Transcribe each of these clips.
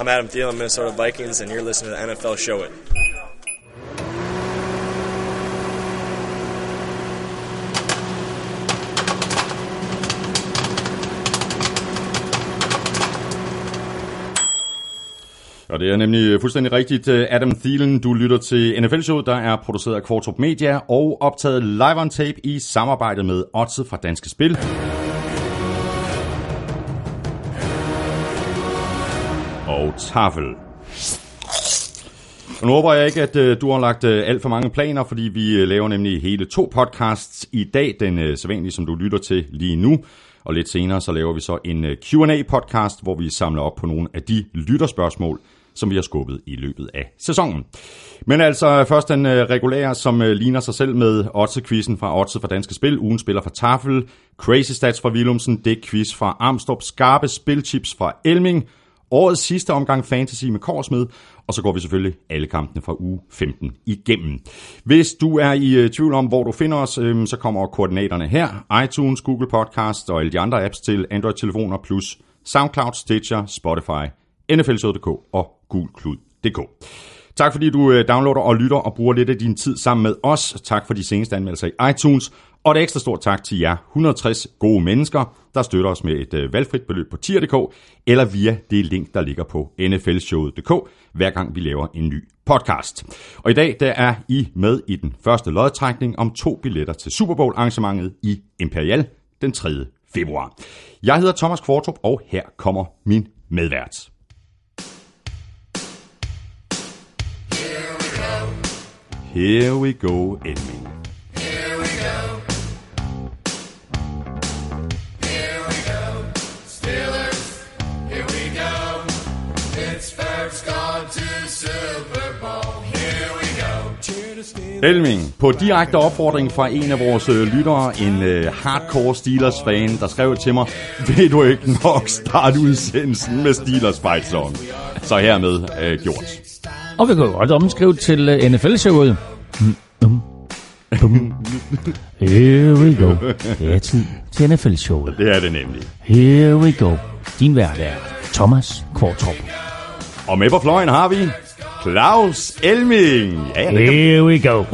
I'm Adam Thielen, Minnesota Vikings, and you're listening to the NFL Show It. Og det er nemlig fuldstændig rigtigt. Øh, Adam Thielen, du lytter til nfl Show, der er produceret af Kvartrup Media og optaget live on tape i samarbejde med Otse fra Danske Spil. Tafel. Og nu håber jeg ikke, at øh, du har lagt øh, alt for mange planer, fordi vi øh, laver nemlig hele to podcasts i dag. Den øh, sædvanlige, som du lytter til lige nu. Og lidt senere, så laver vi så en øh, Q&A-podcast, hvor vi samler op på nogle af de lytterspørgsmål, som vi har skubbet i løbet af sæsonen. Men altså først den øh, regulære, som øh, ligner sig selv med Otze-quizzen fra Otze fra Danske Spil, ugen spiller fra Tafel, Crazy Stats fra Willumsen, Dick Quiz fra Armstrong, Skarpe Spilchips fra Elming, årets sidste omgang Fantasy med Korsmed, og så går vi selvfølgelig alle kampene fra uge 15 igennem. Hvis du er i øh, tvivl om, hvor du finder os, øhm, så kommer koordinaterne her. iTunes, Google Podcast og alle de andre apps til Android-telefoner, plus SoundCloud, Stitcher, Spotify, NFLshow.dk og gulklud.dk. Tak fordi du øh, downloader og lytter og bruger lidt af din tid sammen med os. Tak for de seneste anmeldelser i iTunes. Og et ekstra stort tak til jer 160 gode mennesker, der støtter os med et øh, valgfrit beløb på tier.dk, eller via det link, der ligger på nflshowet.dk, hver gang vi laver en ny podcast. Og i dag der er I med i den første lodtrækning om to billetter til Super Bowl arrangementet i Imperial den 3. februar. Jeg hedder Thomas Kvartrup, og her kommer min medvært. Here we go, Elming. Elming, på direkte opfordring fra en af vores øh, lyttere, en øh, hardcore Steelers-fan, der skrev til mig, vil du ikke nok starte udsendelsen med Steelers fight song? Så hermed øh, gjort. Og vi kan godt omskrive til uh, NFL-showet. Mm. Here we go. Det er tid til NFL-showet. Det er det nemlig. Here we go. Din er Thomas Kvartrup. Og med på fløjen har vi Claus Elming. Ja, ja, det kan, Here we go.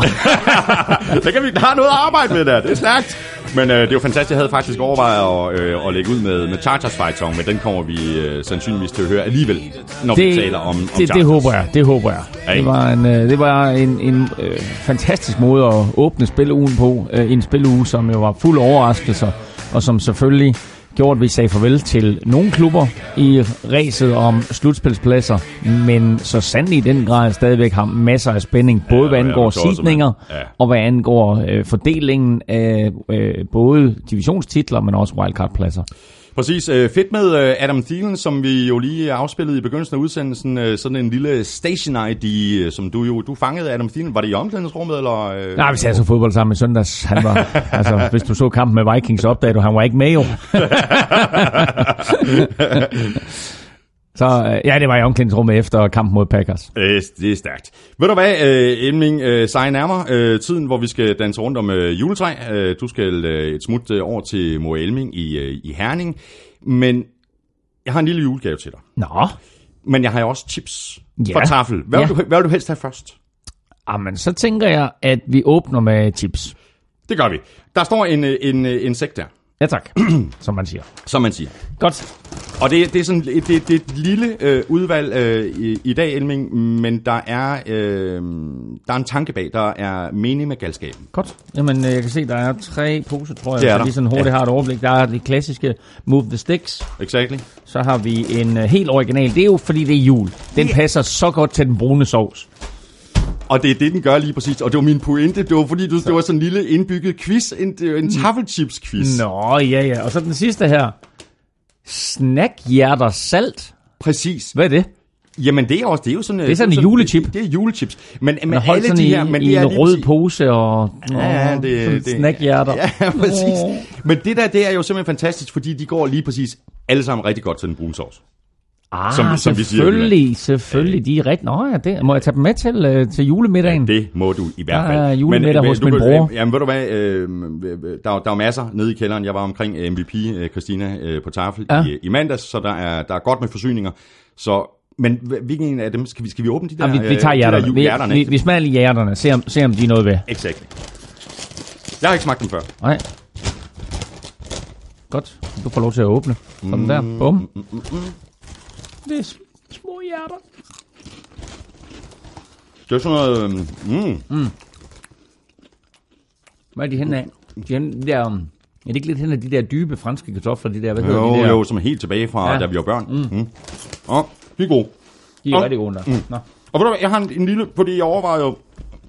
det kan vi, der har noget at arbejde med der. Det er stærkt. Men øh, det er jo fantastisk. Jeg havde faktisk overvejet at, øh, at lægge ud med, med Chargers fight song, men den kommer vi øh, sandsynligvis til at høre alligevel, når vi Det, taler om, om det, Chargers. det håber jeg. Det håber jeg. Ja, Det var en, øh, det var en, en øh, fantastisk måde at åbne spilleugen på. Øh, en spilleuge, som jo var fuld overraskelser, og som selvfølgelig gjorde, at vi sagde farvel til nogle klubber i ræset om slutspilspladser, men så sandelig i den grad stadigvæk har masser af spænding, både Ja, hvad angår sidninger, ja. og hvad angår øh, fordelingen af øh, både divisionstitler, men også wildcard-pladser. Præcis. Øh, fedt med øh, Adam Thielen, som vi jo lige afspillede i begyndelsen af udsendelsen. Øh, sådan en lille station ID, øh, som du jo du fangede Adam Thielen. Var det i omklædningsrummet, eller? Øh? Nej, vi sagde så fodbold sammen i søndags. Han var, altså, hvis du så kampen med Vikings, opdagede du, han var ikke med jo. så øh, ja, det var i omklædningsrummet efter kampen mod Packers. Øh, det er stærkt. Ved du hvad, øh, Elming, øh, nærmere øh, tiden, hvor vi skal danse rundt om øh, juletræ. Øh, du skal øh, et smut øh, over til Mo Elming i, øh, i Herning. Men jeg har en lille julegave til dig. Nå, Men jeg har jo også chips Ja. fra tafel. Hvad, Ja. vil du, hvad vil du helst have først? Jamen, så tænker jeg, at vi åbner med chips. Det gør vi. Der står en, en, øh, en sæk der, Ja tak, som man siger. som man siger. Godt. Og det, det er sådan det, det er et lille øh, udvalg øh, i, i dag, Elming, men der er, øh, der er en tanke bag. Der er mening med galskaben. Godt. Jamen, øh, jeg kan se, der er tre poser, tror jeg. Det er så der. lige sådan hurtigt Ja. har et overblik. Der er det klassiske Move the Sticks. Exactly. Så har vi en uh, helt original. Det er jo, fordi det er jul. Den passer så godt til den brune sovs. Og det er det, den gør lige præcis. Og det var min pointe. Det var fordi, du, det var sådan en lille indbygget quiz. En, en taffelchips-quiz. Nå, ja, ja. Og så den sidste her. Snackhjerter salt. Præcis. Hvad er det? Jamen, det er, også, det er jo sådan... Det er sådan en julechip. Det, det er julechips. Men, men holdt alle sådan de i, her... Men i det er en lige rød pose og Ja, Nå, det, det, snackhjerter. Ja, præcis. Men det der, det er jo simpelthen fantastisk, fordi de går lige præcis alle sammen rigtig godt til den brune sovs. Ah, som som vi siger selvfølgelig, selvfølgelig. De er rigtig... Nå ja, det, må jeg tage dem med til, uh, til julemiddagen? Det må du i hvert fald. Er julemiddag hos du min kan- bror. Jamen ved du hvad, øh, der, er- der er masser nede i kælderen. Jeg var omkring MVP, øh, Christina, øh, på tafel Ja. ja. i, i mandags, så der er, der er godt med forsyninger. Så Men hv- hvilken en af dem, skal vi, skal vi åbne de der? Ja, vi, vi øh, tager de der hjerterne. Vi, hjerterne vi, vi smager lige hjerterne. Se om, se om de er noget ved. Exakt. Jeg har ikke smagt dem før. Nej. Godt. Du får lov til at åbne. Sådan Mm, der. Bum. Det er sm- små hjerter. Det er sådan noget... Mm, Hvad er de henne af? De er, de der, um, er det ikke lidt hen af de der dybe franske kartofler? De der, hvad hedder jo, de der? jo, som er helt tilbage fra, ja. Da vi var børn. Mm. Mm. Og de er gode. De er Og- rigtig gode der. Mm. Nå. Og ved du hvad, jeg har en, en lille... Fordi jeg overvejer jo...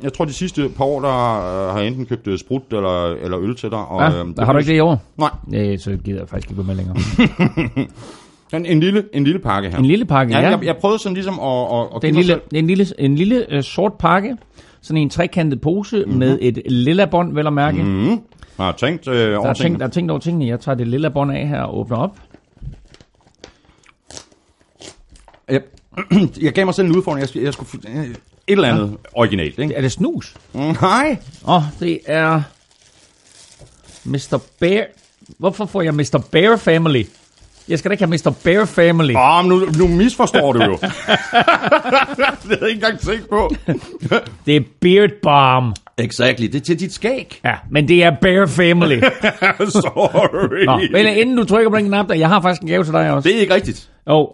Jeg tror, de sidste par år, der øh, har jeg enten købt øh, sprut eller, eller øl til dig. Og, Ja, øhm, har du ikke det i år? Nej, Nej, så gider jeg faktisk ikke gå med længere. en, en, lille, en lille pakke her. En lille pakke, Ja, ja. jeg, jeg prøvede sådan ligesom at... at, at Det er en lille, en lille, en lille uh, sort pakke. Sådan en trekantet pose mm-hmm. med et lilla bånd, vel at mærke. Mm. Mhm. Jeg har tænkt øh, Der, over er tænkt, tingene. der er tænkt over tingene. Jeg tager det lilla bånd af her og åbner op. Jeg, jeg gav mig selv en udfordring. Jeg jeg skulle øh, et eller andet ja. originalt, ikke? Er det snus? Nej. Åh, oh, det er Mr. Bear. Hvorfor får jeg Mr. Bear Family? Jeg skal da ikke have Mr. Bear Family. Åh, oh, nu, nu misforstår du jo. det havde jeg ikke engang tænkt på. Det er Beard Balm. exactly, det er til dit skæg. Ja, men det er Bear Family. Sorry. Nå, men inden du trykker på den knap der, jeg har faktisk en gave til dig også. Det er ikke rigtigt. Jo,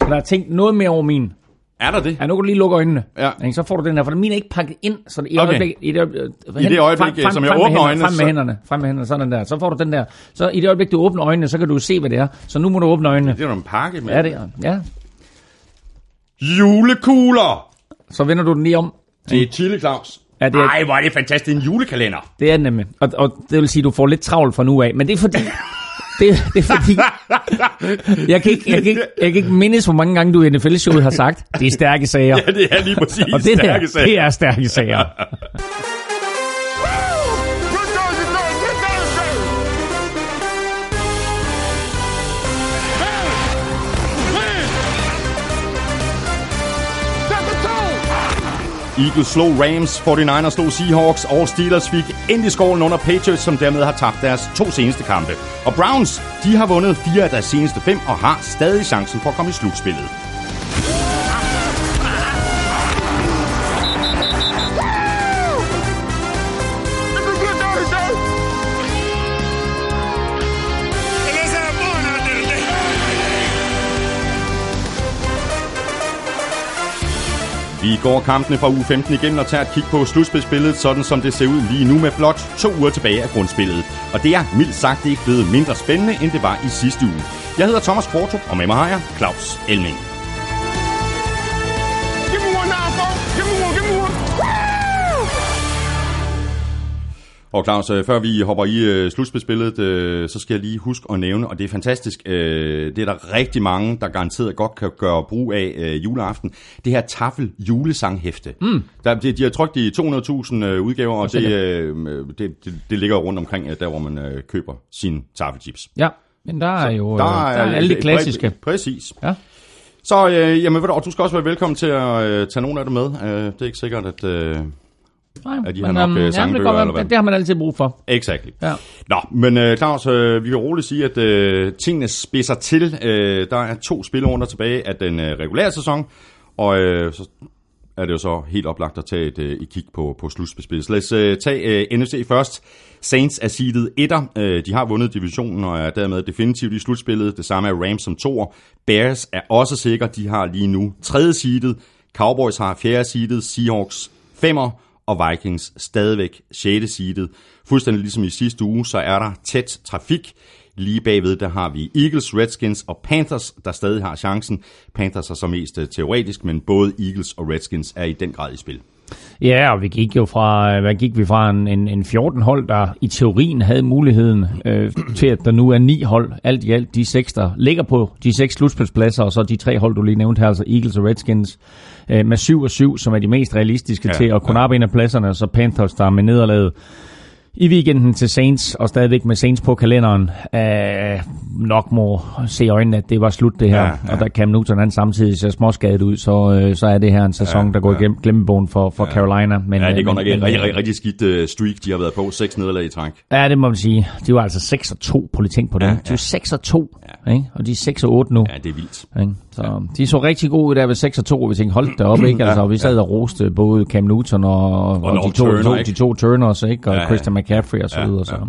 der er tænkt noget mere over min. Er der det? Ja, nu kan du lige lukke øjnene. Ja. Ikke, Så får du den der, for min er ikke pakket ind, så det, i, Okay. øjeblik, i, det, øjeblik, I det øjeblik, som jeg frem åbner øjnene, Frem med så- hænderne, frem med hænderne, sådan der. Så får du den der. Så i det øjeblik, du åbner øjnene, så kan du se, hvad det er. Så nu må du åbne øjnene. Det er jo en pakke med Ja, det er. Ja. julekugler. Så vender du den lige om. Det er Chili Claus. Ja, det er- Ej, hvor er det fantastisk. En julekalender. Det er den nemlig. Og, og det vil sige, at du får lidt travlt fra nu af. Men det er fordi... Det, det er fordi... Jeg kan, ikke, jeg, kan ikke, jeg kan ikke mindes, hvor mange gange du i NFL-showet har sagt, det er stærke sager. Ja, det er lige præcis Og det der, stærke sag. det er stærke sager. Eagles slog Rams, 49ers slog Seahawks, og Steelers fik endelig skålen under Patriots, som dermed har tabt deres to seneste kampe. Og Browns, de har vundet fire af deres seneste fem, og har stadig chancen for at komme i slutspillet. Vi går kampene fra uge 15 igennem og tager et kig på slutspilsbilledet, sådan som det ser ud lige nu med blot to uger tilbage af grundspillet. Og det er mildt sagt ikke blevet mindre spændende, end det var i sidste uge. Jeg hedder Thomas Kvartrup, og med mig har jeg Claus Elming. Og Claus, øh, før vi hopper i øh, slutspilsbilledet, øh, så skal jeg lige huske at nævne, og det er fantastisk, det er der rigtig mange, der garanteret godt kan gøre brug af juleaften, det her Tafel julesanghæfte. Mm. Der, de, de har trykt i 200.000 øh, udgaver, og det, det, det, det ligger rundt omkring der, hvor man køber sine tafelchips. Ja, men der er jo der er, der er alle de klassiske. præ- Præcis. Ja. Så øh, jamen, ved du, og du skal også være velkommen til at øh, tage nogle af dem med. Øh, det er ikke sikkert, at... Øh, Nej, Er de men, her nok, øh, øhm, sangbøger, det, kan godt være, eller hvad? det, det har man altid brug for. Exactly. Ja. Nå, men øh, Claus, øh, vi kan roligt sige, at øh, tingene spidser til. Øh, der er to spillerunder tilbage af den øh, regulære sæson, og øh, så er det jo så helt oplagt at tage et, øh, et kig på, på slutspillet. Lad os øh, tage øh, NFC først. Saints er seedet etter. Øh, de har vundet divisionen og er dermed definitivt i slutspillet. Det samme er Rams som toer. Bears er også sikre. De har lige nu tredje seedet. Cowboys har fjerde seedet. Seahawks femmer og Vikings stadigvæk 6. seedet. Fuldstændig ligesom i sidste uge, så er der tæt trafik. Lige bagved, der har vi Eagles, Redskins og Panthers, der stadig har chancen. Panthers er så mest øh, teoretisk, men både Eagles og Redskins er i den grad i spil. Ja, og vi gik jo fra, øh, hvad gik vi fra en, en, en 14 hold, der i teorien havde muligheden øh, til, at der nu er ni hold, alt i alt de seks, der ligger på de seks slutspilspladser, og så de tre hold, du lige nævnte her, altså Eagles og Redskins, øh, med 7 og 7, som er de mest realistiske Ja, til at kunne ja. ja. en af pladserne, og så Panthers, der er med nederlaget i weekenden til Saints, og stadigvæk med Saints på kalenderen, øh, nok må se i øjnene, at det var slut det her. Ja, Ja. Og der Cam Newton han samtidig ser småskadet ud, så, øh, så er det her en sæson, Ja, der går ja. igennem glemmebogen for, for ja. Carolina. Men, Ja, det er øh, godt nok en rigtig, rigtig, rigtig skidt uh, streak, de har været på. Seks nederlag i træk. Ja, det må man sige. De var altså 6 og 2 på lige tænk på det. Ja, Ja, de ja. er 6 og 2, Ja. ikke? og de er 6 og 8 nu. Ja, det er vildt. Ikke? Så de så rigtig gode ud der ved 6 og 2, og vi tænkte, hold da op, ikke? Altså, vi sad og roste både Cam Newton og, og, og de, to, Turner, to, ikke? de to Turners, ikke? Og Ja, ja, ja. Christian McCaffrey og så Ja, videre. Så. ja.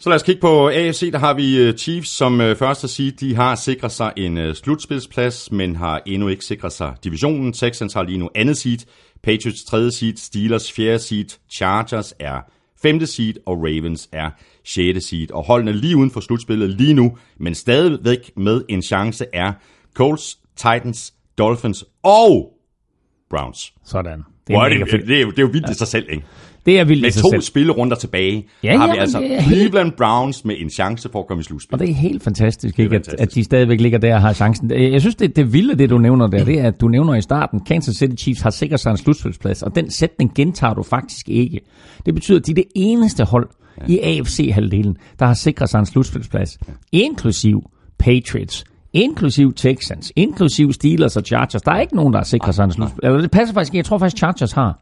Så lad os kigge på AFC. Der har vi øh, Chiefs som øh, første seed. De har sikret sig en øh, slutspilsplads, men har endnu ikke sikret sig divisionen. Texans har lige nu andet seed. Patriots tredje seed. Steelers fjerde seed. Chargers er femte seed. Og Ravens er sjette seed. Og holdene lige uden for slutspillet lige nu, men stadigvæk med en chance er Colts, Titans, Dolphins og Browns. Sådan. Det er, mega det, fedt. det, er jo, det er jo vildt i sig selv, ikke? Det er vildt Med to selv. spillerunder tilbage, Ja, ja, har ja, vi altså Cleveland Browns med en chance for at komme i slutspil. Og det er helt fantastisk, ikke? At, fantastisk. at de stadigvæk ligger der og har chancen. Jeg synes, det, det vilde, det du nævner der, det er, at du nævner i starten, Kansas City Chiefs har sikret sig en slutspilsplads, og den sætning gentager du faktisk ikke. Det betyder, at de er det eneste hold i AFC-halvdelen, der har sikret sig en slutspilsplads, inklusiv Patriots, inklusiv Texans, inklusiv Steelers og Chargers. Der er ikke nogen, der har sikret sig en slutspilsplads. Eller det passer faktisk ikke. Jeg tror faktisk, Chargers har.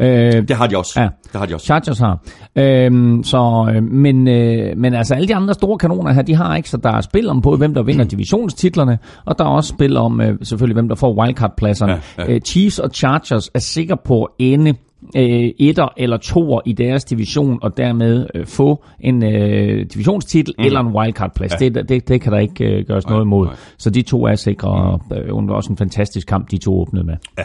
Øh, Det har de også. Ja. Det har de også. Chargers har. Øhm, så, øh, men, øh, men altså alle de andre store kanoner her, de har ikke, så der er spil om både, hvem der vinder divisionstitlerne, og der er også spil om øh, selvfølgelig, hvem der får wildcard-pladserne. Ja, ja. Øh, Chiefs og Chargers er sikre på at ende øh, etter eller toer i deres division, og dermed øh, få en øh, divisionstitel mm. eller en wildcard-plads. Ja. Det, det, det kan der ikke øh, gøres noget imod. nej. Så de to er sikre, og øh, også en fantastisk kamp, de to åbnede med. Ja.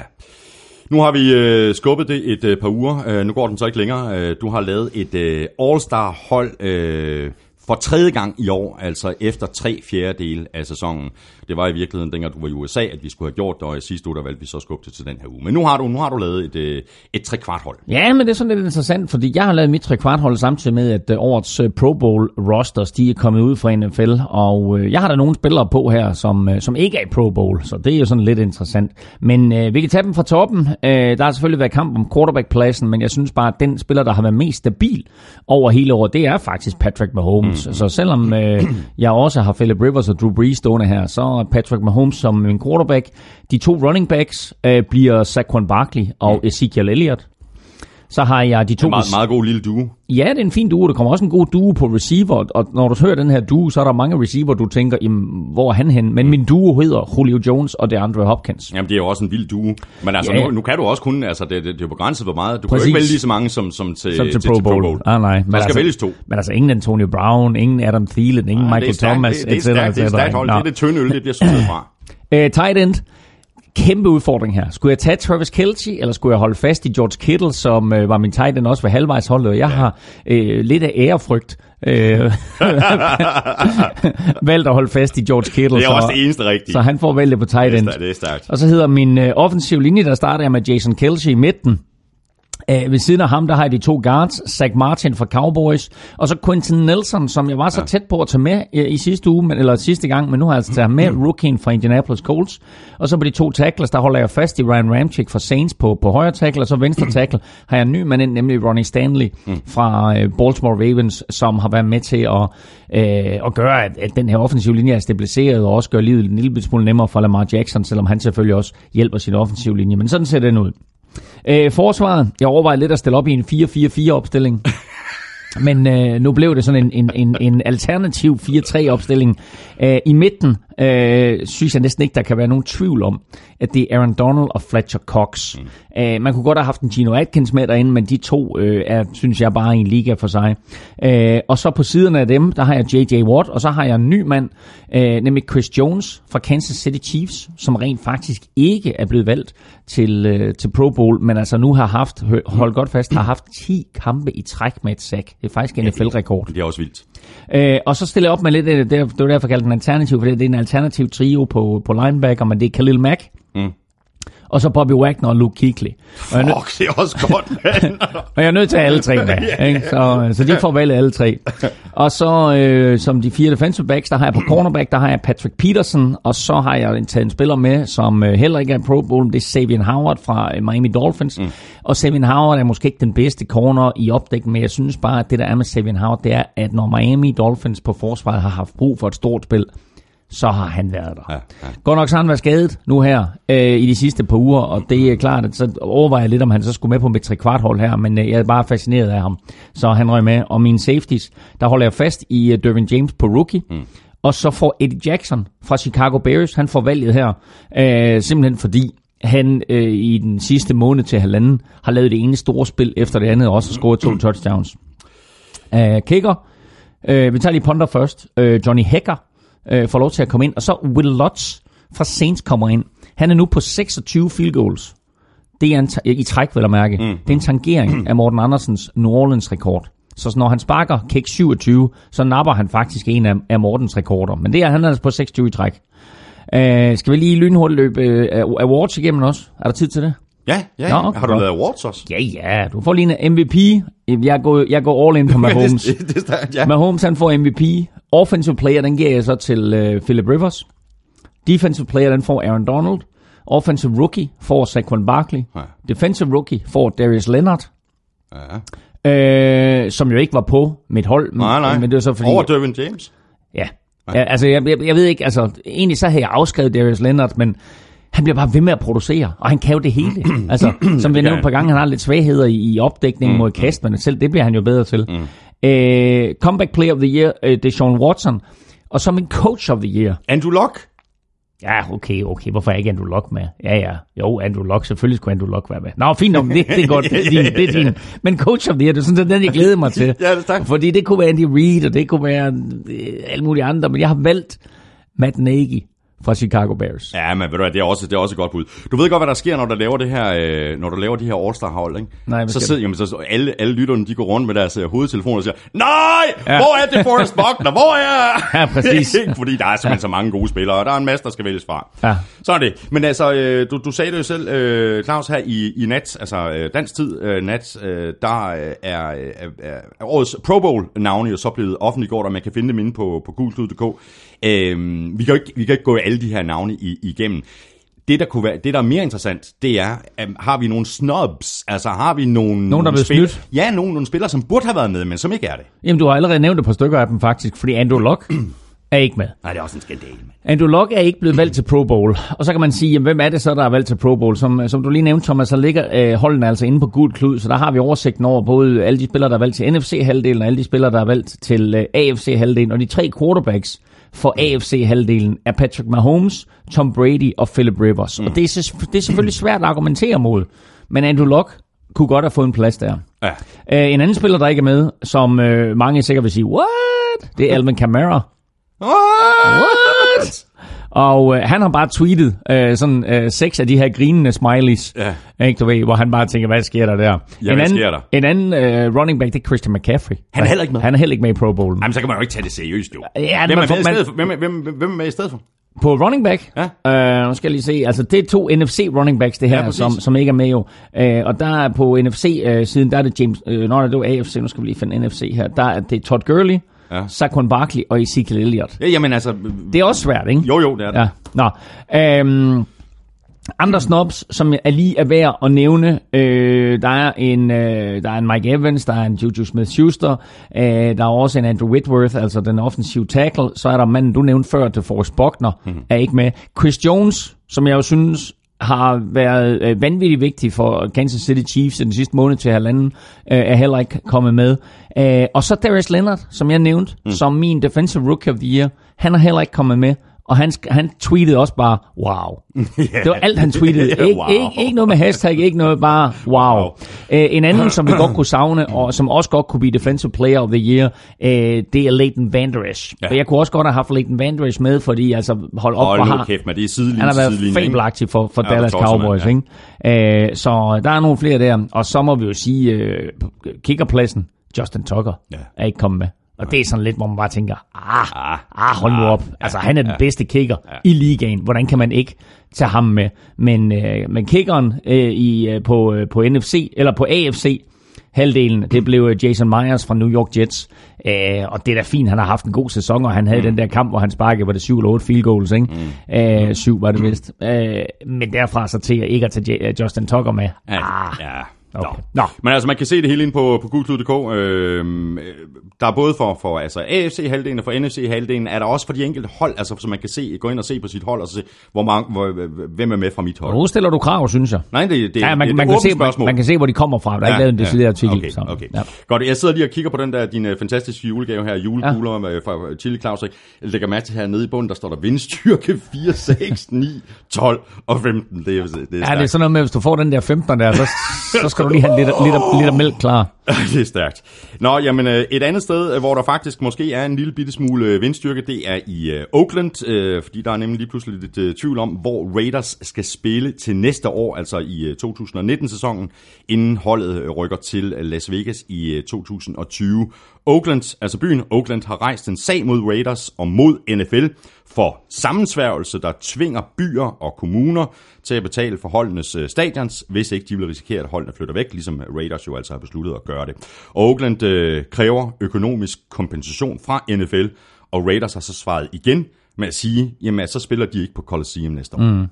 Nu har vi øh, skubbet det et øh, par uger. Øh, nu går den så ikke længere. Øh, du har lavet et øh, All-Star-hold øh, for tredje gang i år, altså efter tre fjerdedel af sæsonen. Det var i virkeligheden, dengang du var i USA, at vi skulle have gjort det, og i sidste uge, der valgte vi så at skubbe det til den her uge. Men nu har du, nu har du lavet et, øh, et tre kvart hold. Ja, men det er sådan lidt interessant, fordi jeg har lavet mit trekvarthold samtidig med, at øh, årets øh, Pro Bowl rosters, de er kommet ud fra NFL, og jeg har der nogle spillere på her, som, som ikke er i Pro Bowl, så det er jo sådan lidt interessant. Men øh, vi kan tage dem fra toppen. Øh, der har selvfølgelig været kamp om quarterback-pladsen, men jeg synes bare, at den spiller, der har været mest stabil over hele året, det er faktisk Patrick Mahomes. Mm. Så selvom øh, jeg også har Philip Rivers og Drew Brees stående her, så er Patrick Mahomes som min quarterback. De to running backs øh, bliver Saquon Barkley og Ezekiel Elliott. Så har jeg de to... En meget, meget god lille duo. Ja, det er en fin duo. Der kommer også en god duo på receiver. Og når du hører den her duo, så er der mange receiver, du tænker, jamen, hvor er han hen? Men min duo hedder Julio Jones og DeAndre Hopkins. Jamen, det er jo også en vild duo. Men altså, Ja. nu, nu kan du også kun, altså, det, det, det er jo begrænset, hvor meget. Du kan Præcis. jo ikke vælge lige så mange som, som til, Som til, Pro Bowl. Ah, nej. Der skal altså, vælges to. Men altså ingen Antonio Brown, ingen Adam Thielen, ingen Nej, Michael det er stærkt, Thomas, det, det, er etc., stærkt, det er etc. stærkt hold. Det er det tynde øl, det bliver sorteret fra. Øh, tight end. Kæmpe udfordring her. Skulle jeg tage Travis Kelce, eller skulle jeg holde fast i George Kittle, som øh, var min tight end også ved halvvejsholdet? Og jeg ja. har øh, lidt af ærefrygt øh, valgt at holde fast i George Kittle. Det er så, også det eneste rigtige. Så han får valget på tight det, end. er, stærkt, det er stærkt. Og så hedder min øh, offensiv linje, der starter jeg med Jason Kelce i midten. Øh, ved siden af ham, der har de to guards, Zach Martin fra Cowboys, og så Quentin Nelson, som jeg var så tæt på at tage med øh, i sidste uge, men, eller sidste gang, men nu har jeg altså taget med, rookien fra Indianapolis Colts. Og så på de to tackles, der holder jeg fast i Ryan Ramchick fra Saints på, på højre tackle, og så venstre tackle har jeg en ny mand ind, nemlig Ronnie Stanley fra øh, Baltimore Ravens, som har været med til at, øh, at gøre, at, at den her offensive linje er stabiliseret, og også gør livet en lille smule nemmere for Lamar Jackson, selvom han selvfølgelig også hjælper sin offensive linje. Men sådan ser den ud. Øh, forsvaret, jeg overvejer lidt at stille op i en 4-4-4 opstilling. Men øh, nu blev det sådan en, en, en, en alternativ 4-3 opstilling. Øh, I midten øh, synes jeg næsten ikke, der kan være nogen tvivl om, at det er Aaron Donald og Fletcher Cox. Mm. Øh, man kunne godt have haft en Gino Atkins med derinde, men de to øh, er, synes jeg, bare en liga for sig. Øh, og så på siderne af dem, der har jeg J.J. Watt, og så har jeg en ny mand, øh, nemlig Chris Jones fra Kansas City Chiefs, som rent faktisk ikke er blevet valgt til, øh, til Pro Bowl, men altså nu har haft, hold godt fast, har haft 10 kampe i træk med et sack. Det er faktisk en NFL-rekord. Det er også vildt. Øh, og så stiller jeg op med lidt, øh, det er- det var derfor jeg kaldte den alternativ, for det er en alternativ trio på, på linebacker, men det er Khalil Mack. Mm. Og så Bobby Wagner og Luke Kuechly. Og jeg, er nø- Fuck, det er også godt, og jeg er nødt til at alle tre med. ikke? Så, så de får valget alle tre. Og så øh, som de fire defensive backs, der har jeg på cornerback, der har jeg Patrick Peterson, og så har jeg en- taget en spiller med, som øh, heller ikke er Pro Bowl, det er Savian Howard fra øh, Miami Dolphins. Mm. Og Savian Howard er måske ikke den bedste corner i opdækning, men jeg synes bare, at det der er med Savian Howard, det er, at når Miami Dolphins på forsvaret har haft brug for et stort spil, så har han været der. Ja, Ja. Godt nok så har han været skadet nu her øh, i de sidste par uger, og det er klart, at så overvejer jeg lidt, om han så skulle med på mit tre hold her, men øh, jeg er bare fascineret af ham. Så han røg med. Og mine safeties, der holder jeg fast i uh, Dervin James på rookie, mm. Og så får Eddie Jackson fra Chicago Bears, han får valget her, øh, simpelthen fordi han øh, i den sidste måned til halvanden har lavet det ene store spil efter det andet, og også har scoret to touchdowns. Øh, kicker, øh, vi tager lige punter først. Øh, Johnny Hecker øh, får lov til at komme ind, og så Will Lutz fra Saints kommer ind. Han er nu på 26 field goals. Det er en i træk, vil jeg mærke. Mm. Det er en tangering af Morten Andersens New Orleans rekord. Så når han sparker kick 27, så napper han faktisk en af, af Mortens rekorder. Men det er han altså på 26 i træk. Øh, skal vi lige lynhurtigt løbe øh, awards igennem også? Er der tid til det? Ja, ja. Nå, ja. okay, Har du lavet awards også? Ja, ja. Du får lige en MVP. Jeg går, jeg går all in på Mahomes. det, det, det, ja. Mahomes han får MVP. Offensive player, den giver jeg så til øh, Philip Rivers. Defensive player, den får Aaron Donald. Offensive rookie får Saquon Barkley. Ja. Defensive rookie får Darius Leonard. Ja. Øh, som jo ikke var på mit hold. Nej, nej. Men det var så fordi... Over Dervin James. Ja. ja altså, jeg, jeg, jeg ved ikke, altså, egentlig så havde jeg afskrevet Darius Leonard, men han bliver bare ved med at producere, og han kan jo det hele. altså, som vi nævnte et par gange, han har lidt svagheder i, i opdækningen mod kast, men selv det bliver han jo bedre til. Øh, comeback Player of the Year, øh, Deshaun Watson, og som en Coach of the Year. Andrew Luck. Ja, okay, okay, hvorfor er ikke Andrew Luck med? Ja, ja, jo, Andrew Luck, selvfølgelig skulle Andrew Luck være med. Nå, fint nok, det, det er godt, det er din, det er din. Men Coach of the Year, det er sådan, den jeg glæder mig til. Ja, det tak. Fordi det kunne være Andy Reid, og det kunne være øh, alle mulige andre, men jeg har valgt Matt Nagy fra Chicago Bears. Ja, men ved du hvad, det er også, det er også et godt bud. Du ved godt, hvad der sker, når du laver det her, øh, når du laver de her All-Star-hold, ikke? Nej, så sidder, jamen, så, så alle, alle lytterne, de går rundt med deres øh, hovedtelefoner og siger, Nej! Ja. Hvor er det Forrest Buckner? Hvor er Ja, præcis. Fordi der er simpelthen så mange gode spillere, og der er en masse, der skal vælges fra. Ja. Sådan er det. Men altså, øh, du, du sagde det jo selv, øh, Claus, her i, i nat, altså øh, dansk tid øh, nat, øh, der øh, er, er, er, er årets Pro Bowl-navne jo så blevet offentliggjort, og man kan finde dem inde på, på gulklud.dk. Øh, vi, kan ikke, vi kan ikke gå alle de her navne i, igennem. Det der, kunne være, det, der er mere interessant, det er, um, har vi nogle snobs? Altså, har vi nogle... Nogen, der er blevet snydt? Ja, nogle, nogle spillere, som burde have været med, men som ikke er det. Jamen, du har allerede nævnt et par stykker af dem faktisk, fordi Andrew Luck er ikke med. Nej, det er også en skandale, mand. Andrew Luck er ikke blevet valgt til Pro Bowl. Og så kan man sige, jamen, hvem er det så, der er valgt til Pro Bowl? Som, som du lige nævnte, Thomas, så ligger øh, holdene altså inde på gul klud, så der har vi oversigten over både alle de spillere, der er valgt til NFC-halvdelen, og alle de spillere, der er valgt til øh, AFC-halvdelen. Og de tre quarterbacks for AFC-halvdelen er Patrick Mahomes, Tom Brady og Philip Rivers. Mm. Og det er, det er selvfølgelig svært at argumentere mod, men Andrew Luck kunne godt have fået en plads der. Ja. Uh, en anden spiller, der ikke er med, som uh, mange sikkert vil sige, what? Det er Alvin Kamara. What? Og uh, han har bare tweetet uh, sådan uh, seks af de her grinende smileys, Ja. ikke, du ved, hvor han bare tænker, hvad sker der der? Ja, en hvad anden, sker der? En anden uh, running back, det er Christian McCaffrey. Han er heller ikke med. Han er heller ikke med i Pro Bowl. Jamen, så kan man jo ikke tage det seriøst, jo. Ja, hvem, er i man- for? Hvem, er- hvem, hvem, er med i stedet for? På running back, Ja. øh, nu skal jeg lige se, altså det er to NFC running backs det her, Ja, som, som ikke er med jo. Øh, og der er på NFC-siden, der er det James, øh, nå, det var AFC, nu skal vi lige finde NFC her, der er det Todd Gurley, Ja. Saquon Barkley og Ezekiel Elliott. Ja, jamen altså... Det er også svært, ikke? Jo, jo, det er det. Ja. Nå. Øhm, andre snobs, som er lige er værd at nævne, øh, der, er en, øh, der er en Mike Evans, der er en Juju Smith-Schuster, øh, der er også en Andrew Whitworth, altså den offensive tackle, så er der manden, du nævnte før, til Forrest Buckner, mm. er ikke med. Chris Jones, som jeg jo synes har været øh, vanvittigt vigtig for Kansas City Chiefs i den sidste måned til halvanden, øh, er heller ikke kommet med. Øh, og så Darius Leonard, som jeg nævnte, mm. som min Defensive Rookie of the Year, han er heller ikke kommet med. Og han, han tweetede også bare, wow. Det var alt, han tweetede. Ikke, Wow. ikke, ikke noget med hashtag, ikke noget, bare wow. wow. Øh, en anden, som vi godt kunne savne, og som også godt kunne blive Defensive Player of the Year, øh, det er Leighton Vander Esch. Ja. Ja. Jeg kunne også godt have haft Leighton Vander Esch med, fordi altså, hold op, Hold hvor har, kæft, men det er sidelinje han har været ikke? fabelagtig for, for Ja, Dallas for Cowboys. mand, Ikke? Øh, så der er nogle flere der. Og så må vi jo sige, øh, kickerpladsen, Justin Tucker, Ja. er ikke kommet med. Og det er sådan lidt, hvor man bare tænker, ah, Ah, ah hold nu ah, op. Altså, han er den bedste kicker i ligaen. Hvordan kan man ikke tage ham med? Men, øh, men kickeren øh, i, øh, på, øh, på NFC, eller på AFC, halvdelen, det blev øh, Jason Myers fra New York Jets. Øh, og det er da fint, han har haft en god sæson, og han havde mm. den der kamp, hvor han sparkede, var det 7 eller 8 field goals, ikke? Mm. Øh, 7 var det vist. Øh, men derfra så til ikke at tage Justin Tucker med. Ah, ja. Okay. Nå. Men altså, man kan se det hele ind på, på gulklud.dk. Øh, der er både for, for altså AFC-halvdelen og for NFC-halvdelen, er der også for de enkelte hold, altså så man kan se, gå ind og se på sit hold, og se, hvor mange, hvor, hvem er med fra mit hold. Nu stiller du krav, synes jeg. Nej, det, det, Ja, man, det, man, det kan se, spørgsmål. man kan se, hvor de kommer fra. Der er ikke lavet en decideret artikel. Okay, så, okay. Ja. Godt, jeg sidder lige og kigger på den der, din uh, fantastiske julegave her, julekugler ja. fra Chili Claus. Jeg lægger mærke til her nede i bunden, der står der vindstyrke 4, 6, 9, 12 og 15. Det er, det er, Ja, det er sådan noget med, hvis du får den der 15 der, så, så skal du lige have lidt, lidt, lidt mælk klar. det er stærkt. Nå, jamen øh, et andet sted, øh, hvor der faktisk måske er en lille bitte smule øh, vindstyrke, det er i Oakland, fordi der er nemlig lige pludselig lidt tvivl om, hvor Raiders skal spille til næste år, altså i 2019-sæsonen, inden holdet rykker til Las Vegas i 2020. Oakland, altså byen Oakland, har rejst en sag mod Raiders og mod NFL for sammensværgelse, der tvinger byer og kommuner til at betale for holdenes øh, stadions, hvis ikke de vil risikere, at holdene flytter væk, ligesom Raiders jo altså har besluttet at gøre det. Og Oakland øh, kræver økonomisk kompensation fra NFL, og Raiders har så svaret igen med at sige, jamen altså, så spiller de ikke på Coliseum næste år. Mm.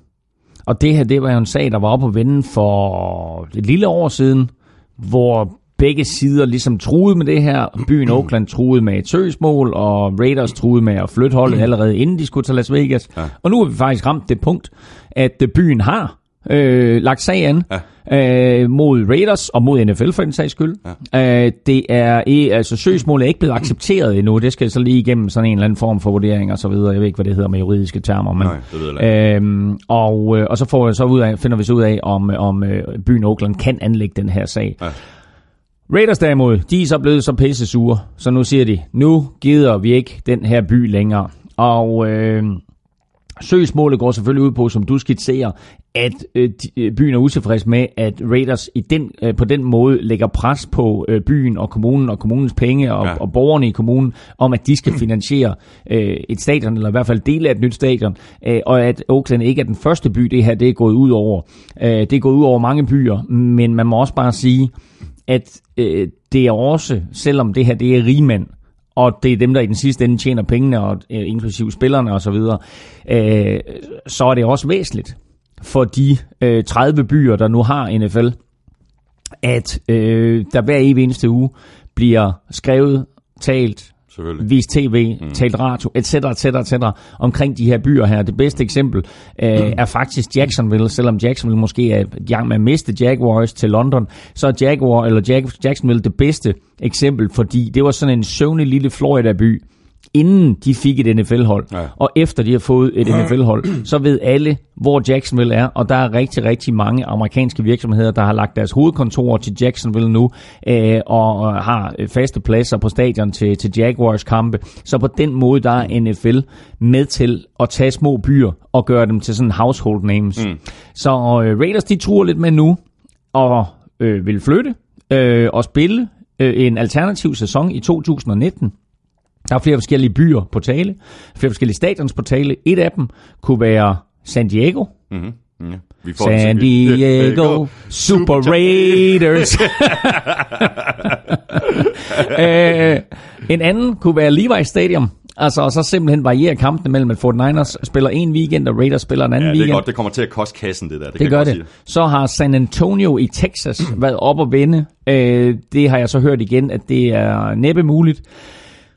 Og det her, det var jo en sag, der var oppe på vende for et lille år siden, hvor begge sider ligesom truede med det her. Byen Oakland truede med et søgsmål, og Raiders truede med at flytte holdet allerede inden de skulle til Las Vegas. Ja. Og nu har vi faktisk ramt det punkt, at øh, byen har øh, lagt sag an ja. øh, mod Raiders og mod NFL for den sags skyld. Ja. Øh, det er, altså søgsmålet er ikke blevet accepteret endnu. Det skal så lige igennem sådan en eller anden form for vurdering og så videre. Jeg ved ikke, hvad det hedder med juridiske termer. Men, Nej, det ved jeg Øhm, og, øh, og så, får så ud af, finder vi så ud af, om, om øh, byen Oakland kan anlægge den her sag. Ja. Raiders derimod, de er så blevet så pisse sure, så nu siger de, nu gider vi ikke den her by længere. Og øh, søgsmålet går selvfølgelig ud på, som du skitserer, at øh, øh, byen er utilfreds med, at Raiders i den, øh, på den måde lægger pres på øh, byen og kommunen og kommunens penge og, ja. og borgerne i kommunen, om at de skal finansiere øh, et stadion, eller i hvert fald dele af et nyt stadion, øh, og at Oakland ikke er den første by, det her det er gået ud over. Øh, det er gået ud over mange byer, men man må også bare sige, at øh, det er også, selvom det her det er rigmænd, og det er dem, der i den sidste ende tjener pengene, og øh, inklusive spillerne osv., øh, så er det også væsentligt for de øh, 30 byer, der nu har NFL, at øh, der hver evig eneste uge bliver skrevet, talt, vist tv, mm. talt radio, etc., etc., etc., omkring de her byer her. Det bedste eksempel øh, mm. er faktisk Jacksonville, selvom Jacksonville måske er i gang med at miste Jaguars til London, så er Jaguar, eller Jack, Jacksonville det bedste eksempel, fordi det var sådan en søvnig lille Florida-by, inden de fik et NFL-hold, Ja. og efter de har fået et NFL-hold, så ved alle, hvor Jacksonville er, og der er rigtig, rigtig mange amerikanske virksomheder, der har lagt deres hovedkontorer til Jacksonville nu, øh, og har faste pladser på stadion til, til Jaguars kampe. Så på den måde, der er NFL med til at tage små byer og gøre dem til sådan household names. Mm. Så øh, Raiders, de tror lidt med nu, og øh, vil flytte øh, og spille øh, en alternativ sæson i 2019. Der er flere forskellige byer på tale, flere forskellige stadions på tale. Et af dem kunne være San Diego. Mm-hmm. Ja. Vi får San Diego Super Raiders. øh, en anden kunne være Levi's Stadium. Altså, og så simpelthen variere kampene mellem, at 49ers spiller en weekend, og Raiders spiller en anden Ja, det er weekend. godt. Det kommer til at koste kassen, det der. Det, Det kan gør det. Så har San Antonio i Texas været op og vende. Øh, det har jeg så hørt igen, at det er næppe muligt.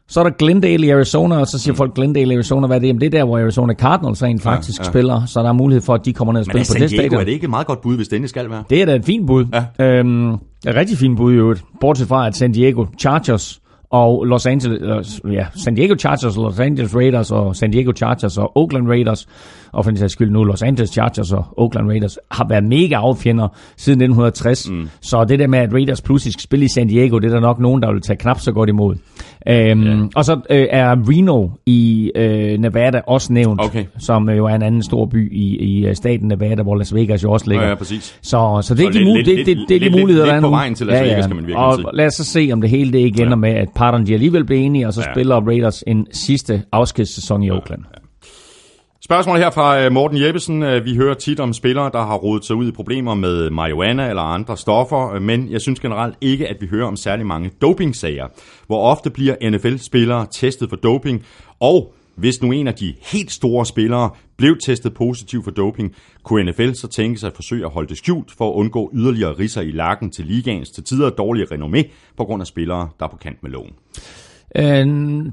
Så er der Glendale i Arizona, og så siger folk Glendale i Arizona, hvad er det? Jamen det er der, hvor Arizona Cardinals rent faktisk ja. ja. spiller, så der er mulighed for, at de kommer ned og er spiller på San det stadion. er det ikke et meget godt bud, hvis det endelig skal være? Det er da et fint bud. Ja. Øhm, et rigtig fint bud i øvrigt. Bortset fra, at San Diego Chargers og Los Angeles, ja, San Diego Chargers, Los Angeles Raiders og San Diego Chargers og Oakland Raiders, og for den sags skyld nu Los Angeles Chargers og Oakland Raiders, har været mega affjender siden 1960. Mm. Så det der med, at Raiders pludselig skal spille i San Diego, det er der nok nogen, der vil tage knap så godt imod. Øhm, ja. Og så øh, er Reno i øh, Nevada også nævnt, Okay. som øh, jo er en anden stor by i, i øh, staten Nevada, hvor Las Vegas jo også ligger. Ja, ja, præcis. Så, så det er Så de, lidt- det, det, det er de lidt- muligheder, lidt der er på vejen til Las Vegas, kan man virkelig og sige. lad os så se, om det hele det ikke ender Ja. med, at parterne de alligevel bliver enige, og så Ja. spiller Raiders en sidste afskedssæson i Oakland. Spørgsmål her fra øh, Morten Jeppesen. Øh, vi hører tit om spillere, der har rodet sig ud i problemer med marihuana eller andre stoffer, øh, men jeg synes generelt ikke, at vi hører om særlig mange dopingsager. Hvor ofte bliver NFL-spillere testet for doping, og hvis nu en af de helt store spillere blev testet positiv for doping, kunne NFL så tænke sig at forsøge at holde det skjult for at undgå yderligere risser i lakken til ligaens til tider dårlige renommé på grund af spillere, der er på kant med loven. Øh,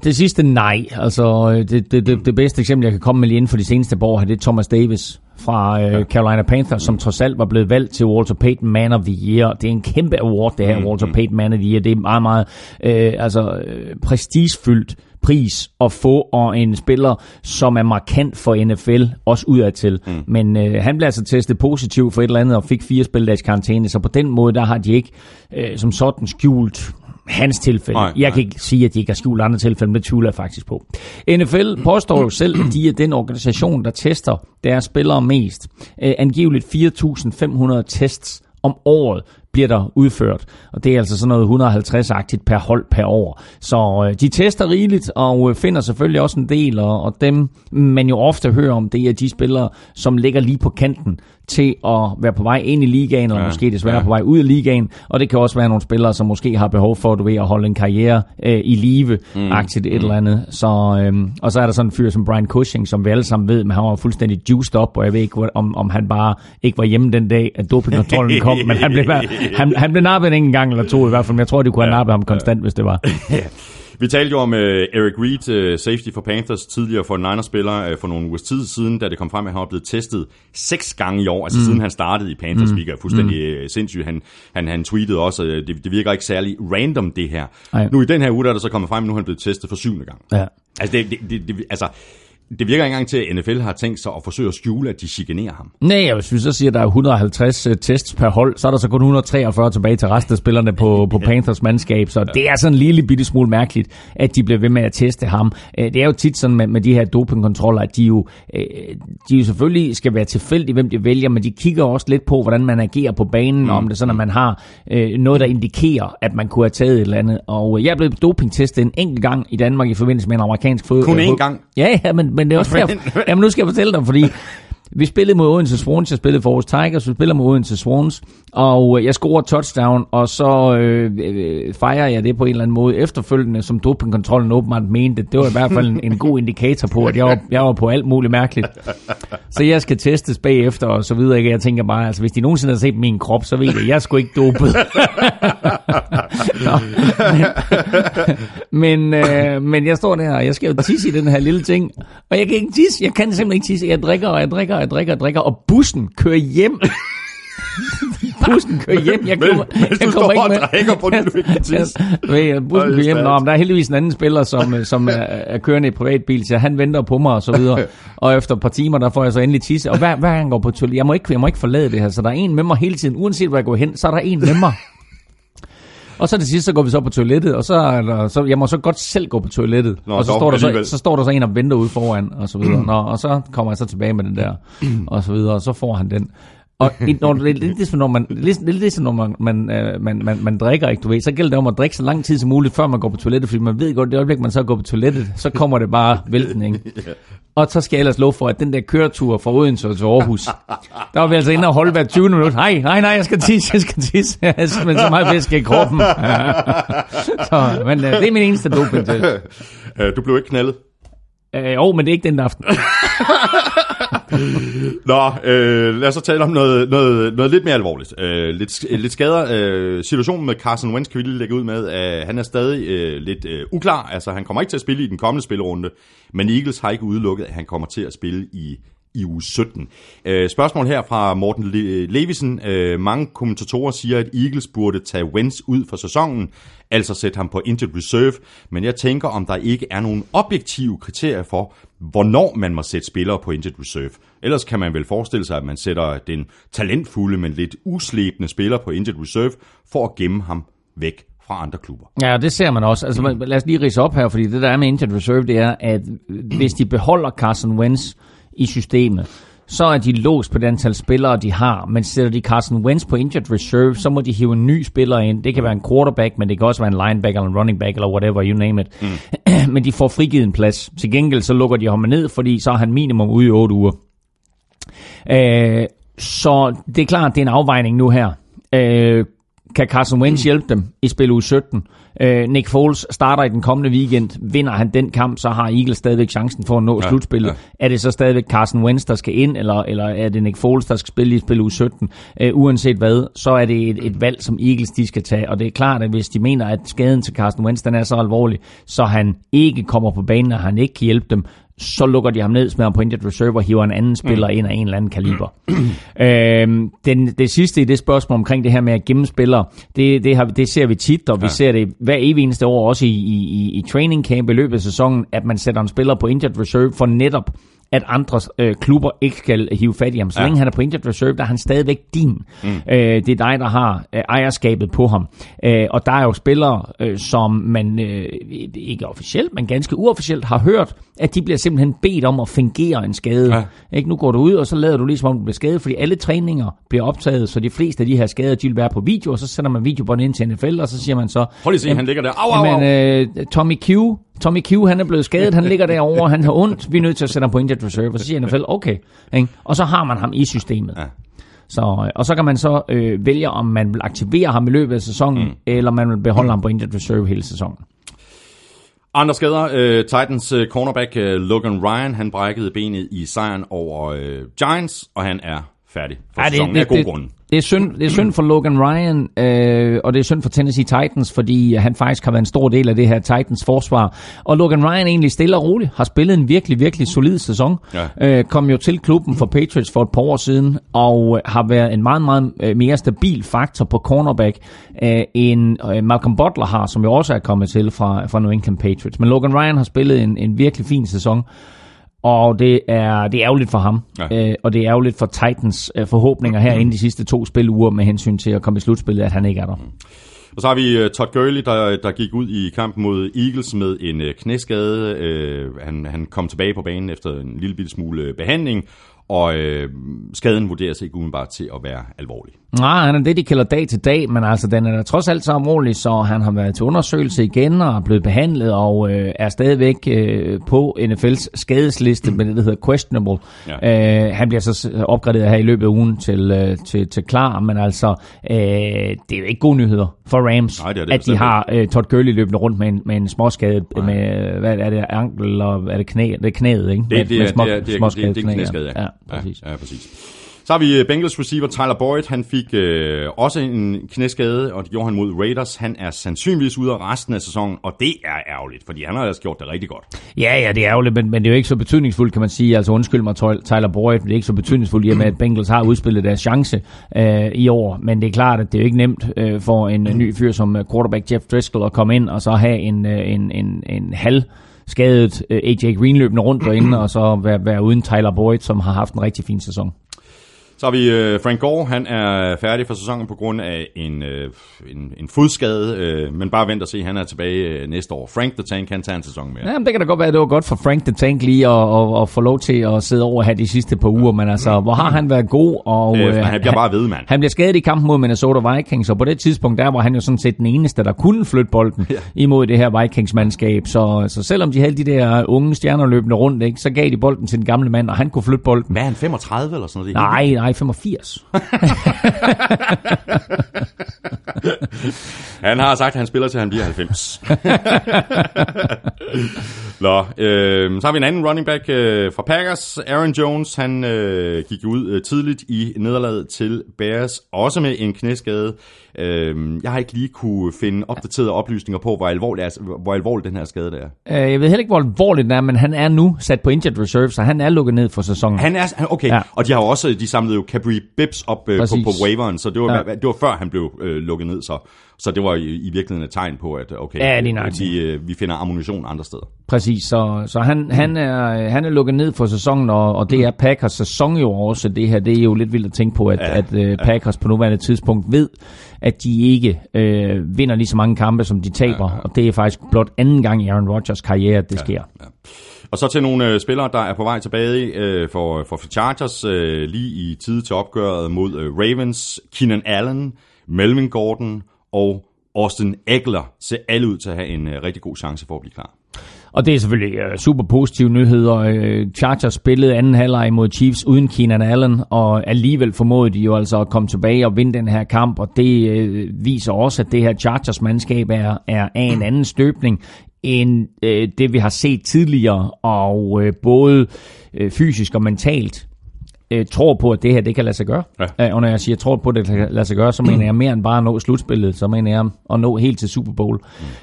det sidste nej. Altså, øh, det, det, det, det bedste eksempel, jeg kan komme med lige inden for de seneste år, det er Thomas Davis fra øh, Carolina Panthers, som trods alt var blevet valgt til Walter Payton Man of the Year. Det er en kæmpe award, det her Walter Payton Man of the Year. Det er meget, meget øh, altså, øh, prestigefyldt pris at få, og en spiller, som er markant for NFL, også udadtil. Mm. Men øh, han blev altså testet positiv for et eller andet, og fik fire spildags karantæne, så på den måde, der har de ikke øh, som sådan skjult hans tilfælde. Nej, jeg nej. kan ikke sige, at de ikke har skjult andre tilfælde, men det tvivler jeg faktisk på. NFL påstår jo selv, at de er den organisation, der tester deres spillere mest. Øh, angiveligt 4.500 tests om året bliver der udført. Og det er altså sådan noget 150-agtigt per hold per år. Så øh, de tester rigeligt og øh, finder selvfølgelig også en del, og, og dem man jo ofte hører om, det er de spillere, som ligger lige på kanten til at være på vej ind i ligaen, eller Ja, ja, måske desværre ja. ja. på vej ud af ligaen. Og det kan også være nogle spillere, som måske har behov for du ved, at holde en karriere øh, i live, mm. aktivt et eller andet. Så, øh, og så er der sådan en fyr som Brian Cushing, som vi alle sammen ved, men han var fuldstændig juiced up, og jeg ved ikke, om, om han bare ikke var hjemme den dag, at dopingkontrollen kom, men han blev, han, han blev nappet en gang eller to i hvert fald, men jeg tror, de kunne have nappet ham konstant, hvis det var. Vi talte jo om uh, Eric Reed, uh, safety for Panthers, tidligere for Niners spiller uh, for nogle uger tid siden, da det kom frem, at han var blevet testet seks gange i år, altså mm. siden han startede i Panthers, mm. hvilket er fuldstændig mm. sindssygt. Han, han, han tweetede også, uh, det, det virker ikke særlig random det her. Nej. Nu i den her uge, der er der så kommet frem, nu er han blevet testet for syvende gang. Ja. Altså, det, det, det, det, altså, det virker ikke engang til, at NFL har tænkt sig at forsøge at skjule, at de chikanerer ham. Nej, hvis vi så siger, at der er 150 øh, tests per hold, så er der så kun 143 tilbage til resten af spillerne på, på Panthers mandskab. Så det er sådan en lille bitte smule mærkeligt, at de bliver ved med at teste ham. Øh, Det er jo tit sådan med, med de her dopingkontroller, at de jo, øh, de jo selvfølgelig skal være tilfældige, hvem de vælger, men de kigger også lidt på, hvordan man agerer på banen, mm. om det sådan, at man har noget, der indikerer, at man kunne have taget et eller andet. Og jeg blevet dopingtestet en enkelt gang i Danmark i forbindelse med en amerikansk fodbold. Kun én gang? Ja, ja, men, men det er også derfor. Jamen nu skal jeg fortælle dig, fordi vi spillede mod Odense Swans, jeg spillede for Aarhus Tigers, vi spiller mod Odense Swans, og øh, jeg scorer touchdown, og så øh, øh, fejrer jeg det på en eller anden måde efterfølgende, som dopingkontrollen åbenbart mente. Det var i hvert fald en, en god indikator på, at jeg var, jeg var på alt muligt mærkeligt. Så jeg skal testes bagefter og så videre. ikke? Jeg tænker bare, altså hvis de nogensinde har set min krop, så ved jeg, at jeg er sgu ikke dopet. Nå, men, men, øh, men jeg står der, og jeg skal jo tisse i den her lille ting, og jeg kan ikke tisse, jeg kan simpelthen ikke tisse. Jeg drikker, og jeg drikker, jeg drikker, og drikker, og bussen kører hjem. bussen kører hjem. Jeg Men- kommer, mens du jeg kommer ikke med. drikker, fordi du ikke kan bussen kører hjem. Nå, men der er heldigvis en anden spiller, som, øh, som er, er kørende i privatbil, så han venter på mig og så videre. Og efter et par timer, der får jeg så endelig tisse. Og hver, hver gang jeg går på toilet, jeg må, ikke, jeg må ikke forlade det her, så der er en med mig hele tiden. Uanset hvor jeg går hen, så er der en med mig. Og så til sidst, så går vi så på toilettet, og så, er der, så jeg må så godt selv gå på toilettet. Nå, og så dog, står, der så, alligevel. så står der så en og venter ude foran, og så videre. Nå, og så kommer jeg så tilbage med den der, og så videre, og så får han den. Og i- når, det er lidt ligesom, når man, lidt, lidt ligesom, når man, man, øh, man, man, man drikker, ikke, du ved, så gælder det om at drikke så lang tid som muligt, før man går på toilettet, fordi man ved godt, det øjeblik, man så går på toilettet, så kommer det bare vælten, ikke? Og så skal jeg ellers love for, at den der køretur fra Odense til Aarhus, der var vi altså inde og holde hver 20 minutter. Nej, nej, nej, jeg skal tisse, jeg skal tisse. Jeg simpelthen så meget væske i kroppen. så, men øh, det er min eneste doping til. Uh, du blev ikke knaldet. Øh, jo, men det er ikke den aften. Nå, øh, lad os så tale om noget, noget, noget lidt mere alvorligt. Øh, lidt, øh, lidt skader. Øh, situationen med Carson Wentz kan vi lige lægge ud med. at han er stadig øh, lidt øh, uklar. Altså, han kommer ikke til at spille i den kommende spillerunde. Men Eagles har ikke udelukket, at han kommer til at spille i i uge 17. Øh, spørgsmål her fra Morten Le- Levisen. Øh, mange kommentatorer siger, at Eagles burde tage Wentz ud for sæsonen, altså sætte ham på injured reserve, men jeg tænker, om der ikke er nogen objektive kriterier for, hvornår man må sætte spillere på injured reserve. Ellers kan man vel forestille sig, at man sætter den talentfulde, men lidt uslæbende spiller på injured reserve, for at gemme ham væk fra andre klubber. Ja, det ser man også. Altså, man- lad os lige rise op her, fordi det der er med injured reserve, det er, at hvis de beholder Carson Wentz i systemet, så er de låst på det antal spillere, de har. Men sætter de Carson Wentz på injured reserve, så må de hive en ny spiller ind. Det kan være en quarterback, men det kan også være en linebacker eller en running back, eller whatever, you name it. Mm. men de får frigivet en plads. Til gengæld så lukker de ham ned, fordi så er han minimum ude i 8 uger. Øh, så det er klart, det er en afvejning nu her. Øh, kan Carson Wentz hjælpe dem i spil uge 17? Øh, Nick Foles starter i den kommende weekend. Vinder han den kamp, så har Eagles stadigvæk chancen for at nå ja, slutspillet. Ja. Er det så stadigvæk Carson Wentz, der skal ind, eller, eller er det Nick Foles, der skal spille i spil uge 17? Øh, uanset hvad, så er det et, et valg, som Eagles de skal tage. Og det er klart, at hvis de mener, at skaden til Carson Wentz den er så alvorlig, så han ikke kommer på banen, og han ikke kan hjælpe dem, så lukker de ham ned, smider ham på injured reserve og hiver en anden spiller mm. ind af en eller anden kaliber. øhm, den, det sidste i det spørgsmål omkring det her med at gemme spillere, det, det, har, det ser vi tit, og vi ja. ser det hver evig eneste år, også i, i, i training camp i løbet af sæsonen, at man sætter en spiller på injured reserve for netop at andre øh, klubber ikke skal hive fat i ham. Så ja. længe han er på injured reserve, der er han stadigvæk din. Mm. Øh, det er dig, der har øh, ejerskabet på ham. Øh, og der er jo spillere, øh, som man øh, ikke officielt, men ganske uofficielt har hørt, at de bliver simpelthen bedt om at fingere en skade. Ja. Ikke? Nu går du ud, og så lader du ligesom om, du bliver skadet, fordi alle træninger bliver optaget, så de fleste af de her skader, de vil være på video, og så sender man videobånd ind til NFL, og så siger man så... Prøv lige se, han ligger der. Au, au, au. Jamen, øh, Tommy Q, Tommy Q, han er blevet skadet, han ligger derovre, han har ondt, vi er nødt til at sætte ham på injured reserve, og så siger NFL, okay. Ikke? Og så har man ham i systemet. Ja. Så, og så kan man så øh, vælge, om man vil aktivere ham i løbet af sæsonen, mm. eller man vil beholde mm. ham på injured reserve hele sæsonen. Andre skader. Uh, Titans uh, cornerback uh, Logan Ryan, han brækkede benet i sejren over uh, Giants, og han er færdig for ja, det, sæsonen det, af god det, grund. Det er, synd, det er synd for Logan Ryan, øh, og det er synd for Tennessee Titans, fordi han faktisk har været en stor del af det her Titans forsvar. Og Logan Ryan egentlig stille og roligt har spillet en virkelig, virkelig solid sæson. Ja. Øh, kom jo til klubben for Patriots for et par år siden, og har været en meget, meget øh, mere stabil faktor på cornerback, øh, end øh, Malcolm Butler har, som jo også er kommet til fra, fra New England Patriots. Men Logan Ryan har spillet en, en virkelig fin sæson. Og det er, det er ærgerligt for ham, ja. øh, og det er ærgerligt for Titans øh, forhåbninger her inden de sidste to spiluger med hensyn til at komme i slutspillet, at han ikke er der. Og så har vi uh, Todd Gurley, der, der gik ud i kampen mod Eagles med en uh, knæskade. Uh, han, han kom tilbage på banen efter en lille smule behandling, og øh, skaden vurderes ikke umiddelbart til at være alvorlig. Nej, han er det, de kalder dag til dag, men altså den er trods alt så alvorlig, så han har været til undersøgelse igen og er blevet behandlet og øh, er stadigvæk øh, på NFL's skadesliste med det, der hedder questionable. Ja. Øh, han bliver så opgraderet her i løbet af ugen til, øh, til, til klar, men altså øh, det er jo ikke gode nyheder for Rams, Nej, det det, at de har øh, Todd Gurley løbende rundt med en, med en småskade Nej. med, hvad er det, ankel og er det knæ, det er knæet, ikke? Det, det, med, med små, det, er, det, er, det, er, det er knæskade, ja. ja præcis. Ja, ja, præcis. Så har vi øh, Bengals receiver Tyler Boyd. Han fik øh, også en knæskade, og det gjorde han mod Raiders. Han er sandsynligvis ude af resten af sæsonen, og det er ærgerligt, fordi han har ellers gjort det rigtig godt. Ja, ja, det er ærgerligt, men, men det er jo ikke så betydningsfuldt, kan man sige. Altså undskyld mig, Tyler Boyd, men det er ikke så betydningsfuldt i og med, at Bengals har udspillet deres chance øh, i år. Men det er klart, at det er jo ikke nemt øh, for en ny fyr som øh, quarterback Jeff Driscoll at komme ind og så have en, øh, en, en, en halv skadet øh, AJ Green løbende rundt derinde, og så være, være uden Tyler Boyd, som har haft en rigtig fin sæson. Så har vi øh, Frank Gore, han er færdig for sæsonen på grund af en, øh, en, en fodskade, øh, men bare vent og se, han er tilbage øh, næste år. Frank the Tank, han tager en sæson mere. Ja, det kan da godt være, at det var godt for Frank the Tank lige at, at, at få lov til at sidde over her de sidste par uger, men altså, hvor har han været god? Og, øh, han bliver bare ved, mand. Han bliver skadet i kampen mod Minnesota Vikings, og på det tidspunkt, der var han jo sådan set den eneste, der kunne flytte bolden ja. imod det her Vikings-mandskab. Så, så selvom de havde de der unge stjerner løbende rundt, ikke, så gav de bolden til den gamle mand, og han kunne flytte bolden. Hvad er han, 35 eller sådan noget? Nej, nej, 85. han har sagt, at han spiller til han bliver 90. Nå, øh, så har vi en anden running back øh, fra Packers. Aaron Jones, han øh, gik ud øh, tidligt i nederlaget til Bears, også med en knæskade. Øh, jeg har ikke lige kunne finde opdaterede oplysninger på, hvor alvorlig, er, hvor alvorlig den her skade er. Øh, jeg ved heller ikke, hvor alvorlig den er, men han er nu sat på injured reserve, så han er lukket ned for sæsonen. Han er, okay, ja. og de har også, de samlede jo Capri Bibbs op øh, på, på waveren, så det var, ja. det var før han blev øh, lukket ned, så, så det var i, i virkeligheden et tegn på, at okay, ja, de, øh, vi finder ammunition andre steder. Præcis, så, så han, han, er, han er lukket ned for sæsonen, og, og det er Packers sæson jo også. Det her det er jo lidt vildt at tænke på, at, ja, at uh, Packers ja. på nuværende tidspunkt ved, at de ikke øh, vinder lige så mange kampe, som de taber. Ja, ja. Og det er faktisk blot anden gang i Aaron Rodgers karriere, at det ja, sker. Ja. Og så til nogle øh, spillere, der er på vej tilbage øh, for, for Chargers øh, lige i tid til opgøret mod øh, Ravens. Keenan Allen, Melvin Gordon og Austin Eckler ser alle ud til at have en øh, rigtig god chance for at blive klar. Og det er selvfølgelig øh, super positive nyheder. Øh, Chargers spillede anden halvleg mod Chiefs uden Keenan Allen, og alligevel formåede de jo altså at komme tilbage og vinde den her kamp, og det øh, viser også, at det her Chargers-mandskab er, er af en anden støbning end det, vi har set tidligere, og både fysisk og mentalt øh, tror på, at det her det kan lade sig gøre. Ja. Øh, og når jeg siger tror på, at det kan lade sig gøre, så mener jeg mere end bare at nå slutspillet. Så mener jeg at nå helt til Super Bowl.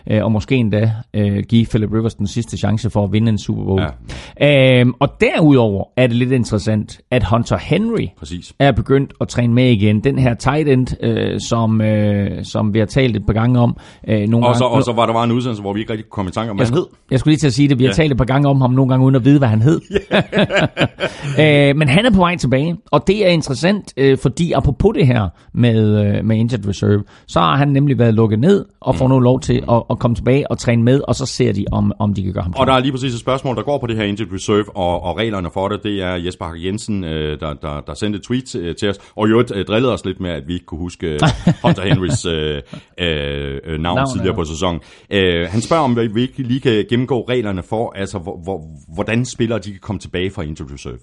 Mm. Øh, og måske endda øh, give Philip Rivers den sidste chance for at vinde en Super Bowl. Ja. Øh, og derudover er det lidt interessant, at Hunter Henry Præcis. er begyndt at træne med igen. Den her tight end, øh, som, øh, som vi har talt et par gange om. Øh, nogle Og så, gange, og så var der var en udsendelse, hvor vi ikke rigtig komme i tanke om, hvad jeg han hed. skulle, jeg skulle lige til at sige det. Vi har Ja. talt et par gange om ham nogle gange, uden at vide, hvad han hed. øh, men han er på vej tilbage, og det er interessant, øh, fordi apropos det her med, øh, med Injured Reserve, så har han nemlig været lukket ned og får nu lov til at, at komme tilbage og træne med, og så ser de, om, om de kan gøre ham Og der er lige præcis et spørgsmål, der går på det her Injured Reserve, og, og reglerne for det, det er Jesper Hakke Jensen, øh, der, der, der sendte et tweet øh, til os, og øvrigt øh, drillede os lidt med, at vi ikke kunne huske øh, Hunter Henrys øh, øh, øh, navn Navn, tidligere ja. på sæsonen. Øh, han spørger, om vi ikke lige kan gennemgå reglerne for, altså hvor, hvor, hvordan spillere de kan komme tilbage fra Injured Reserve.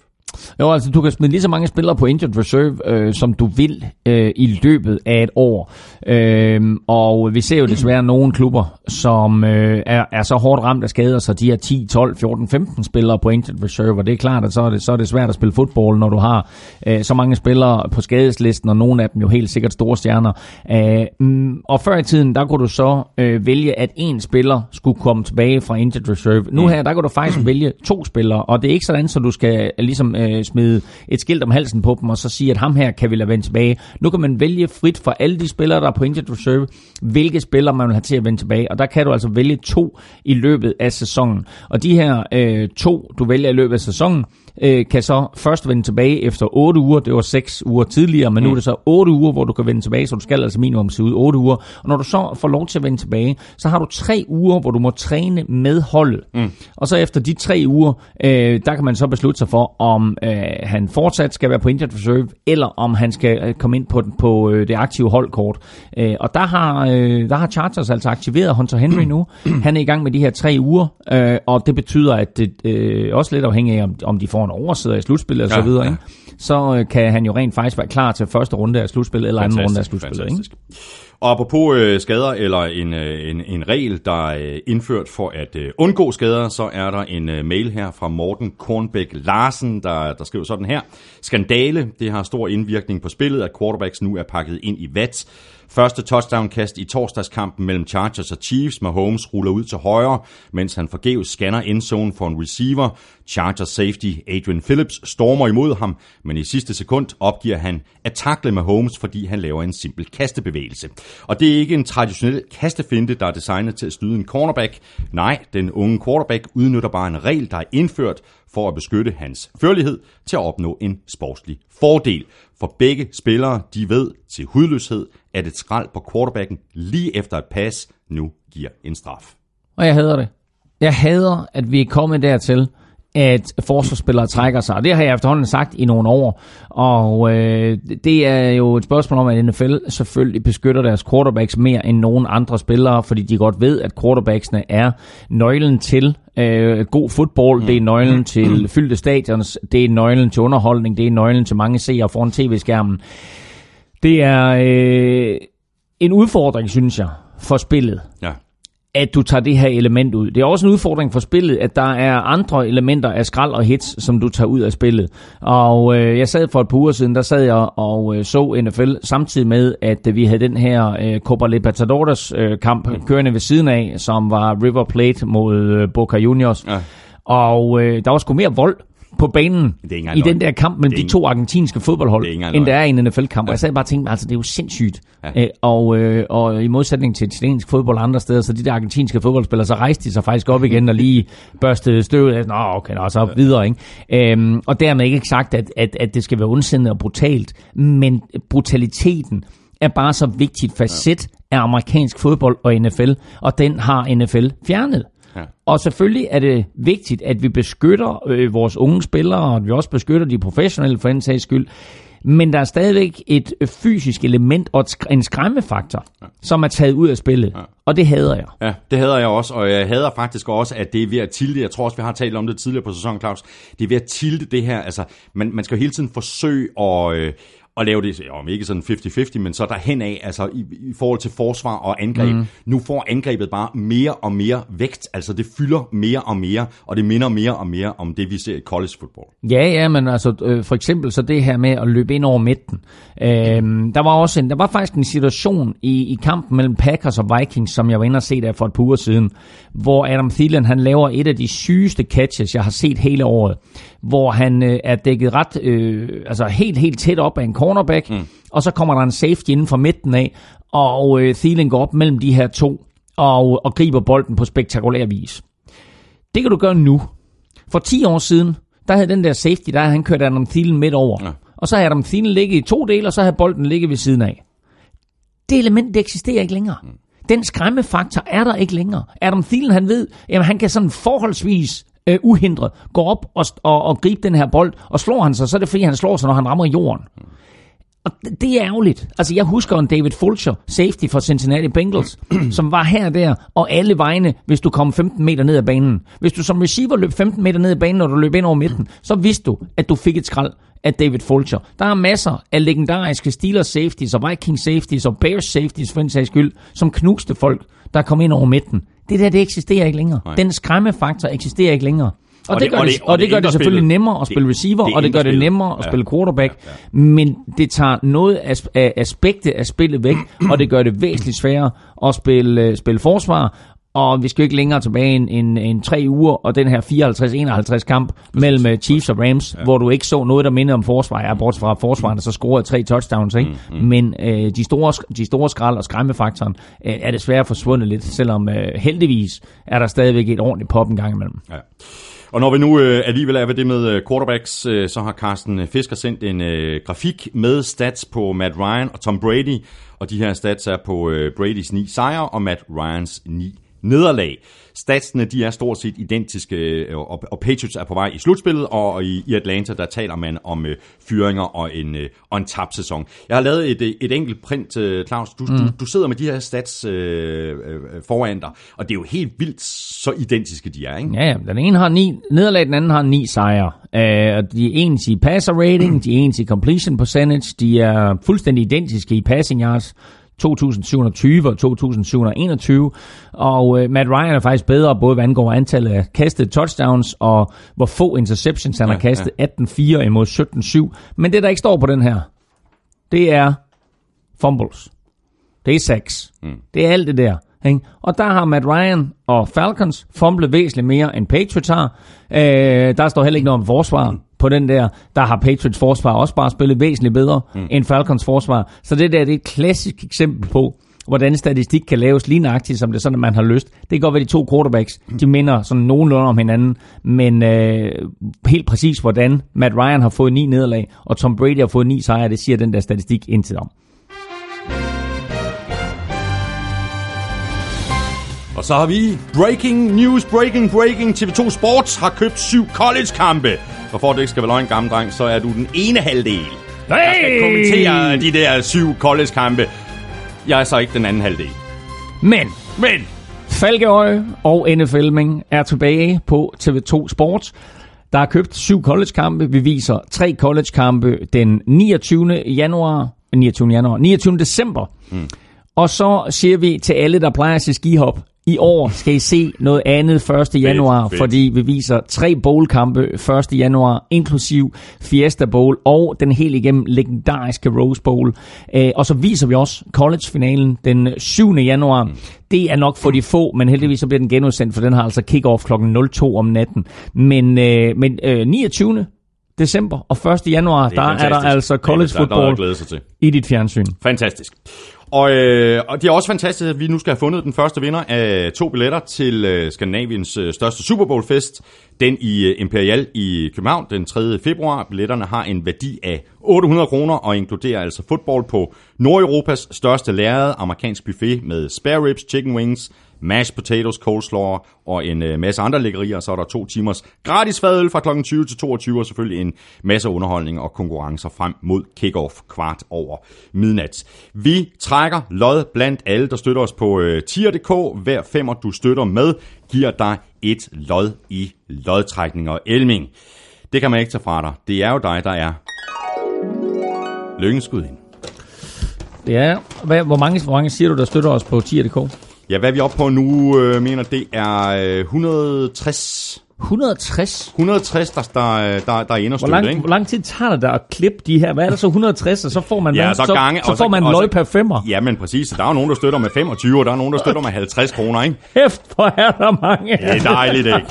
Jo, altså du kan smide lige så mange spillere på Injured Reserve, øh, som du vil øh, i løbet af et år. Øh, og vi ser jo desværre nogle klubber, som øh, er, er så hårdt ramt af skader, så de har 10, 12, 14, 15 spillere på Injured Reserve, og det er klart, at så er det, så er det svært at spille fodbold, når du har øh, så mange spillere på skadeslisten, og nogle af dem jo helt sikkert store stjerner. Øh, mm, og før i tiden, der kunne du så øh, vælge, at en spiller skulle komme tilbage fra Injured Reserve. Nu her, der kan du faktisk vælge to spillere, og det er ikke sådan, så du skal ligesom øh, smide et skilt om halsen på dem, og så sige, at ham her kan vi lade vende tilbage. Nu kan man vælge frit for alle de spillere, der er på Injured Reserve, hvilke spillere man vil have til at vende tilbage, og der kan du altså vælge to i løbet af sæsonen. Og de her øh, to, du vælger i løbet af sæsonen, øh, kan så først vende tilbage efter 8 uger. Det var 6 uger tidligere, men nu er det så 8 uger, hvor du kan vende tilbage, så du skal altså minimum se ud 8 uger. Og når du så får lov til at vende tilbage, så har du 3 uger, hvor du må træne med holdet. Mm. Og så efter de 3 uger, øh, der kan man så beslutte sig for, om øh, han fortsat skal være på Injured Reserve, eller om han skal øh, komme ind på, på øh, det aktive holdkort. Øh, og der har, øh, der har Chargers altså aktiveret Hunter Henry nu. Han er i gang med de her 3 uger, øh, og det betyder, at det øh, også lidt afhængig af, om, om de får en oversider i slutspillet og så Ja, videre, ja. ikke? så øh, kan han jo rent faktisk være klar til første runde af slutspillet, eller anden runde af slutspillet. Ikke? fantastisk. Og apropos øh, skader, eller en, øh, en, en regel, der er øh, indført for at øh, undgå skader, så er der en øh, mail her fra Morten Kornbæk Larsen, der, der skriver sådan her. Skandale, det har stor indvirkning på spillet, at quarterbacks nu er pakket ind i vat. Første touchdown-kast i torsdagskampen mellem Chargers og Chiefs. Mahomes ruller ud til højre, mens han forgæves scanner endzone for en receiver. Chargers safety Adrian Phillips stormer imod ham, men i sidste sekund opgiver han at takle Mahomes, fordi han laver en simpel kastebevægelse. Og det er ikke en traditionel kastefinte, der er designet til at skyde en cornerback. Nej, den unge quarterback udnytter bare en regel, der er indført for at beskytte hans førlighed til at opnå en sportslig fordel. For begge spillere, de ved til hudløshed, at et skrald på quarterbacken lige efter et pass nu giver en straf. Og jeg hader det. Jeg hader, at vi er kommet dertil, at forsvarsspillere trækker sig. Det har jeg efterhånden sagt i nogle år. Og øh, det er jo et spørgsmål om, at NFL selvfølgelig beskytter deres quarterbacks mere end nogen andre spillere, fordi de godt ved, at quarterbacksene er nøglen til øh, god fodbold, det er nøglen til fyldte stadions, det er nøglen til underholdning, det er nøglen til mange seere foran tv-skærmen. Det er øh, en udfordring, synes jeg, for spillet Ja. at du tager det her element ud. Det er også en udfordring for spillet, at der er andre elementer af skrald og hits, som du tager ud af spillet. Og øh, jeg sad for et par uger siden, der sad jeg og øh, så NFL samtidig med, at øh, vi havde den her øh, Copa Libertadores øh, kamp kørende ved siden af, som var River Plate mod øh, Boca Juniors. Ja. Og øh, der var sgu mere vold på banen i den der kamp mellem de to argentinske fodboldhold, end der løgn. er i en NFL-kamp. Og jeg sad bare og tænkte, altså det er jo sindssygt. Ja. Ja. og, øh, og i modsætning til italiensk fodbold og andre steder, så de der argentinske fodboldspillere, så rejste de sig faktisk op igen og lige børstede støvet af. Nå, okay, nå, så videre, ikke? Øhm, og dermed ikke sagt, at, at, at det skal være ondsindet og brutalt, men brutaliteten er bare så vigtigt facet af amerikansk fodbold og NFL, og den har NFL fjernet. Ja. Og selvfølgelig er det vigtigt, at vi beskytter øh, vores unge spillere, og at vi også beskytter de professionelle for den sags skyld. Men der er stadigvæk et fysisk element og en skræmmefaktor, som er taget ud af spillet. Og det hader jeg. Ja, det hader jeg også, og jeg hader faktisk også, at det er ved at tilde, jeg tror også, vi har talt om det tidligere på sæsonen, Claus, det er ved at tilde det her, altså, man, man skal jo hele tiden forsøge at, øh, at lave det, om ikke sådan 50-50, men så derhen af, altså i, i forhold til forsvar og angreb. Mm. Nu får angrebet bare mere og mere vægt, altså det fylder mere og mere, og det minder mere og mere om det, vi ser i college football. Ja, ja, men altså øh, for eksempel så det her med at løbe ind over midten. Øh, der var også en, der var faktisk en situation i, i kampen mellem Packers og Vikings, som jeg var inde og se der for et par uger siden, hvor Adam Thielen han laver et af de sygeste catches, jeg har set hele året, hvor han øh, er dækket ret, øh, altså helt, helt tæt op af en cornerback, mm. og så kommer der en safety inden for midten af, og øh, Thielen går op mellem de her to, og, og griber bolden på spektakulær vis. Det kan du gøre nu. For 10 år siden, der havde den der safety, der havde han kørt Adam Thielen midt over. Ja. Og så havde Adam Thielen ligget i to dele, og så havde bolden ligget ved siden af. Det element, det eksisterer ikke længere. Mm. Den skræmmefaktor er der ikke længere. Adam Thielen, han ved, at han kan sådan forholdsvis øh, uhindret gå op og, og, og gribe den her bold, og slår han sig, så er det fordi, han slår sig, når han rammer jorden. Og det, det er ærgerligt. Altså, jeg husker en David Fulcher, safety for Cincinnati Bengals, som var her og der, og alle vegne, hvis du kom 15 meter ned ad banen. Hvis du som receiver løb 15 meter ned ad banen, når du løb ind over midten, så vidste du, at du fik et skrald af David Fulcher. Der er masser af legendariske Steelers safeties, og Vikings safeties, og Bears safeties for en sags skyld, som knuste folk, der kom ind over midten. Det der, det eksisterer ikke længere. Nej. Den skræmmefaktor eksisterer ikke længere. Og, Og det- det, gør og det, det- og, det, det gør det selvfølgelig spillet. nemmere at Det- spille receiver, det og det gør det nemmere at Ja. spille quarterback, men det tager noget af, af aspektet af spillet væk, og det gør det væsentligt sværere at spille, øh, spille forsvar, og vi skal jo ikke længere tilbage end, end, end tre uger, og den her 54-51 kamp mellem øh, Chiefs og Rams, ja. hvor du ikke så noget, der mindede om forsvar. Ja, bortset fra forsvarerne, så scorede tre touchdowns, ikke? Mm, mm. Men øh, de, store, de store skrald og skræmmefaktoren øh, er desværre forsvundet lidt, selvom øh, heldigvis er der stadigvæk et ordentligt pop en gang imellem. Ja. Og når vi nu øh, alligevel er ved det med øh, quarterbacks, øh, så har Carsten Fisker sendt en øh, grafik med stats på Matt Ryan og Tom Brady. Og de her stats er på øh, Bradys 9 sejre og Matt Ryans 9 nederlag. Statsene de er stort set identiske, øh, og, og Patriots er på vej i slutspillet, og i, i Atlanta der taler man om øh, fyringer og en, øh, og en tabt sæson. Jeg har lavet et, et enkelt print, øh, Claus. Du, mm. du, du sidder med de her stats øh, øh, foran dig, og det er jo helt vildt så identiske de er, ikke? Ja, ja. Den ene har ni nederlag, den anden har ni sejre. Øh, og de er ens i passer rating, de er ens i completion percentage, de er fuldstændig identiske i passing yards. 2720 og 2721, og øh, Matt Ryan er faktisk bedre, både hvad angår antallet af kastede touchdowns, og hvor få interceptions han Ja, har kastet, 18-4 imod 17-7. Men det, der ikke står på den her, det er fumbles. Det er sacks. Mm. Det er alt det der. Ikke? Og der har Matt Ryan og Falcons fumblet væsentligt mere end Patriots har. Øh, der står heller ikke noget om forsvar på den der. Der har Patriots forsvar også bare spillet væsentligt bedre mm. end Falcons forsvar. Så det der det er et klassisk eksempel på, hvordan statistik kan laves lige nøjagtigt, som det er sådan, at man har lyst. Det kan godt være, de to quarterbacks, de minder sådan nogenlunde om hinanden, men øh, helt præcis, hvordan Matt Ryan har fået ni nederlag, og Tom Brady har fået ni sejre, det siger den der statistik intet om. Og så har vi breaking news, breaking, breaking. TV2 Sports har købt syv college-kampe. Og for at det ikke skal være løgn, gammel dreng, så er du den ene halvdel, der skal kommentere de der syv college-kampe. Jeg er så ikke den anden halvdel. Men Men Falkeøje og NFLming er tilbage på TV2 Sport. Der er købt syv college-kampe. Vi viser tre college-kampe den 29. januar, 29. januar, 29. december. Mm. Og så siger vi til alle, der plejer at se skihop, i år skal I se noget andet 1. januar, fedt. fordi vi viser tre bowl-kampe 1. januar, inklusiv Fiesta Bowl og den helt igennem legendariske Rose Bowl. Øh, og så viser vi også college-finalen den 7. januar. Mm. Det er nok for de få, men heldigvis så bliver den genudsendt, for den har altså kick-off kl. 02 om natten. Men, øh, men øh, 29 december og 1. januar, der er der fantastisk. altså college Der er noget at football glæde sig til. i dit fjernsyn. Fantastisk. Og, øh, og det er også fantastisk, at vi nu skal have fundet den første vinder af to billetter til øh, Skandinaviens øh, største Super Bowl fest. Den i øh, Imperial i København den 3. februar. Billetterne har en værdi af 800 kroner og inkluderer altså fodbold på Nordeuropas største lærrede, amerikansk buffet med spare ribs, chicken wings, mashed potatoes, coleslaw og en øh, masse andre lækkerier. Så er der to timers gratis fadøl fra kl. 20 til 22, og selvfølgelig en masse underholdning og konkurrencer frem mod kickoff kvart over midnat. Vi trækker lod blandt alle, der støtter os på øh, tier.dk. Hver femmer, du støtter med, giver dig et lod i lodtrækning og elming. Det kan man ikke tage fra dig. Det er jo dig, der er lykkens ind. Det er, hvad, hvor, mange, hvor mange siger du, der støtter os på tier.dk? Ja, hvad er vi oppe på nu, øh, mener det er øh, 160... 160? 160, der, der, der, der er inde og Hvor lang, ikke? hvor lang tid tager det dig at klippe de her? Hvad er der så 160, og så får man, Ja, så så, gange- så, og får så- man og løg så- per femmer. Ja, men præcis. Der er jo nogen, der støtter med 25, og der er nogen, der støtter med 50 kroner, ikke? Hæft, hvor er der mange. Det er dejligt, ikke?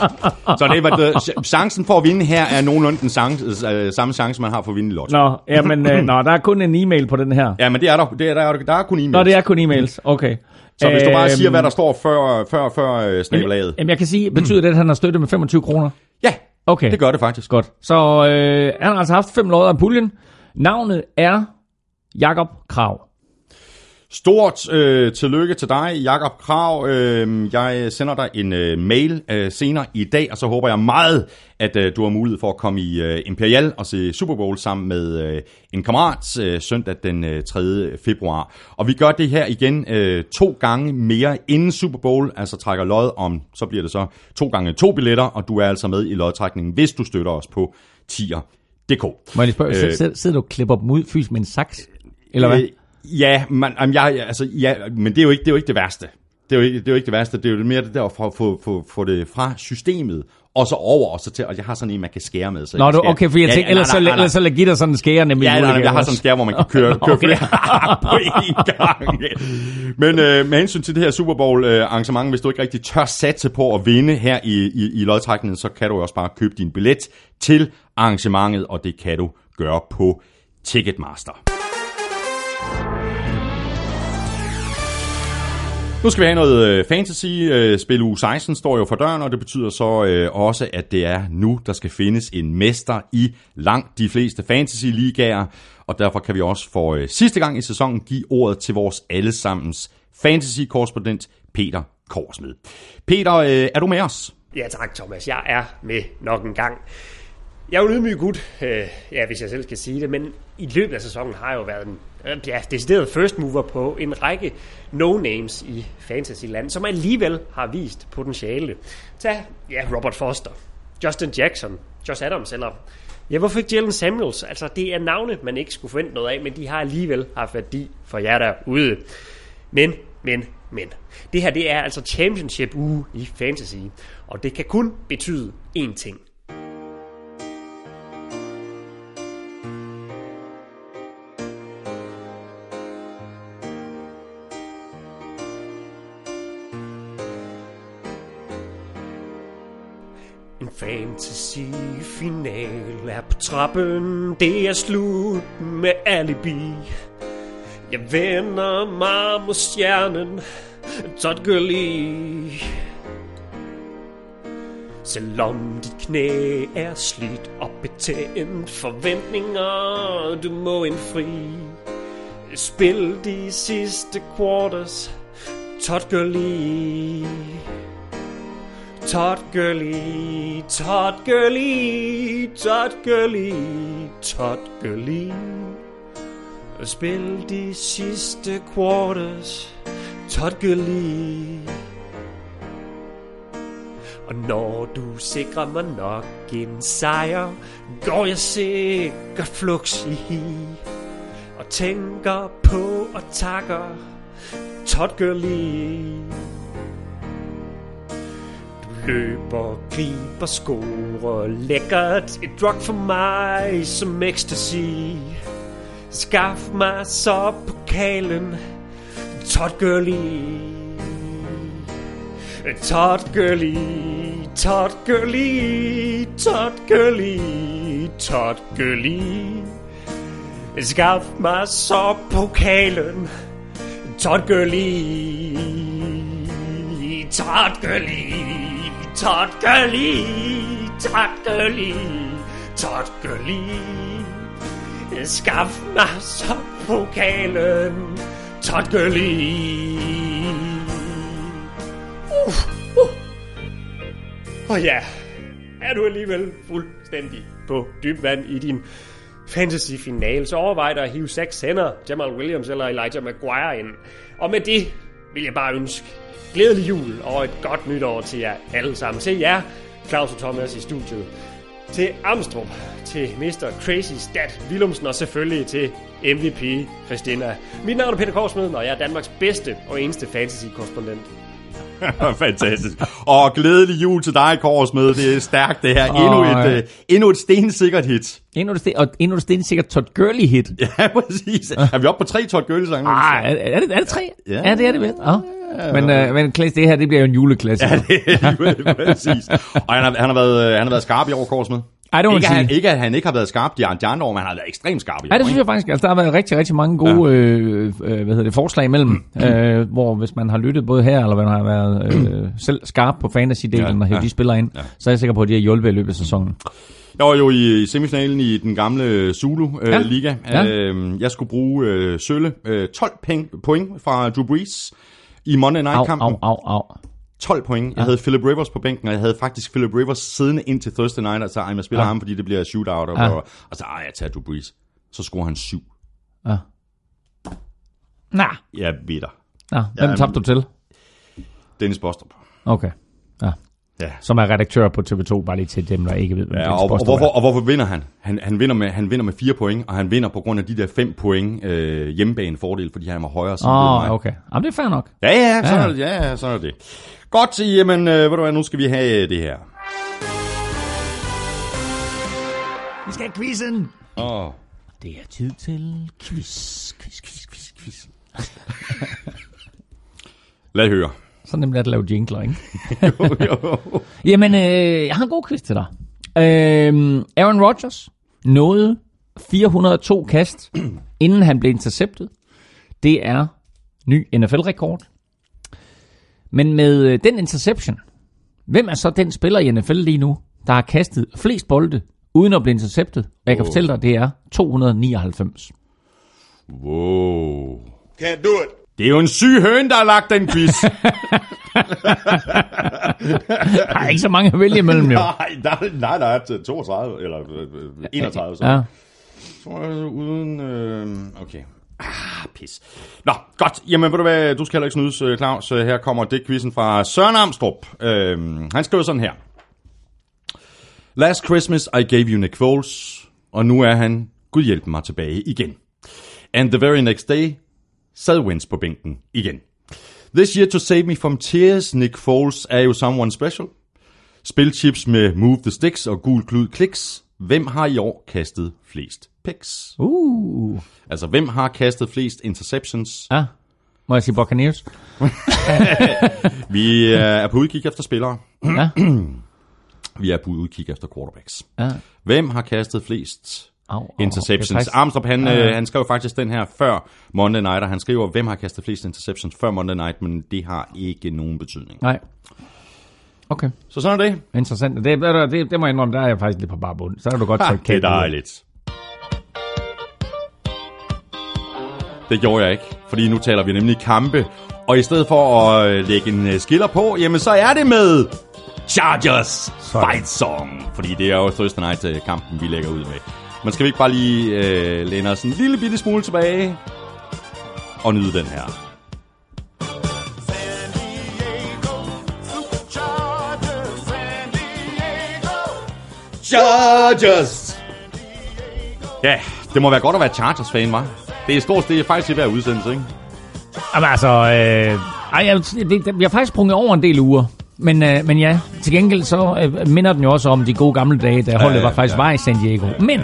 Så det, er, hvad, chancen for at vinde her er nogenlunde den chance, øh, samme chance, man har for at vinde i lotto. Nå, jamen, øh, nå, der er kun en e-mail på den her. Ja, men det er der, det er, der, er- der er kun e-mails. Nå, det er kun e-mails. Okay. Så hvis du bare siger, Øhm, hvad der står før, før, før øh, snabelaget. Jamen, jeg kan sige, betyder det, at han har støttet med 25 kroner? Ja, Okay. det gør det faktisk. Godt. Så øh, han har altså haft fem lodder af puljen. Navnet er Jakob Krav. Stort øh, tillykke til dig, Jakob Krav. Øh, jeg sender dig en øh, mail øh, senere i dag, og så håber jeg meget, at øh, du har mulighed for at komme i øh, Imperial og se Super Bowl sammen med øh, en kammerat øh, søndag den øh, 3. februar. Og vi gør det her igen øh, to gange mere inden Super Bowl, altså trækker lod om, så bliver det så to gange to billetter, og du er altså med i lodtrækningen, hvis du støtter os på tier.dk. Må jeg lige spørge, Øh. øh, sidder, sidder du og klipper dem ud fysisk med en saks? Eller hvad? Ja, man, jamen, jeg, altså, ja, men det er, jo ikke, det er jo ikke det værste. Det er, jo ikke, det er jo ikke det værste, det er jo mere det der at få, få, få, få det fra systemet, og så over, og så til, og jeg har sådan en, man kan skære med. Så Nå, du, okay, for jeg tænkte, ja, ellers, nej, så, nej, nej. ellers så lad give dig sådan en skære nemlig. Ja, nej, nej, jeg har sådan en skær, hvor man kan køre, køre Okay. flere på én gang. Men øh, med hensyn til det her Super Bowl øh, arrangement, hvis du ikke rigtig tør satse på at vinde her i, i, i lodtrækningen, så kan du også bare købe din billet til arrangementet, og det kan du gøre på Ticketmaster. Nu skal vi have noget øh, fantasy. Øh, spil uge 16 står jo for døren, og det betyder så øh, også, at det er nu, der skal findes en mester i langt de fleste fantasy-ligaer. Og derfor kan vi også for sidste gang i sæsonen give ordet til vores allesammens fantasy-korrespondent Peter Korsmed. Peter, er du med os? Ja tak, Thomas. Jeg er med nok en gang. Jeg er jo en ydmyg gut, øh, ja, hvis jeg selv skal sige det, men i løbet af sæsonen har jeg jo været en Øhm, ja, decideret first mover på en række no-names i Fantasyland, som alligevel har vist potentiale. Tag, ja, Robert Foster, Justin Jackson, Josh Adams, eller ja, hvorfor ikke Jalen Samuels? Altså, det er navne, man ikke skulle forvente noget af, men de har alligevel haft værdi for jer derude. Men, men, men. Det her, det er altså championship uge i fantasy, og det kan kun betyde én ting. På trappen, det er slut med alibi. Jeg vender mig mod stjernen, Tot Gurley. Selvom dit knæ er slidt og betændt, forventninger du må indfri. Spil de sidste quarters, Tot lige Todd Gurley, Todd Gurley, Todd Gurley, Todd Gurley. Spil de sidste quarters, Todd Gurley. Og når du sikrer mig nok en sejr, går jeg sikkert flux i hi. Og tænker på og takker Todd Gurley. Løber, griber, scorer lækkert Et drug for mig som ecstasy. Skaff mig så pokalen Todd Gurley Todd Gurley Todd Gurley Todd Gurley Todd Gurley Skaff mig så pokalen Todd Gurley Todd Gurley Todd Gurley Todd Gurley Skaff mig så pokalen tatkali. Uh, uh. Og ja, er du alligevel fuldstændig på dyb vand i din fantasy-finale, så overvej dig at hive seks hænder, Jamal Williams eller Elijah Maguire ind. Og med det vil jeg bare ønske glædelig jul og et godt nytår til jer alle sammen. Se jer, Claus og Thomas i studiet. Til Amstrup, til Mr. Crazy Stat Willumsen og selvfølgelig til MVP Christina. Mit navn er Peter Korsmeden, og jeg er Danmarks bedste og eneste fantasy-korrespondent. Fantastisk. Og glædelig jul til dig, Korsmed. Det er stærkt, det her. Endnu Åh, et, ja. øh, endnu et stensikkert hit. Endnu et, sten, og endnu et stensikkert Todd Gurley hit. Ja, præcis. Er vi oppe på tre Todd Gurley-sange? Ah, er, er, det, er det tre? Ja. Ja, det er det vel. Ja. Men, øh, men Klaas, det her, det bliver jo en juleklasse. Ja, præcis. Og han har, han, har været, øh, han har været skarp i år, Korsmed. Ej, det Ikke, at han, ikke, at han ikke har været skarp de andre de andre år, men han har været ekstremt skarp i år. Ja, det synes jeg faktisk. Altså, der har været rigtig, rigtig mange gode øh, øh, hvad hedder det, forslag imellem, øh, hvor hvis man har lyttet både her, eller man har været øh, selv skarp på fantasy-delen Ja, ja, og hævet ja. de spillere ind, ja. så er jeg sikker på, at de har hjulpet i løbet af sæsonen. Jeg var jo i, semifinalen i den gamle Zulu-liga. Ja. Øh, Ja. øh, jeg skulle bruge øh, Sølle øh, 12 peng, point fra Drew Brees i Monday Au, Night-kampen. au, au, au. 12 point. Jeg havde Philip Rivers på bænken, og jeg havde faktisk Philip Rivers siddende ind til Thursday Night, og så ej, jeg spiller Ja. ham, fordi det bliver shootout, og, Ja. og, og så ej, jeg tager Drew Brees. Så scorer han syv. Ja. Nah. Jeg ved dig. Nå, hvem Ja, tabte du til? Dennis Bostrup. Okay. Ja. Ja. Som er redaktør på TV2, bare lige til dem, der ikke ved, hvem Ja, og, og, hvorfor, er. og hvorfor vinder han? Han, han, vinder med, han vinder med fire point, og han vinder på grund af de der fem point øh, hjemmebane fordel, fordi han var højere side end mig. oh, okay. Jamen, det er fair nok. Ja, ja, sådan Ja. er det. Ja, sådan er det. Godt, jamen, øh, ved du hvad, nu skal vi have øh, det her. Vi skal have quizzen. Åh, Det er tid til quiz, quiz, quiz, quiz, quiz. lad høre. Så nemt er det at lave jingler, ikke? jo, jo. Jamen, øh, jeg har en god quiz til dig. Øh, Aaron Rodgers nåede 402 kast, inden han blev interceptet. Det er ny NFL-rekord. Men med øh, den interception, hvem er så den spiller i NFL lige nu, der har kastet flest bolde, uden at blive interceptet? Og jeg kan Wow. fortælle dig, det er 299. Wow. Can't do it. Det er jo en syg høn, der har lagt den quiz. Der er ikke så mange at vælge imellem, jo. nej, nej, nej, der er til 32, eller øh, øh, 31. Så. Ja. Jeg, uden... Øh, okay. Ah, pis. Nå, godt. Jamen, ved du hvad, du skal heller ikke snydes, øh, Claus. Øh, Her kommer det quizzen fra Søren Amstrup. Øh, han skriver sådan her. Last Christmas I gave you Nick Foles, og nu er han, Gud hjælpe mig, tilbage igen. And the very next day, sad Wentz på bænken igen. This year to save me from tears, Nick Foles er jo someone special. Spilchips med Move the Sticks og Gul Klud Kliks. Hvem har i år kastet flest picks? Uh. Altså, hvem har kastet flest interceptions? Ja. Må jeg sige Buccaneers? Vi øh, er på udkig efter spillere. Ja. Vi er på udkig efter quarterbacks. ja. Hvem har kastet flest Au, au, interceptions? er faktisk- Armstrong, han, Ja, ja. øh, han skrev faktisk den her før Monday Night, og han skriver, hvem har kastet flest interceptions før Monday Night, men det har ikke nogen betydning. Nej. Okay, Så sådan er det. interessant. Det, det, det, det må jeg indrømme, der er jeg faktisk lidt på bare bund. Så kan du godt trykke det er dejligt. Det gjorde jeg ikke, fordi nu taler vi nemlig kampe. Og i stedet for at øh, lægge en øh, skiller på, jamen så er det med Chargers Sådan. Fight Song. Fordi det er jo Thursday Night øh, kampen, vi lægger ud med. Men skal vi ikke bare lige øh, læne os en lille bitte smule tilbage og nyde den her. San Diego, Superchargers, San Diego. Chargers! Ja, det må være godt at være Chargers-fan, var. Det er stort, det er faktisk i hver udsendelse, ikke? Jamen altså, øh, ej, jeg, det, vi har faktisk sprunget over en del uger. Men, øh, men ja, til gengæld så øh, minder den jo også om de gode gamle dage, da holdet ja, var faktisk ja. var i San Diego. Men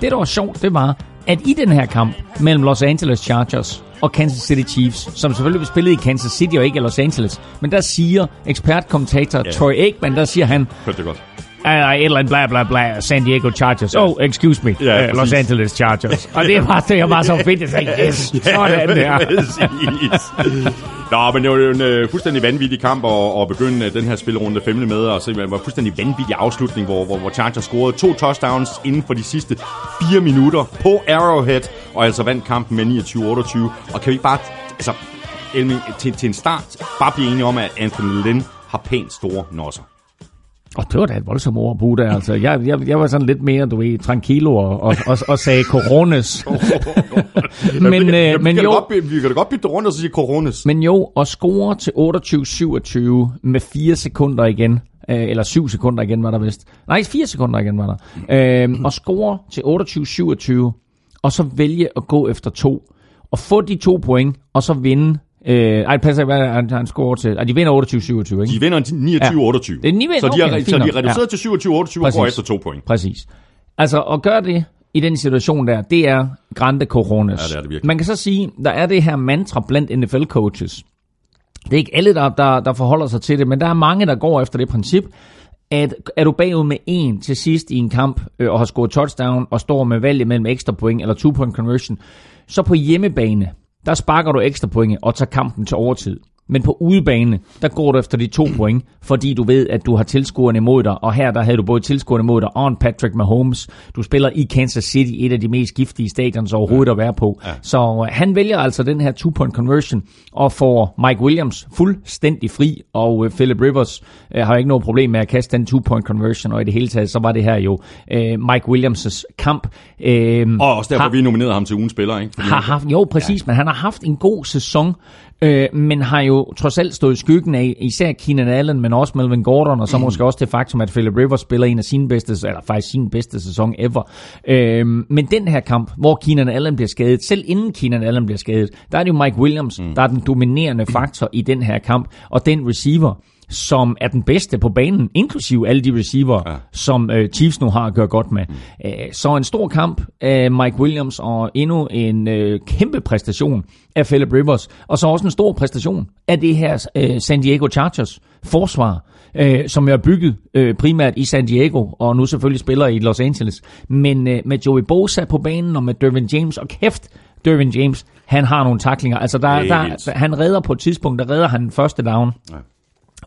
det, der var sjovt, det var, at i den her kamp mellem Los Angeles Chargers og Kansas City Chiefs, som selvfølgelig vil spille i Kansas City og ikke i Los Angeles, men der siger ekspertkommentator Ja. Troy Aikman, der siger han, Hørte det godt. Uh, et eller andet bla bla bla, San Diego Chargers. Oh, excuse me, Ja, uh, Los. Angeles Chargers. og det er bare, det bare så fedt, at jeg tænkte, yes, sådan der. Nå, men det var jo en uh, fuldstændig vanvittig kamp at, at begynde øh, den her spillerunde femte med, og se, det var en fuldstændig vanvittig afslutning, hvor, hvor, hvor Chargers scorede to touchdowns inden for de sidste fire minutter på Arrowhead, og altså vandt kampen med 29-28. Og kan vi ikke bare, altså, Elming, til, til en start, bare blive enige om, at Anthony Lynn har pænt store nosser. Og det var da et voldsomt ord at bruge der. Altså, jeg, jeg, jeg var sådan lidt mere, du ved, tranquilo og, og, og, og sagde coronas. men, øh, men vi, kan jo, da godt, vi kan da godt bytte rundt og så sige coronas. men jo, at score til 28-27 med 4 sekunder igen, øh, eller 7 sekunder igen var der vist. Nej, 4 sekunder igen var der. Øh, og score til 28-27, og så vælge at gå efter to. Og få de to point, og så vinde. Øh, ej, passer er han, han scorer til? Ej, de vinder 28-27, ikke? De vinder 29-28. Det er ni- så de er, okay, så de er reduceret til 27-28 og går efter to point. Præcis. Altså, at gøre det i den situation der, det er grande coronas. Ja, det er det virkelig. Man kan så sige, der er det her mantra blandt NFL-coaches. Det er ikke alle, der, der, der forholder sig til det, men der er mange, der går efter det princip, at er du bagud med en til sidst i en kamp, øh, og har scoret touchdown, og står med valget mellem ekstra point eller two-point conversion, så på hjemmebane, der sparker du ekstra point og tager kampen til overtid. Men på udebane, der går du efter de to point, fordi du ved, at du har tilskuerne imod dig. Og her der havde du både tilskuerne imod dig og en Patrick Mahomes. Du spiller i Kansas City, et af de mest giftige stadions overhovedet at være på. Ja. Så øh, han vælger altså den her two-point conversion og får Mike Williams fuldstændig fri. Og øh, Philip Rivers øh, har ikke noget problem med at kaste den two-point conversion. Og i det hele taget, så var det her jo øh, Mike Williams' kamp. Øh, Og også derfor, har- vi nominerede ham til ugens spiller, ikke? Fordi har haft, jo præcis, ja. men han har haft en god sæson, øh, men har jo trods alt stået i skyggen af især Keenan Allen, men også Melvin Gordon, og så måske også det faktum, at Philip Rivers spiller en af sine bedste, eller faktisk sin bedste sæson ever. Øh, men den her kamp, hvor Keenan Allen bliver skadet, selv inden Keenan Allen bliver skadet, der er det jo Mike Williams, mm. der er den dominerende faktor i den her kamp, og den receiver, som er den bedste på banen, inklusive alle de receiver, ja. som øh, Chiefs nu har at gøre godt med. Mm. så en stor kamp af Mike Williams, og endnu en øh, kæmpe præstation af Philip Rivers, og så også en stor præstation af det her øh, San Diego Chargers forsvar, øh, som er bygget øh, primært i San Diego, og nu selvfølgelig spiller i Los Angeles. Men øh, med Joey Bosa på banen, og med Dervin James, og kæft, Dervin James, han har nogle taklinger. Altså, der, der, der, han redder på et tidspunkt, der redder han den første down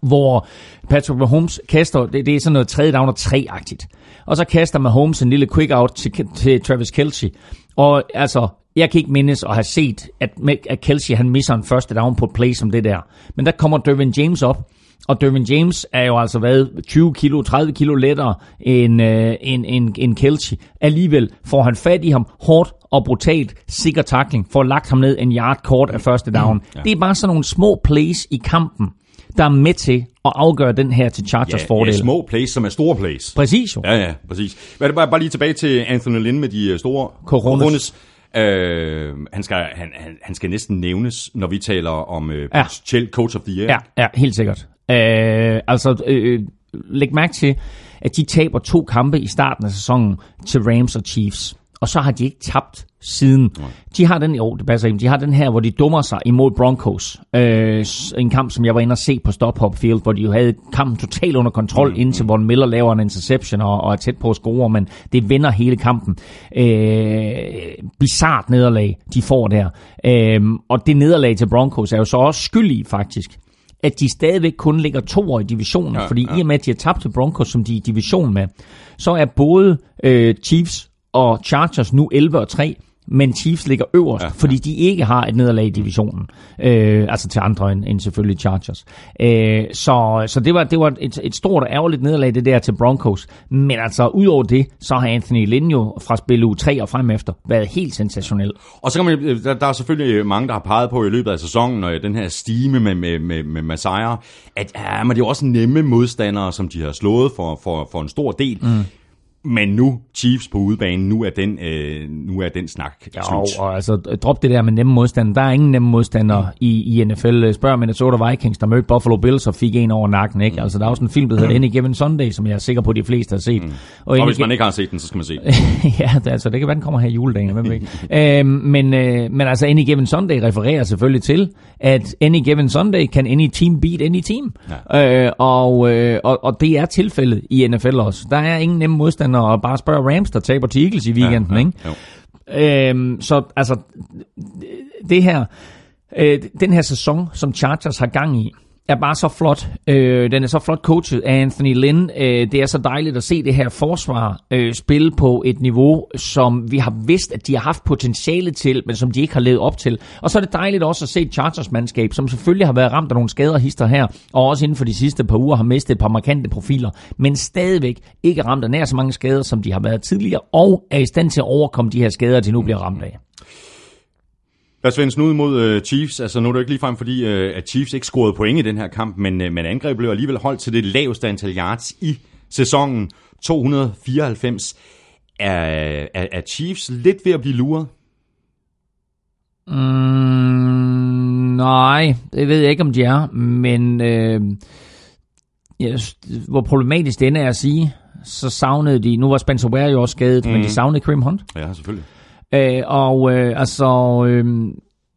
hvor Patrick Mahomes kaster, det, det er sådan noget tredje down og tre-agtigt. Og så kaster Mahomes en lille quick out til, til Travis Kelce. Og altså, jeg kan ikke mindes at have set, at, at Kelce han misser en første down på et play som det der. Men der kommer Dervin James op, og Dervin James er jo altså været 20 kilo, 30 kilo lettere end, øh, end, end, end Kelce. Alligevel får han fat i ham hårdt og brutalt, sikker tackling, får lagt ham ned en yard kort af første down. Mm, ja. Det er bare sådan nogle små plays i kampen, der er med til at afgøre den her til Chargers ja, fordel. Ja, små plays, som er store plays. Præcis jo. Ja, ja, præcis. Men bare, bare lige tilbage til Anthony Lynn med de øh, store Coronas. Øh, han, skal, han, han, han skal næsten nævnes, når vi taler om øh, Ja. potentiel coach of the year. Ja, ja helt sikkert. Øh, altså, øh, læg mærke til, at de taber to kampe i starten af sæsonen til Rams og Chiefs. Og så har de ikke tabt siden. De har den, jo, det passer de har den her, hvor de dummer sig imod Broncos. Øh, en kamp, som jeg var inde og se på Stop Hop Field, hvor de jo havde kampen totalt under kontrol, mm, indtil Von Miller laver en interception og, og er tæt på at score, men det vender hele kampen. Øh, bizart nederlag, de får der. Øh, og det nederlag til Broncos er jo så også skyldig faktisk at de stadigvæk kun ligger to år i divisionen, ja, fordi ja. i og med, at de har tabt til Broncos, som de er i division med, så er både øh, Chiefs og Chargers nu 11 og 3, men Chiefs ligger øverst, ja, ja. fordi de ikke har et nederlag i divisionen. Øh, altså til andre end, end selvfølgelig Chargers. Øh, så så det var, det var et, et stort og ærgerligt nederlag, det der til Broncos. Men altså, udover det, så har Anthony Lynn jo fra spil u 3 og frem efter været helt sensationel. Og så kan man, øh, der, der er selvfølgelig mange, der har peget på i løbet af sæsonen, og den her stime med, med, med, med, med sejre, at ja, men det er jo også nemme modstandere, som de har slået for, for, for en stor del. Mm. Men nu, Chiefs på udebanen, nu er den, øh, nu er den snak Jo, slut. og altså, drop det der med nemme modstandere. Der er ingen nemme modstandere i, i NFL. Spørg Minnesota Vikings, der mødte Buffalo Bills og fik en over nakken. Ikke? Altså, der er også en film, der hedder Any Given Sunday, som jeg er sikker på, de fleste har set. Og Any hvis man ikke har set den, så skal man se den. ja, det, altså, det kan være, den kommer her i juledagen. Hvem ved ikke. øhm, men, øh, men altså, Any Given Sunday refererer selvfølgelig til, at Any Given Sunday kan any team beat any team. Ja. Øh, og, øh, og, og det er tilfældet i NFL også. Der er ingen nemme modstandere, og bare spørg Rams, der taber til Eagles i weekenden. ja, ikke? jo. Øhm, så altså, det her, øh, den her sæson, som Chargers har gang i, er bare så flot. Øh, den er så flot coachet af Anthony Lynn. Øh, det er så dejligt at se det her forsvar øh, spille på et niveau, som vi har vidst, at de har haft potentiale til, men som de ikke har levet op til. Og så er det dejligt også at se Chargers mandskab, som selvfølgelig har været ramt af nogle skader hister her, og også inden for de sidste par uger har mistet et par markante profiler, men stadigvæk ikke ramt af nær så mange skader, som de har været tidligere, og er i stand til at overkomme de her skader, de nu bliver ramt af. Lad os vende den ud mod uh, Chiefs. Altså, nu er det jo ikke ligefrem, fordi uh, at Chiefs ikke scorede point i den her kamp, men, uh, men angrebet blev alligevel holdt til det laveste antal yards i sæsonen. 294. Er, er, er Chiefs lidt ved at blive luret? Mm, nej, det ved jeg ikke, om de er, men øh, yes, hvor problematisk det er at sige, så savnede de, nu var Spencer Ware jo også skadet, mm. men de savnede Kareem Hunt. Ja, selvfølgelig. Øh, og øh, altså, øh,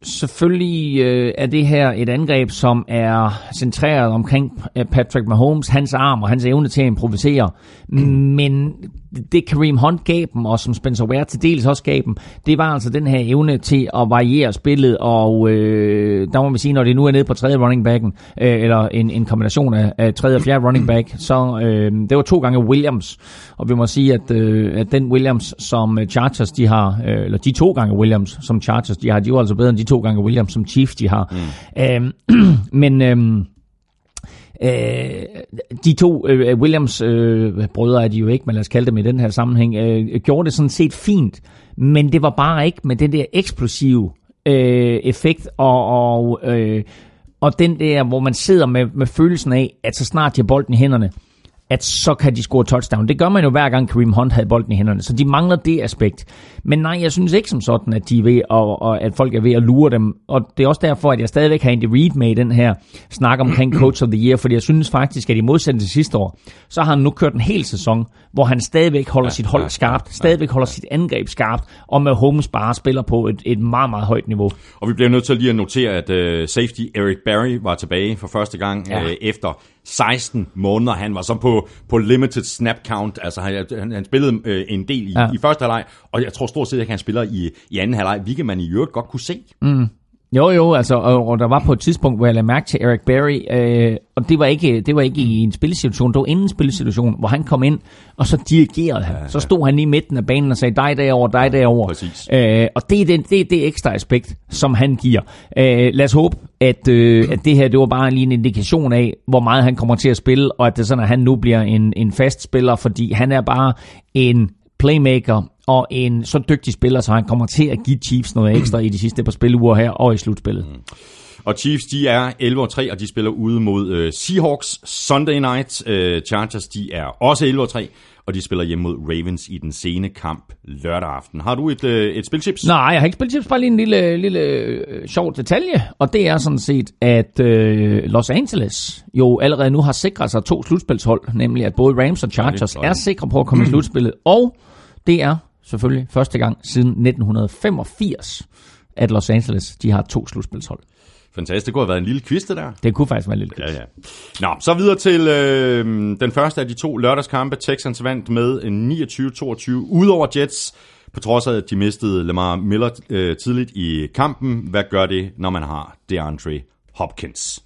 selvfølgelig øh, er det her et angreb, som er centreret omkring Patrick Mahomes, hans arm og hans evne til at improvisere. Men det Kareem Hunt gav dem, og som Spencer Ware til dels også gav dem, det var altså den her evne til at variere spillet, og øh, der må man sige, når det nu er nede på tredje running backen, øh, eller en, en kombination af, af tredje og fjerde running back, så øh, det var to gange Williams, og vi må sige, at, øh, at den Williams, som Chargers de har, øh, eller de to gange Williams, som Chargers de har, de var altså bedre end de to gange Williams, som Chiefs de har. Mm. Øh, men... Øh, Øh, de to øh, øh, Williams øh, brødre er de jo ikke, men lad os kalde dem i den her sammenhæng, øh, gjorde det sådan set fint, men det var bare ikke med den der eksplosive øh, effekt og, og, øh, og den der, hvor man sidder med, med følelsen af, at så snart de har bolden i hænderne, at så kan de score touchdown. Det gør man jo hver gang Kareem Hunt havde bolden i hænderne, så de mangler det aspekt. Men nej, jeg synes ikke som sådan, at de er ved at, og at folk er ved at lure dem. Og det er også derfor, at jeg stadigvæk har Andy Reid med i den her snak omkring Coach of the Year, fordi jeg synes faktisk, at i modsætning til sidste år, så har han nu kørt en hel sæson, hvor han stadigvæk holder ja, sit hold ja, skarpt, ja, stadigvæk holder sit angreb skarpt, og med Holmes bare spiller på et, et meget, meget højt niveau. Og vi bliver nødt til lige at notere, at uh, safety Eric Barry var tilbage for første gang Ja. ja. uh, efter 16 måneder. Han var så på, på limited snap count. Altså han, han, han spillede uh, en del i, Ja. ja. i første halvleg, og jeg tror stort set ikke, han spiller i, i anden halvleg, hvilket man i øvrigt godt kunne se. Mm. Jo, jo, altså, og, og der var på et tidspunkt, hvor jeg lagde mærke til Eric Berry, øh, og det var, ikke, det var ikke i en spillesituation, det var inden en spillesituation, hvor han kom ind, og så dirigerede han. Så stod han lige i midten af banen og sagde, dig derover, dig derover. præcis. Øh, og det er det, det, er det ekstra aspekt, som han giver. Øh, lad os håbe, at, øh, at det her, det var bare lige en indikation af, hvor meget han kommer til at spille, og at det er sådan, at han nu bliver en, en fast spiller, fordi han er bare en playmaker, og en så dygtig spiller, så han kommer til at give Chiefs noget ekstra i de sidste par spiluger her og i slutspillet. Mm. Og Chiefs, de er 11-3, og de spiller ude mod øh, Seahawks Sunday night. Øh, Chargers, de er også 11-3, og de spiller hjemme mod Ravens i den sene kamp lørdag aften. Har du et, uh, et spilchips? Nej, jeg har ikke spillet tips, bare lige en lille, lille øh, sjov detalje, og det er sådan set, at øh, Los Angeles jo allerede nu har sikret sig to slutspilshold, nemlig at både Rams og Chargers Dejligt, er sikre på at komme i slutspillet, og det er selvfølgelig første gang siden 1985, at Los Angeles de har to slutspilshold. Fantastisk, det kunne have været en lille quiz, det der. Det kunne faktisk være lidt Ja, ja. Nå, så videre til øh, den første af de to lørdagskampe. Texans vandt med en 29-22 udover Jets, på trods af, at de mistede Lamar Miller øh, tidligt i kampen. Hvad gør det, når man har DeAndre Hopkins?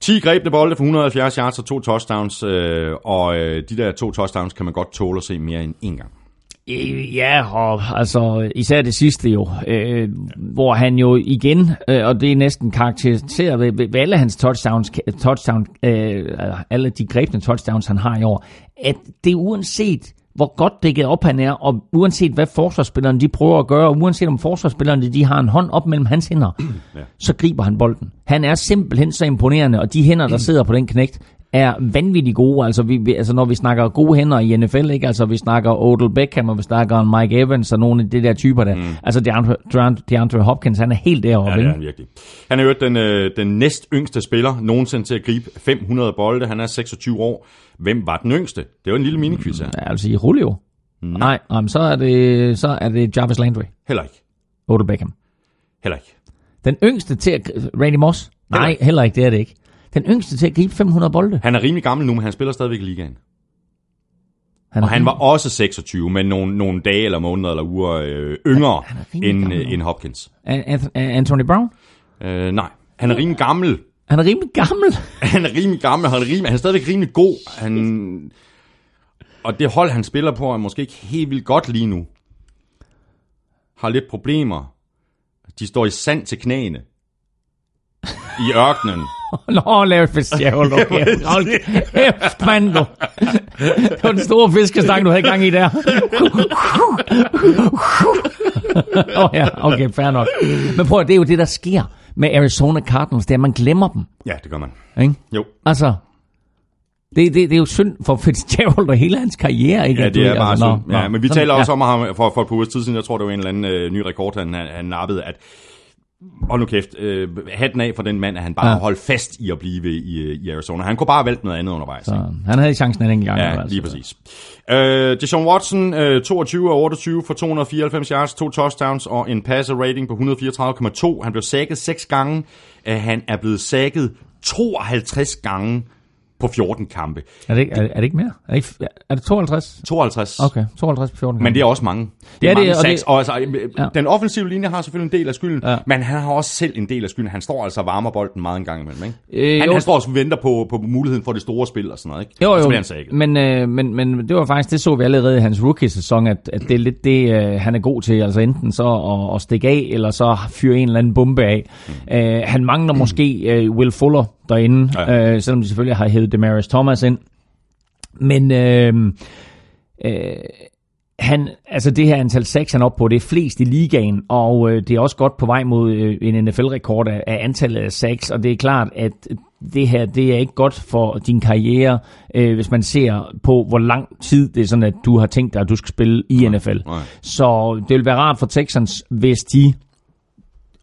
10 grebne bolde for 170 yards og to touchdowns, øh, og øh, de der to touchdowns kan man godt tåle at se mere end en gang. Øh, Ja, og altså især det sidste jo, øh, hvor han jo igen, øh, og det er næsten karakteriseret ved, ved, ved alle hans touchdowns, touchdown, øh, alle de grebne touchdowns, han har i år, at det uanset hvor godt dækket op han er, og uanset hvad forsvarsspillerne de prøver at gøre, og uanset om forsvarsspillerne de har en hånd op mellem hans hænder, ja. så griber han bolden. Han er simpelthen så imponerende, og de hænder, der sidder på den knægt, er vanvittigt gode. Altså, vi, vi, altså når vi snakker gode hænder i NFL, ikke? Altså vi snakker Odell Beckham, og vi snakker om Mike Evans og nogle af de der typer der. Mm. Altså DeAndre, DeAndre, Hopkins, han er helt deroppe. Ja, det er han virkelig. Han er jo den, øh, den næst yngste spiller nogensinde til at gribe 500 bolde. Han er 26 år. Hvem var den yngste? Det var en lille miniquiz her. Ja, altså i Julio. Nej, jamen, så, er det, så er det Jarvis Landry. Heller ikke. Odell Beckham. Heller ikke. Den yngste til at... Randy Moss? Nej, Heller ikke. ikke, heller ikke det er det ikke. Den yngste til at gribe 500 bolde. Han er rimelig gammel nu, men han spiller stadigvæk i ligaen. Han Og han var også 26, men nogle, nogle dage eller måneder eller uger øh, yngre Han- han rimelig end, øh, end Hopkins. An- Anth- Anthony Brown? Øh, nej, han er rimelig gammel, Han er rimelig gammel. Han er rimelig gammel, han er, rimelig, han er stadigvæk rimelig god. Han, og det hold, han spiller på, er måske ikke helt vildt godt lige nu. Har lidt problemer. De står i sand til knæene. I ørkenen. Nå, Larry Fitzgerald, okay. Hold kæft, mand, du. Det var den store fiskestang, du havde gang i der. Åh oh, ja, okay, fair nok. Men prøv at, det er jo det, der sker med Arizona Cardinals, det er, at man glemmer dem. Ja, det gør man. Ikke? Jo. Altså, det, det, det er jo synd for Fitzgerald og hele hans karriere, ikke? Ja, det er bare altså, altså, nå, Ja, men vi Sådan, taler også ja. om ham for, for et par uger tid siden. Jeg tror, det var en eller anden øh, ny rekord, han, han, han nappede, at Hold nu kæft, øh, hatten af for den mand, at han bare Ja. holdt fast i at blive i, øh, i Arizona. Han kunne bare valgt noget andet undervejs. Så, ikke? han havde chancen en enkelt gang. Ja, altså. lige præcis. Øh, Deshaun Watson, øh, 22 af 28 for 294 yards, to touchdowns og en passer rating på 134,2. Han blev sækket 6 gange. Øh, han er blevet sækket 52 gange på 14 kampe. Er det, ikke, er, er det ikke mere? Er det, ikke, er det 52? 52. Okay, 52 på 14 Men det er også mange. Det er Ja, det mange er- og sacks. det- Og altså, øh, Ja. Den offensive linje har selvfølgelig en del af skylden, Ja. men han har også selv en del af skylden. Han står altså og varmer bolden meget en gang imellem. Ikke? Øh, han, jo. han står også og venter på, på muligheden for det store spil og sådan noget. Ikke? Jo, Og så jo, han sækket. men, øh, men, men det var faktisk, det så vi allerede i hans rookie-sæson, at, at det er lidt det, øh, han er god til, altså enten så at, at stikke af, eller så fyre en eller anden bombe af. Mm. Øh, han mangler måske øh, Will Fuller derinde, ja. Øh, selvom de selvfølgelig har hævet Demaris Thomas ind. Men øh, øh, han, altså det her antal sacks, han er oppe på, det er flest i ligaen, og øh, det er også godt på vej mod øh, en NFL-rekord af, af antallet af sacks, og det er klart, at det her, det er ikke godt for din karriere, øh, hvis man ser på, hvor lang tid det er sådan, at du har tænkt dig, at du skal spille i NFL. nej. Så det vil være rart for Texans, hvis de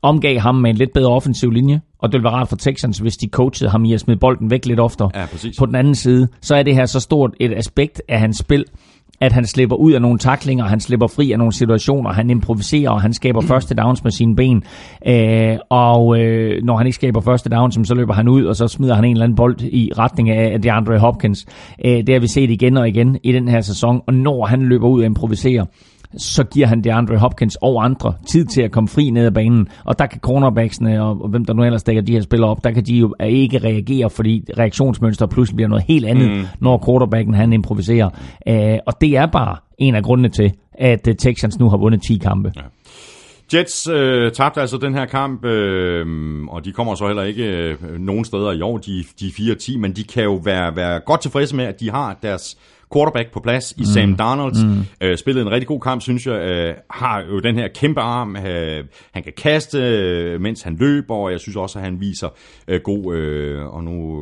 omgav ham med en lidt bedre offensiv linje, og det vil være rart for Texans, hvis de coachede ham i at smide bolden væk lidt oftere. Ja, præcis. På den anden side, så er det her så stort et aspekt af hans spil, at han slipper ud af nogle taklinger, han slipper fri af nogle situationer, han improviserer, og han skaber første downs med sine ben. Øh, og øh, når han ikke skaber første downs, så løber han ud, og så smider han en eller anden bold i retning af DeAndre Hopkins. Øh, det har vi set igen og igen i den her sæson, og når han løber ud og improviserer, så giver han DeAndre Hopkins og andre tid til at komme fri ned ad banen. Og der kan cornerbacksene og, og hvem der nu ellers dækker de her spillere op, der kan de jo ikke reagere, fordi reaktionsmønster pludselig bliver noget helt andet, mm. når quarterbacken han improviserer. Uh, og det er bare en af grundene til, at uh, Texans nu har vundet 10 kampe. Ja. Jets øh, tabte altså den her kamp, øh, og de kommer så heller ikke øh, nogen steder i år, de, de er 4-10, men de kan jo være, være godt tilfredse med, at de har deres quarterback på plads i mm. Sam Darnold. Mm. Øh, spillede en rigtig god kamp, synes jeg. Øh, har jo den her kæmpe arm. Øh, han kan kaste, øh, mens han løber, og jeg synes også, at han viser øh, god... Øh, og nu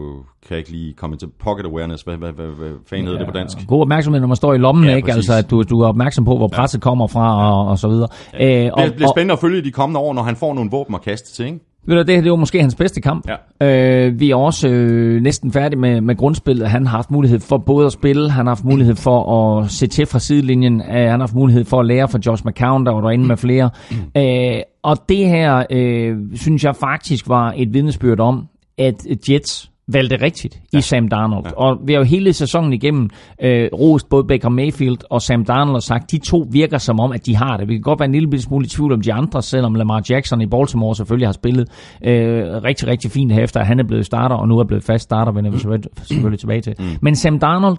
kan jeg ikke lige komme til pocket awareness. Hvad, hvad, hvad, hvad fanden hedder det på dansk? God opmærksomhed, når man står i lommen, Ja, ikke? præcis. Altså, at du, du er opmærksom på, hvor presset kommer fra, og, og så videre. Ja. Øh, og, Det bliver spændende at følge de kommende år, når han får nogle våben at kaste til, ikke? Ved du, det her det var måske hans bedste kamp. Ja. Øh, vi er også øh, næsten færdige med, med grundspillet. Han har haft mulighed for både at spille, han har haft mulighed for at se til fra sidelinjen, øh, han har haft mulighed for at lære fra Josh McCown, der var derinde med flere. Øh, og det her, øh, synes jeg faktisk var et vidnesbyrd om, at Jets valgte rigtigt ja. i Sam Darnold. Ja. Og vi har jo hele sæsonen igennem øh, rost både Baker Mayfield og Sam Darnold og sagt, de to virker som om, at de har det. Vi kan godt være en lille smule i tvivl om de andre, selvom Lamar Jackson i Baltimore selvfølgelig har spillet øh, rigtig, rigtig fint her efter, at han er blevet starter, og nu er blevet fast starter, vender vi selvfølgelig- selvfølgelig tilbage til. Mm. Men Sam Darnold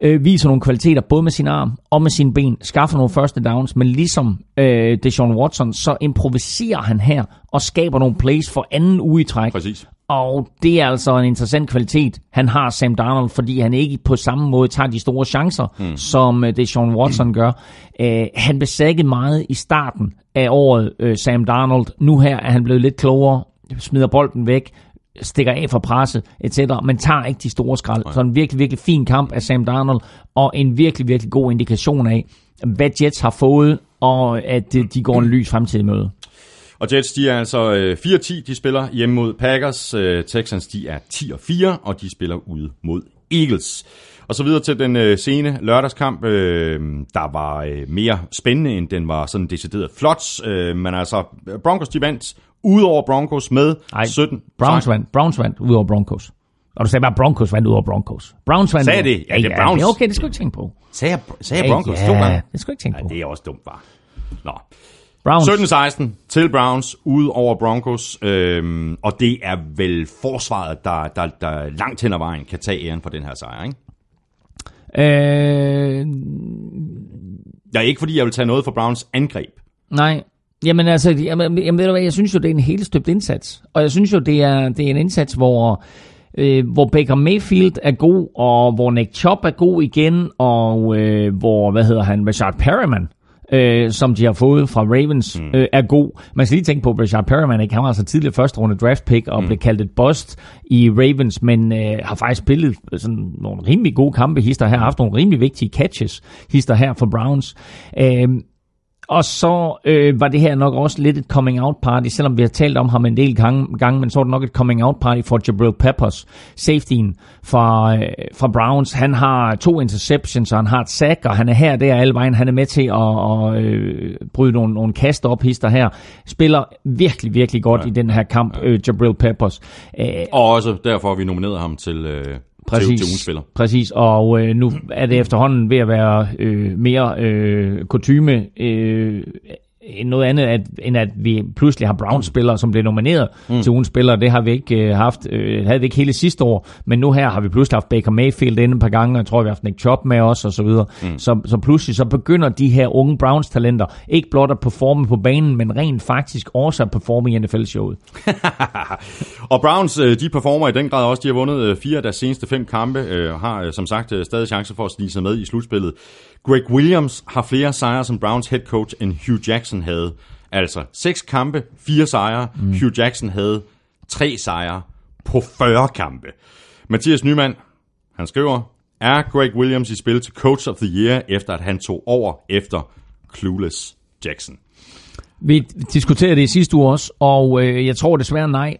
øh, viser nogle kvaliteter, både med sin arm og med sine ben, skaffer nogle første downs, men ligesom øh, Deshaun Watson, så improviserer han her og skaber nogle plays for anden uge i træk. Præcis. Og det er altså en interessant kvalitet, han har Sam Darnold, fordi han ikke på samme måde tager de store chancer, mm. som øh, Deshaun Watson gør. Uh, han blev sækket meget i starten af året, uh, Sam Darnold. Nu her er han blevet lidt klogere, smider bolden væk, stikker af fra presse, etc., men tager ikke de store skrald. Så en virkelig, virkelig fin kamp af Sam Darnold, og en virkelig, virkelig god indikation af, hvad Jets har fået, og at de går en lys fremtid møde. Og Jets, de er altså øh, 4-10, de spiller hjemme mod Packers. Øh, Texans, de er 10-4, og de spiller ude mod Eagles. Og så videre til den øh, sene lørdagskamp, øh, der var øh, mere spændende, end den var sådan decideret flot. Øh, men altså, Broncos, de vandt ud over Broncos med Ej, 17. Browns Nej, vandt, Browns vandt ud over Broncos. Og du sagde bare, Broncos vandt ud over Broncos. Browns vandt Sagde det? Ja, det er Browns. okay, det skal du ikke tænke på. Sagde jeg, sagde jeg Broncos ja, to gange? det skal du ikke tænke Ja, på. det er også dumt, bare. Nå. Browns. 17-16 til Browns, ude over Broncos, øhm, og det er vel forsvaret, der, der, der langt hen ad vejen kan tage æren for den her sejr, ikke? Øh, Ja, ikke fordi jeg vil tage noget for Browns angreb. nej. Jamen altså, jamen, jamen, ved du hvad, jeg synes jo, det er en helt støbt indsats. Og jeg synes jo, det er, det er en indsats, hvor, øh, hvor Baker Mayfield er god, og hvor Nick Chubb er god igen, og øh, hvor, hvad hedder han, Rashard Perriman, øh, som de har fået fra Ravens, mm. øh, er god. Man skal lige tænke på, at Rashard Perriman, ikke? han var altså tidligere første runde draft pick, og mm. blev kaldt et bust i Ravens, men øh, har faktisk spillet sådan nogle rimelig gode kampe, hister her, har haft nogle rimelig vigtige catches, hister her for Browns. Øh, og så øh, var det her nok også lidt et coming out party, selvom vi har talt om ham en del gange, gang, men så var det nok et coming out party for Jabril Peppers, safetyen fra, øh, fra Browns. Han har to interceptions, og han har et sack, og han er her og der alle vejen. Han er med til at, at øh, bryde nogle, nogle kast op, hister her. Spiller virkelig, virkelig godt ja. i den her kamp, øh, Jabril Peppers. Øh, Og også derfor har vi nomineret ham til, øh, til, til ugens spiller. Præcis, og øh, nu er det efterhånden ved at være øh, mere øh, kutyme øh, noget andet, at, end at vi pludselig har Browns-spillere, som bliver nomineret mm. til ugens spillere. Det har vi ikke øh, haft, øh, havde vi ikke hele sidste år, men nu her har vi pludselig haft Baker Mayfield inde et par gange, og jeg tror, vi har haft Nick Chubb med os, og så videre. Mm. Så, så pludselig så begynder de her unge Browns-talenter ikke blot at performe på banen, men rent faktisk også at performe i NFL-showet. Og Browns, øh, de performer i den grad også. De har vundet øh, fire af deres seneste fem kampe, øh, har øh, som sagt øh, stadig chance for at snige sig med i slutspillet. Greg Williams har flere sejre som Browns head coach, end Hugh Jackson havde. Altså seks kampe, fire sejre. Mm. Hugh Jackson havde tre sejre på 40 kampe. Mathias Nyman, han skriver, er Greg Williams i spil til Coach of the Year, efter at han tog over efter Clueless Jackson? Vi diskuterede det i sidste uge også, og øh, jeg tror desværre nej.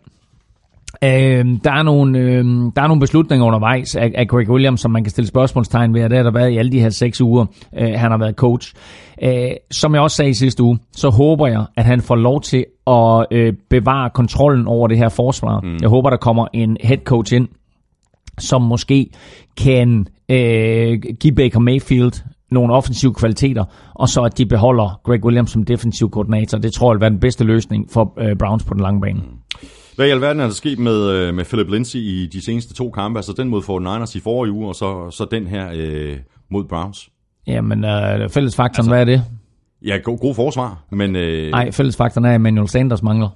Øh, der, er nogle, øh, der er nogle beslutninger undervejs af, af Greg Williams, som man kan stille spørgsmålstegn ved, og det har der været i alle de her seks uger, øh, han har været coach. Øh, som jeg også sagde i sidste uge, så håber jeg, at han får lov til at øh, bevare kontrollen over det her forsvar. Mm. Jeg håber, der kommer en head coach ind, som måske kan øh, give Baker Mayfield nogle offensive kvaliteter, og så at de beholder Greg Williams som defensiv koordinator. Det tror jeg vil være den bedste løsning for øh, Browns på den lange bane. Mm. Hvad i alverden er der sket med, øh, med Philip Lindsay i de seneste to kampe? Altså den mod 49ers i forrige uge, og så, så den her øh, mod Browns. Jamen, øh, fællesfaktoren, altså, hvad er det? Ja, god, god forsvar, men... Øh, Nej, fællesfaktoren er, at Emmanuel Sanders mangler.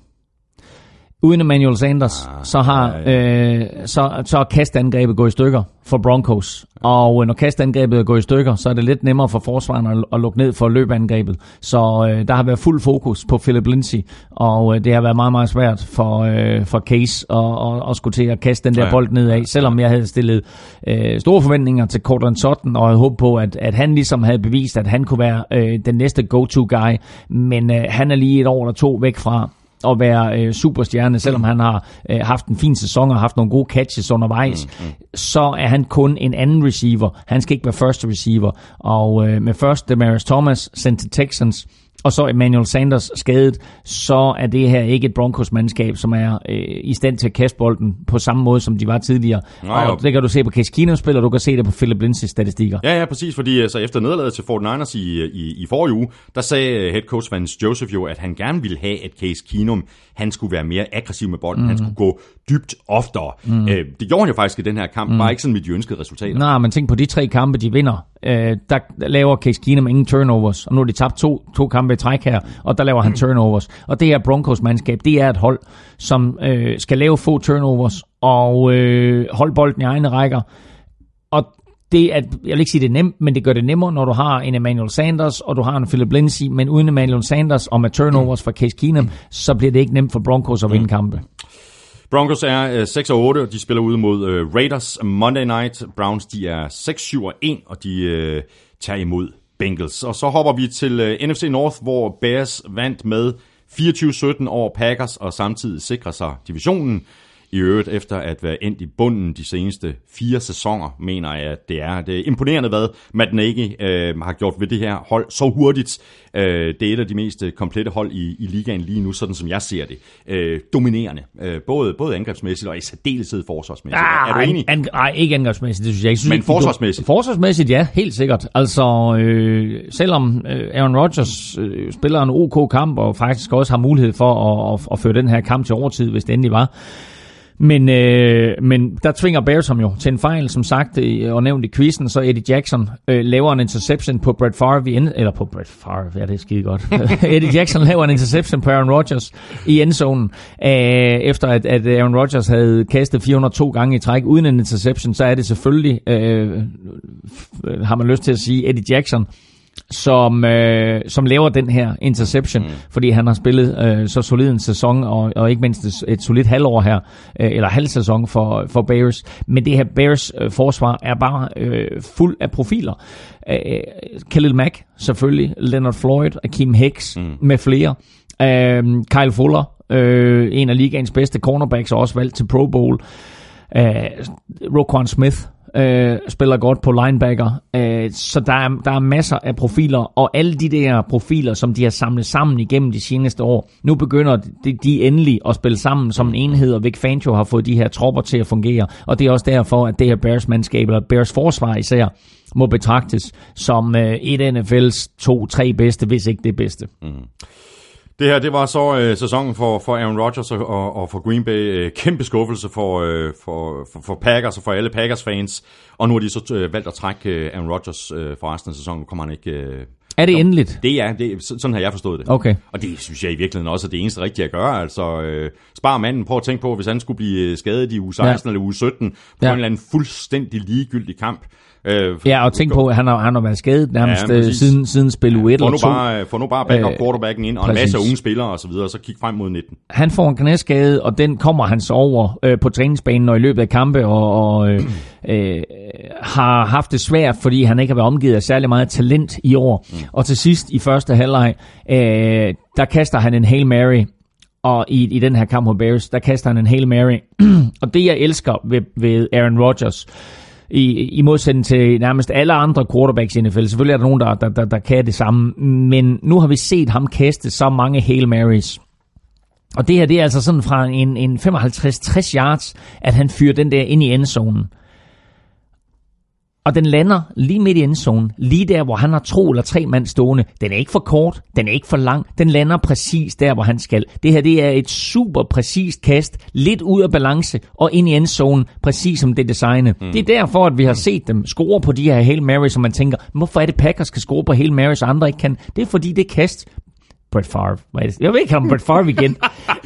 Uden Emmanuel Sanders, ah, så har øh, så, så er kastangrebet gået i stykker for Broncos. Og øh, når kastangrebet er gået i stykker, så er det lidt nemmere for forsvaren at, at lukke ned for løbeangrebet. Så øh, der har været fuld fokus på Philip Lindsay, og øh, det har været meget, meget svært for, øh, for Case at, at, at skulle til at kaste den der Ja. bold nedad. Selvom jeg havde stillet øh, store forventninger til Cortland Sutton, og havde håbet på, at, at han ligesom havde bevist, at han kunne være øh, den næste go-to-guy. Men øh, han er lige et år eller to væk fra at være øh, superstjerne, selvom han har øh, haft en fin sæson og haft nogle gode catches undervejs, mm, mm. så er han kun en anden receiver. Han skal ikke være første receiver. Og øh, med først Demaris Thomas sendt til Texans, og så Emmanuel Sanders skadet, så er det her ikke et Broncos-mandskab, som er øh, i stand til at kaste bolden på samme måde, som de var tidligere. Nej, og det kan du se på Case Keenum spil, og du kan se det på Philip Lindsay's statistikker. Ja, ja, præcis, fordi altså, efter nederlaget til 49ers i, i, i forrige uge, der sagde øh, head coach Vance Joseph jo, at han gerne ville have, at Case Keenum, han skulle være mere aggressiv med bolden, mm. han skulle gå dybt oftere. Mm. Øh, det gjorde han jo faktisk i den her kamp, mm. bare ikke sådan med de ønskede resultater. Nej, men tænk på de tre kampe, de vinder. Øh, der laver Case Keenum ingen turnovers, og nu har de tabt to, to kampe i træk her, og der laver han turnovers. Og det her Broncos-mandskab, det er et hold, som øh, skal lave få turnovers og øh, holde bolden i egne rækker. Og det er, jeg vil ikke sige, det er nemt, men det gør det nemmere, når du har en Emmanuel Sanders, og du har en Philip Lindsay, men uden Emmanuel Sanders og med turnovers for Case Keenum, så bliver det ikke nemt for Broncos at vinde kampe. Broncos er øh, 6 og 8, og de spiller ude mod øh, Raiders Monday Night. Browns de er 6, 7 og 1, og de øh, tager imod Bengals. Og så hopper vi til øh, NFC North, hvor Bears vandt med 24-17 over Packers, og samtidig sikrer sig divisionen. I øvrigt efter at være endt i bunden de seneste fire sæsoner, mener jeg, at det er. Det er imponerende, hvad Matt Nagy øh, har gjort ved det her hold så hurtigt. Øh, det er et af de mest øh, komplette hold i, i ligaen lige nu, sådan som jeg ser det. Øh, dominerende. Øh, både, både angrebsmæssigt og i særdeleshed forsvarsmæssigt. Ah, er du enig? An, nej, ikke angrebsmæssigt, det synes jeg ikke. Synes Men ikke, forsvarsmæssigt? Forsvarsmæssigt, ja, helt sikkert. Altså, øh, selvom øh, Aaron Rodgers øh, spiller en OK kamp, og faktisk også har mulighed for at, at, at føre den her kamp til overtid, hvis det endelig var, men, øh, men der tvinger Bears ham jo til en fejl, som sagt, og nævnt i quizzen, så Eddie Jackson øh, laver en interception på Brett Favre, i end, eller på Brett Favre, ja det er skide godt. Eddie Jackson laver en interception på Aaron Rodgers i endzonen, øh, efter at, at Aaron Rodgers havde kastet 402 gange i træk uden en interception, så er det selvfølgelig, øh, f- øh, har man lyst til at sige, Eddie Jackson, som, øh, som laver den her interception, mm. fordi han har spillet øh, så solid en sæson, og, og ikke mindst et, et solidt halvår her, øh, eller halv sæson for, for Bears. Men det her Bears øh, forsvar er bare øh, fuld af profiler. Øh, Khalil Mack selvfølgelig, Leonard Floyd, Akeem Hicks mm. med flere. Øh, Kyle Fuller, øh, en af ligaens bedste cornerbacks, og også valgt til Pro Bowl. Øh, Roquan Smith øh, spiller godt på linebacker. Øh, så der er, der er masser af profiler, og alle de der profiler, som de har samlet sammen igennem de seneste år, nu begynder de, de endelig at spille sammen som en enhed, og Vic Fangio har fået de her tropper til at fungere. Og det er også derfor, at det her Bears-mandskab, eller Bears forsvar især, må betragtes som øh, et af NFL's to-tre bedste, hvis ikke det bedste. Mm. Det her, det var så øh, sæsonen for, for Aaron Rodgers og, og, og for Green Bay. Øh, kæmpe skuffelse for, øh, for, for, for Packers og for alle Packers-fans. Og nu har de så øh, valgt at trække øh, Aaron Rodgers øh, for resten af sæsonen. Nu kommer han ikke... Øh, Er det endeligt? det er, det, er- så- sådan har jeg forstået det. Okay. Og det synes jeg i virkeligheden også er det eneste rigtige at gøre. Altså, øh, spar manden. Prøv at tænke på, hvis han skulle blive øh, skadet i uge 16 Ja. eller uge 17 på ja. en eller anden fuldstændig ligegyldig kamp. Øh, Ja, og tænk på, at han har, han har været skadet nærmest Ja, ja, præcis. siden, siden spil U1 Få eller nu 2. bare, få nu bare backup Øh, quarterbacken ind, og en præcis. masse unge spillere og så videre, og så kig frem mod 19. han får en knæskade, og den kommer han så over øh, på træningsbanen og i løbet af kampe, og, og øh, øh, har haft det svært, fordi han ikke har været omgivet af særlig meget talent i år. Mm. Og til sidst i første halvleg, øh, der kaster han en Hail Mary, og i, i den her kamp mod Bears, der kaster han en Hail Mary. og det jeg elsker ved, ved Aaron Rodgers, i, i modsætning til nærmest alle andre quarterbacks i NFL. Selvfølgelig er der nogen, der, der, der, der kan det samme, men nu har vi set ham kaste så mange Hail Marys. Og det her, det er altså sådan fra en, en 55-60 yards, at han fyrer den der ind i endzonen. Og den lander lige midt i endzonen, lige der, hvor han har to eller tre mand stående. Den er ikke for kort, den er ikke for lang, den lander præcis der, hvor han skal. Det her, det er et super præcist kast, lidt ud af balance, og ind i endzonen, præcis som det designet. Mm. Det er derfor, at vi har set dem score på de her Hail Marys, som man tænker, hvorfor er det Packers skal score på Hail Marys, og andre ikke kan? Det er fordi, det kast Brett Favre. Jeg vil ikke have Brett Favre igen.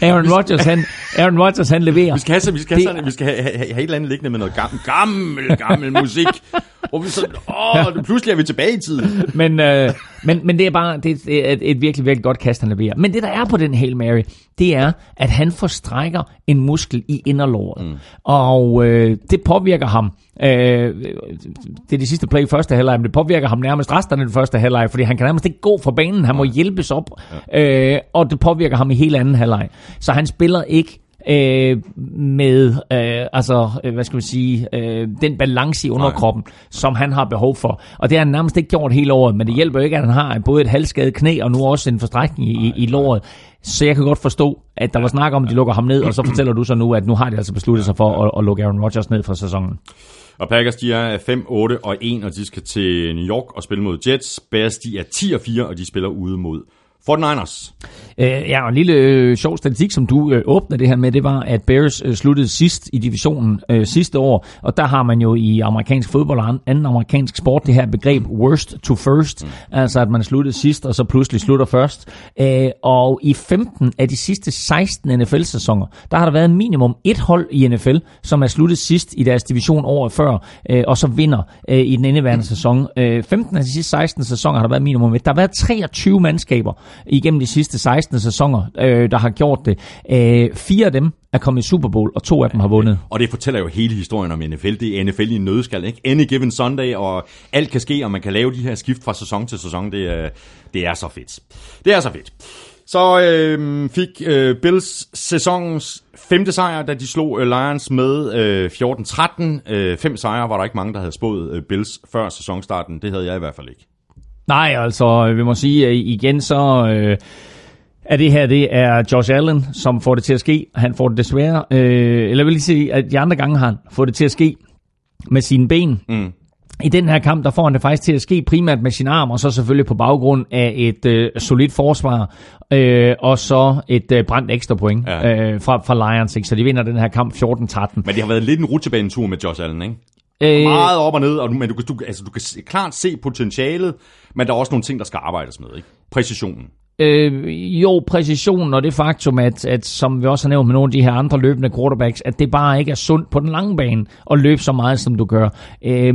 Aaron Rodgers, han, Aaron Rodgers, han leverer. Vi skal have, så- vi skal have, sådan, vi skal have, have, have et eller andet liggende med noget gammel, gammel, gammel musik. Og vi så, åh, pludselig er vi tilbage i tiden. men, øh, men, men det er bare det er et, et virkelig, virkelig godt kast, han leverer. Men det, der er på den Hail Mary, det er, at han forstrækker en muskel i inderlåret. Mm. Og øh, det påvirker ham. Øh, det er det sidste play i første halvleg, men det påvirker ham nærmest resten af den første halvleg, fordi han kan nærmest ikke gå fra banen. Han må hjælpes op, øh, og det påvirker ham i hele anden halvleg. Så han spiller ikke øh, med øh, altså, øh, hvad skal vi sige, øh, den balance i underkroppen, Nej. som han har behov for. Og det har han nærmest ikke gjort hele året, men det hjælper jo ikke, at han har både et halvskadet knæ og nu også en forstrækning i, i låret. Så jeg kan godt forstå, at der var snak om, at de lukker ham ned, og så fortæller du så nu, at nu har de altså besluttet sig for at, at lukke Aaron Rodgers ned for sæsonen. Og Packers, de er 5, 8 og 1, og de skal til New York og spille mod Jets. Bears, de er 10 og 4, og de spiller ude mod 49ers. Øh, ja, og en lille øh, sjov statistik, som du øh, åbner det her med, det var, at Bears øh, sluttede sidst i divisionen øh, sidste år, og der har man jo i amerikansk fodbold og an- anden amerikansk sport det her begreb worst to first, mm. altså at man sluttede sidst, og så pludselig slutter først. Øh, og i 15 af de sidste 16 NFL-sæsoner, der har der været minimum et hold i NFL, som er sluttet sidst i deres division året før, øh, og så vinder øh, i den indeværende sæson. Øh, 15 af de sidste 16 sæsoner har der været minimum et. Der har været 23 mandskaber igennem de sidste 16 sæsoner, øh, der har gjort det. Øh, fire af dem er kommet i Super Bowl, og to af dem har vundet. Og det fortæller jo hele historien om NFL. Det er NFL i en nødskal, ikke? Any given Sunday, og alt kan ske, og man kan lave de her skift fra sæson til sæson. Det er, det er så fedt. Det er så fedt. Så øh, fik øh, Bills sæsonens femte sejr, da de slog øh, Lions med øh, 14-13. Øh, fem sejre var der ikke mange, der havde spået øh, Bills før sæsonstarten. Det havde jeg i hvert fald ikke. Nej, altså, vi må sige, igen så... Øh, at det her, det er Josh Allen, som får det til at ske. Han får det desværre, øh, eller vil lige sige, at de andre gange har han fået det til at ske med sine ben. Mm. I den her kamp, der får han det faktisk til at ske primært med sin arm, og så selvfølgelig på baggrund af et øh, solidt forsvar, øh, og så et øh, brændt ekstra point Ja. øh, fra, fra Lions. Ikke? Så de vinder den her kamp 14-13. Men det har været lidt en rutsjebanetur med Josh Allen, ikke? Øh, Meget op og ned, og men du, kan- du, altså, du kan klart se potentialet, men der er også nogle ting, der skal arbejdes med, ikke? Præcisionen. Øh, jo, præcision og det faktum, at, at som vi også har nævnt med nogle af de her andre løbende quarterbacks, at det bare ikke er sundt på den lange bane at løbe så meget, som du gør. Øh,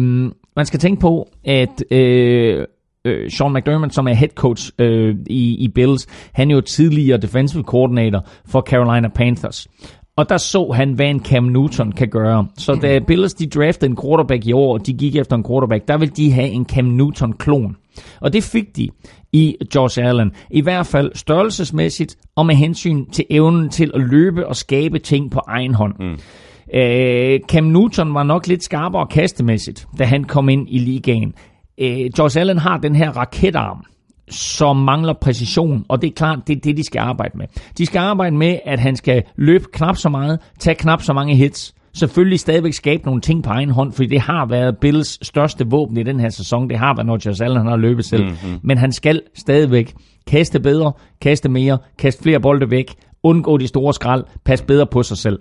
man skal tænke på, at øh, øh, Sean McDermott, som er head coach øh, i, i Bills, han er jo tidligere defensive coordinator for Carolina Panthers. Og der så han, hvad en Cam Newton kan gøre. Så da Bills de draftede en quarterback i år, og de gik efter en quarterback, der ville de have en Cam Newton-klon. Og det fik de i Josh Allen. I hvert fald størrelsesmæssigt og med hensyn til evnen til at løbe og skabe ting på egen hånd. Mm. Øh, Cam Newton var nok lidt skarpere kastemæssigt, da han kom ind i ligaen. Øh, Josh Allen har den her raketarm, som mangler præcision, og det er klart, det er det, de skal arbejde med. De skal arbejde med, at han skal løbe knap så meget, tage knap så mange hits, selvfølgelig stadigvæk skabe nogle ting på egen hånd, fordi det har været Bills største våben i den her sæson. Det har været, Josh Allen han har løbet selv. Mm-hmm. Men han skal stadigvæk kaste bedre, kaste mere, kaste flere bolde væk, undgå de store skrald, passe bedre på sig selv.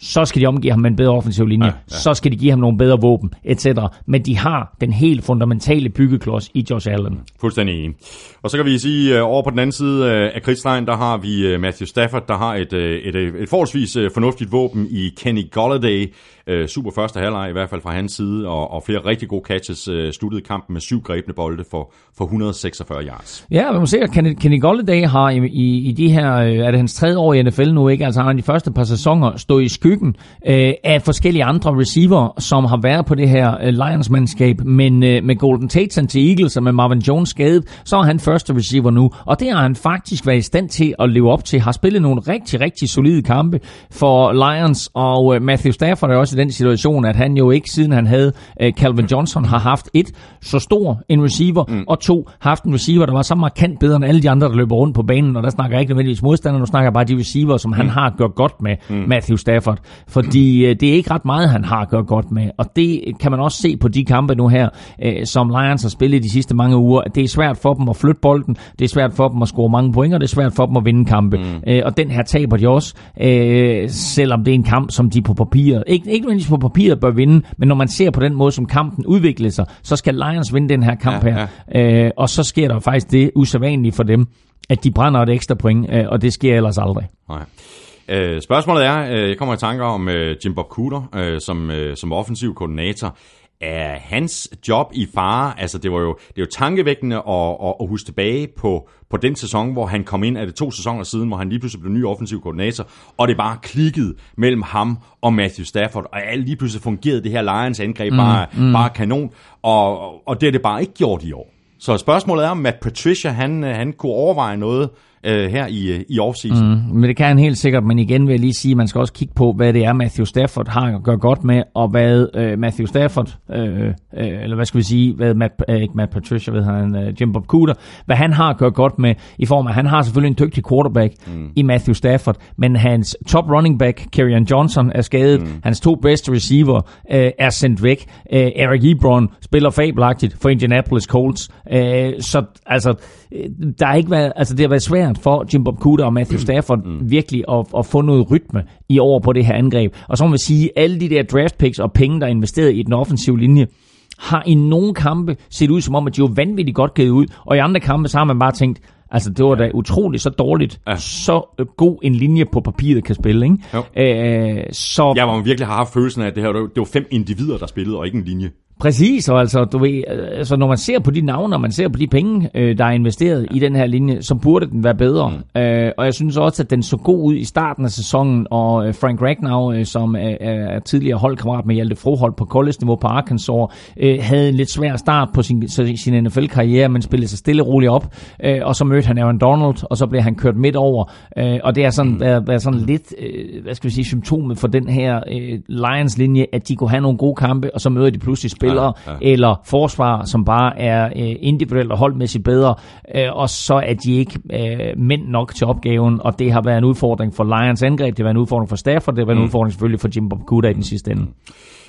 Så skal de omgive ham med en bedre offensiv linje. Ja, ja. Så skal de give ham nogle bedre våben, etc. Men de har den helt fundamentale byggeklods i Josh Allen. Fuldstændig enig. Og så kan vi sige, øh, over på den anden side øh, af kridtstregen, der har vi øh, Matthew Stafford, der har et, et, et, forholdsvis fornuftigt våben i Kenny Golladay. Øh, super første halvleg, i hvert fald fra hans side, og, og flere rigtig gode catches. Øh, sluttede kampen med syv grebne bolde for, for 146 yards. Ja, man må se, at Kenny, Kenny Golladay har i, i, i de her, øh, er det hans tredje år i NFL nu, ikke? Altså han har de første par sæsoner stået i skyggen øh, af forskellige andre receiver, som har været på det her øh, Lions-mandskab, men øh, med Golden Tate til Eagles og med Marvin Jones skadet, så er han første receiver nu, og det har han faktisk været i stand til at leve op til, har spillet nogle rigtig, rigtig solide kampe for Lions, og øh, Matthew Stafford er også i den situation, at han jo ikke, siden han havde øh, Calvin Johnson, har haft et så stor en receiver, mm. og to, haft en receiver, der var så markant bedre end alle de andre, der løber rundt på banen, og der snakker jeg ikke nødvendigvis modstander, nu snakker jeg bare de receiver, som mm. han har gjort godt med, mm. Matthew Stafford, fordi øh, det er ikke ret meget, han har gjort godt med, og det kan man også se på de kampe nu her, øh, som Lions har spillet de sidste mange uger, det er svært for dem at flytte bolden, det er svært for dem at score mange point, og det er svært for dem at vinde kampe, mm. øh, og den her taber de også, øh, selvom det er en kamp, som de på papiret, ikke, ikke nødvendigvis på papiret bør vinde, men når man ser på den måde, som kampen udvikler sig, så skal Lions vinde den her kamp Ja, her, øh, og så sker der faktisk det usædvanlige for dem, at de brænder et ekstra point, øh, og det sker ellers aldrig. Nej. Øh, spørgsmålet er, øh, jeg kommer i tanker om øh, Jim Bob Cooter øh, som, øh, som offensiv koordinator. Er hans job i fare? Altså, det var jo, det er jo tankevækkende at, at, at huske tilbage på, på den sæson, hvor han kom ind, er det to sæsoner siden, hvor han lige pludselig blev ny offensiv koordinator, og det bare klikkede mellem ham og Matthew Stafford, og alt lige pludselig fungerede det her Lions angreb mm, bare, mm. bare kanon, og, og det er det bare ikke gjort i år. Så spørgsmålet er, om Matt Patricia, han, øh, han kunne overveje noget øh, her i, øh, i offseason. Mm. Men det kan han helt sikkert, men igen vil jeg lige sige, at man skal også kigge på, hvad det er, Matthew Stafford har at gøre godt med, og hvad øh, Matthew Stafford, øh, øh, eller hvad skal vi sige, hvad Matt, øh, ikke Matt Patricia, ved han, øh, Jim Bob Cooter, hvad han har at gøre godt med, i form af, han har selvfølgelig en dygtig quarterback mm. i Matthew Stafford, men hans top running back, Kerryon Johnson, er skadet, mm. hans to bedste receiver øh, er sendt væk, øh, Eric Ebron spiller fabelagtigt for Indianapolis Colts, øh, så altså, der har ikke været, altså det har været svært for Jim Bob Cooter og Matthew Stafford mm. virkelig at, at få noget rytme i år på det her angreb. Og så må man sige, alle de der draft picks og penge, der er investeret i den offensive linje, har i nogle kampe set ud som om, at de var vanvittigt godt givet ud, og i andre kampe, så har man bare tænkt, altså det var da utroligt så dårligt, Ja. så øh, god en linje på papiret kan spille, ikke? Jo. Øh, så Ja, hvor man virkelig har haft følelsen af, at det her det var fem individer, der spillede, og ikke en linje. Præcis, og altså, du ved, altså, når man ser på de navne, og man ser på de penge, øh, der er investeret i den her linje, så burde den være bedre. Mm. Øh, og jeg synes også, at den så god ud i starten af sæsonen, og øh, Frank Ragnow, øh, som er, er tidligere holdkammerat med Hjalte Froholt på college-niveau på Arkansas, øh, havde en lidt svær start på sin, sin NFL-karriere, men spillede sig stille og roligt op, øh, og så mødte han Aaron Donald, og så blev han kørt midt over, øh, og det er sådan, mm. været, været sådan lidt, øh, hvad skal vi sige, symptomet for den her øh, Lions-linje, at de kunne have nogle gode kampe, og så møder de pludselig spillere, ja, ja. eller forsvar, som bare er øh, individuelt og holdmæssigt bedre, øh, og så er de ikke øh, mænd nok til opgaven, og det har været en udfordring for Lions angreb, det har været en udfordring for Stafford, det har været mm. en udfordring selvfølgelig for Jim Cooter i den sidste ende.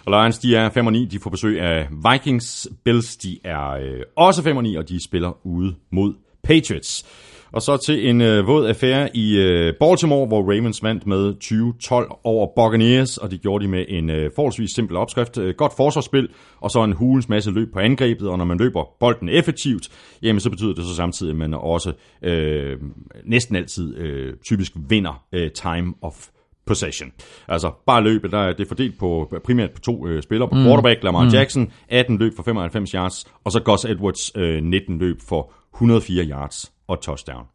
Og Lions, de er 5 og 9, de får besøg af Vikings. Bills, de er øh, også 5 og 9, og de spiller ude mod Patriots. Og så til en øh, våd affære i øh, Baltimore, hvor Ravens vandt med 20-12 over Buccaneers, og det gjorde de med en øh, forholdsvis simpel opskrift. Øh, godt forsvarsspil, og så en hulens masse løb på angrebet, og når man løber bolden effektivt, jamen så betyder det så samtidig, at man også øh, næsten altid øh, typisk vinder øh, time of possession. Altså bare løbet, der er det fordelt på primært på to øh, spillere. På mm. quarterback, Lamar mm. Jackson, 18 løb for 95 yards, og så Gus Edwards, øh, 19 løb for 104 yards og touchdown.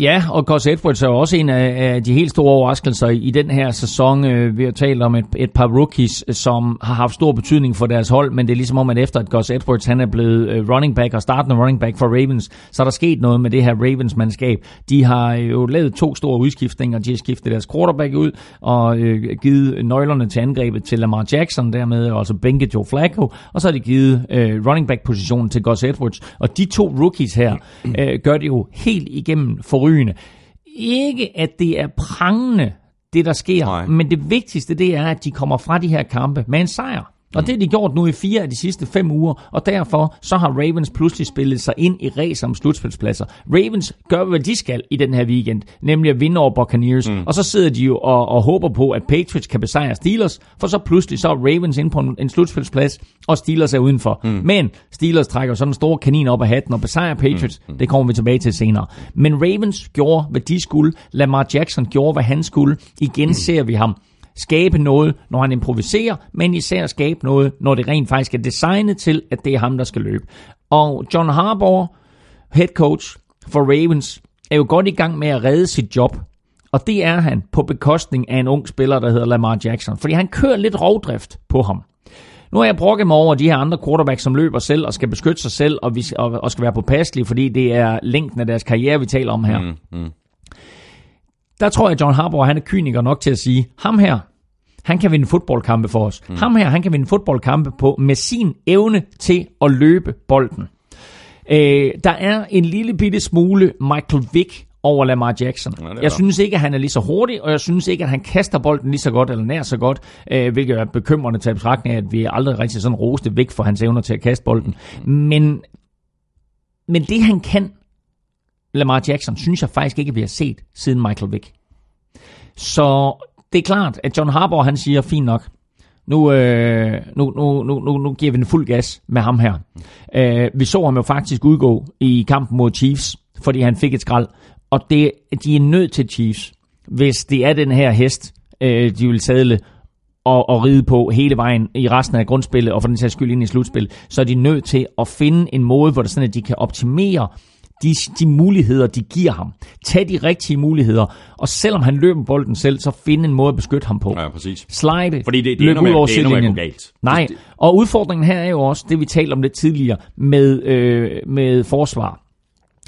Ja, og Gus Edwards er også en af, af de helt store overraskelser i den her sæson. Øh, vi har talt om et, et par rookies, som har haft stor betydning for deres hold, men det er ligesom om, at efter at Gus Edwards han er blevet øh, running back og startende running back for Ravens, så er der sket noget med det her Ravens-mandskab. De har jo lavet to store udskiftninger. De har skiftet deres quarterback ud og øh, givet nøglerne til angrebet til Lamar Jackson, dermed også bænket Joe Flacco, og så har de givet øh, running back-positionen til Gus Edwards. Og de to rookies her øh, gør det jo helt igennem for forrygende. Ikke at det er prangende, det der sker, Nej. men det vigtigste det er, at de kommer fra de her kampe med en sejr. Og det har de gjort nu i fire af de sidste fem uger, og derfor så har Ravens pludselig spillet sig ind i race om slutspilspladser. Ravens gør, hvad de skal i den her weekend, nemlig at vinde over Buccaneers, mm. og så sidder de jo og, og håber på, at Patriots kan besejre Steelers, for så pludselig så er Ravens ind på en, en slutspilsplads, og Steelers er udenfor. Mm. Men Steelers trækker sådan en stor kanin op af hatten og besejrer Patriots, mm. Mm. det kommer vi tilbage til senere. Men Ravens gjorde, hvad de skulle, Lamar Jackson gjorde, hvad han skulle. Igen mm. ser vi ham skabe noget, når han improviserer, men især skabe noget, når det rent faktisk er designet til, at det er ham, der skal løbe. Og John Harbaugh, head coach for Ravens, er jo godt i gang med at redde sit job. Og det er han på bekostning af en ung spiller, der hedder Lamar Jackson. Fordi han kører lidt rovdrift på ham. Nu har jeg brokket mig over de her andre quarterbacks, som løber selv og skal beskytte sig selv og, vi, og, og skal være påpasselige, fordi det er længden af deres karriere, vi taler om her. Mm, mm der tror jeg, at John Harbaugh han er kyniker nok til at sige, ham her, han kan vinde fodboldkampe for os. Mm. Ham her, han kan vinde fodboldkampe på med sin evne til at løbe bolden. Øh, der er en lille bitte smule Michael Vick over Lamar Jackson. Ja, jeg synes ikke, at han er lige så hurtig, og jeg synes ikke, at han kaster bolden lige så godt, eller nær så godt, øh, hvilket er bekymrende til betragtning af, at vi aldrig rigtig sådan roste væk for hans evner til at kaste bolden. Men, men det han kan, Lamar Jackson, synes jeg faktisk ikke, vi har set siden Michael Vick. Så det er klart, at John Harbaugh han siger, fint nok, nu, øh, nu, nu, nu, nu, nu giver vi den fuld gas med ham her. Øh, vi så ham jo faktisk udgå i kampen mod Chiefs, fordi han fik et skrald. Og det, de er nødt til Chiefs, hvis det er den her hest, øh, de vil sadle og, og ride på hele vejen i resten af grundspillet, og for den sags skyld ind i slutspillet, så er de nødt til at finde en måde, hvor det sådan, at de kan optimere de, de muligheder, de giver ham. Tag de rigtige muligheder, og selvom han løber bolden selv, så finde en måde at beskytte ham på. Ja, præcis. Slide, Fordi det, det løb ud over sidelinjen. galt. Nej, og udfordringen her er jo også, det vi talte om lidt tidligere, med, øh, med forsvar.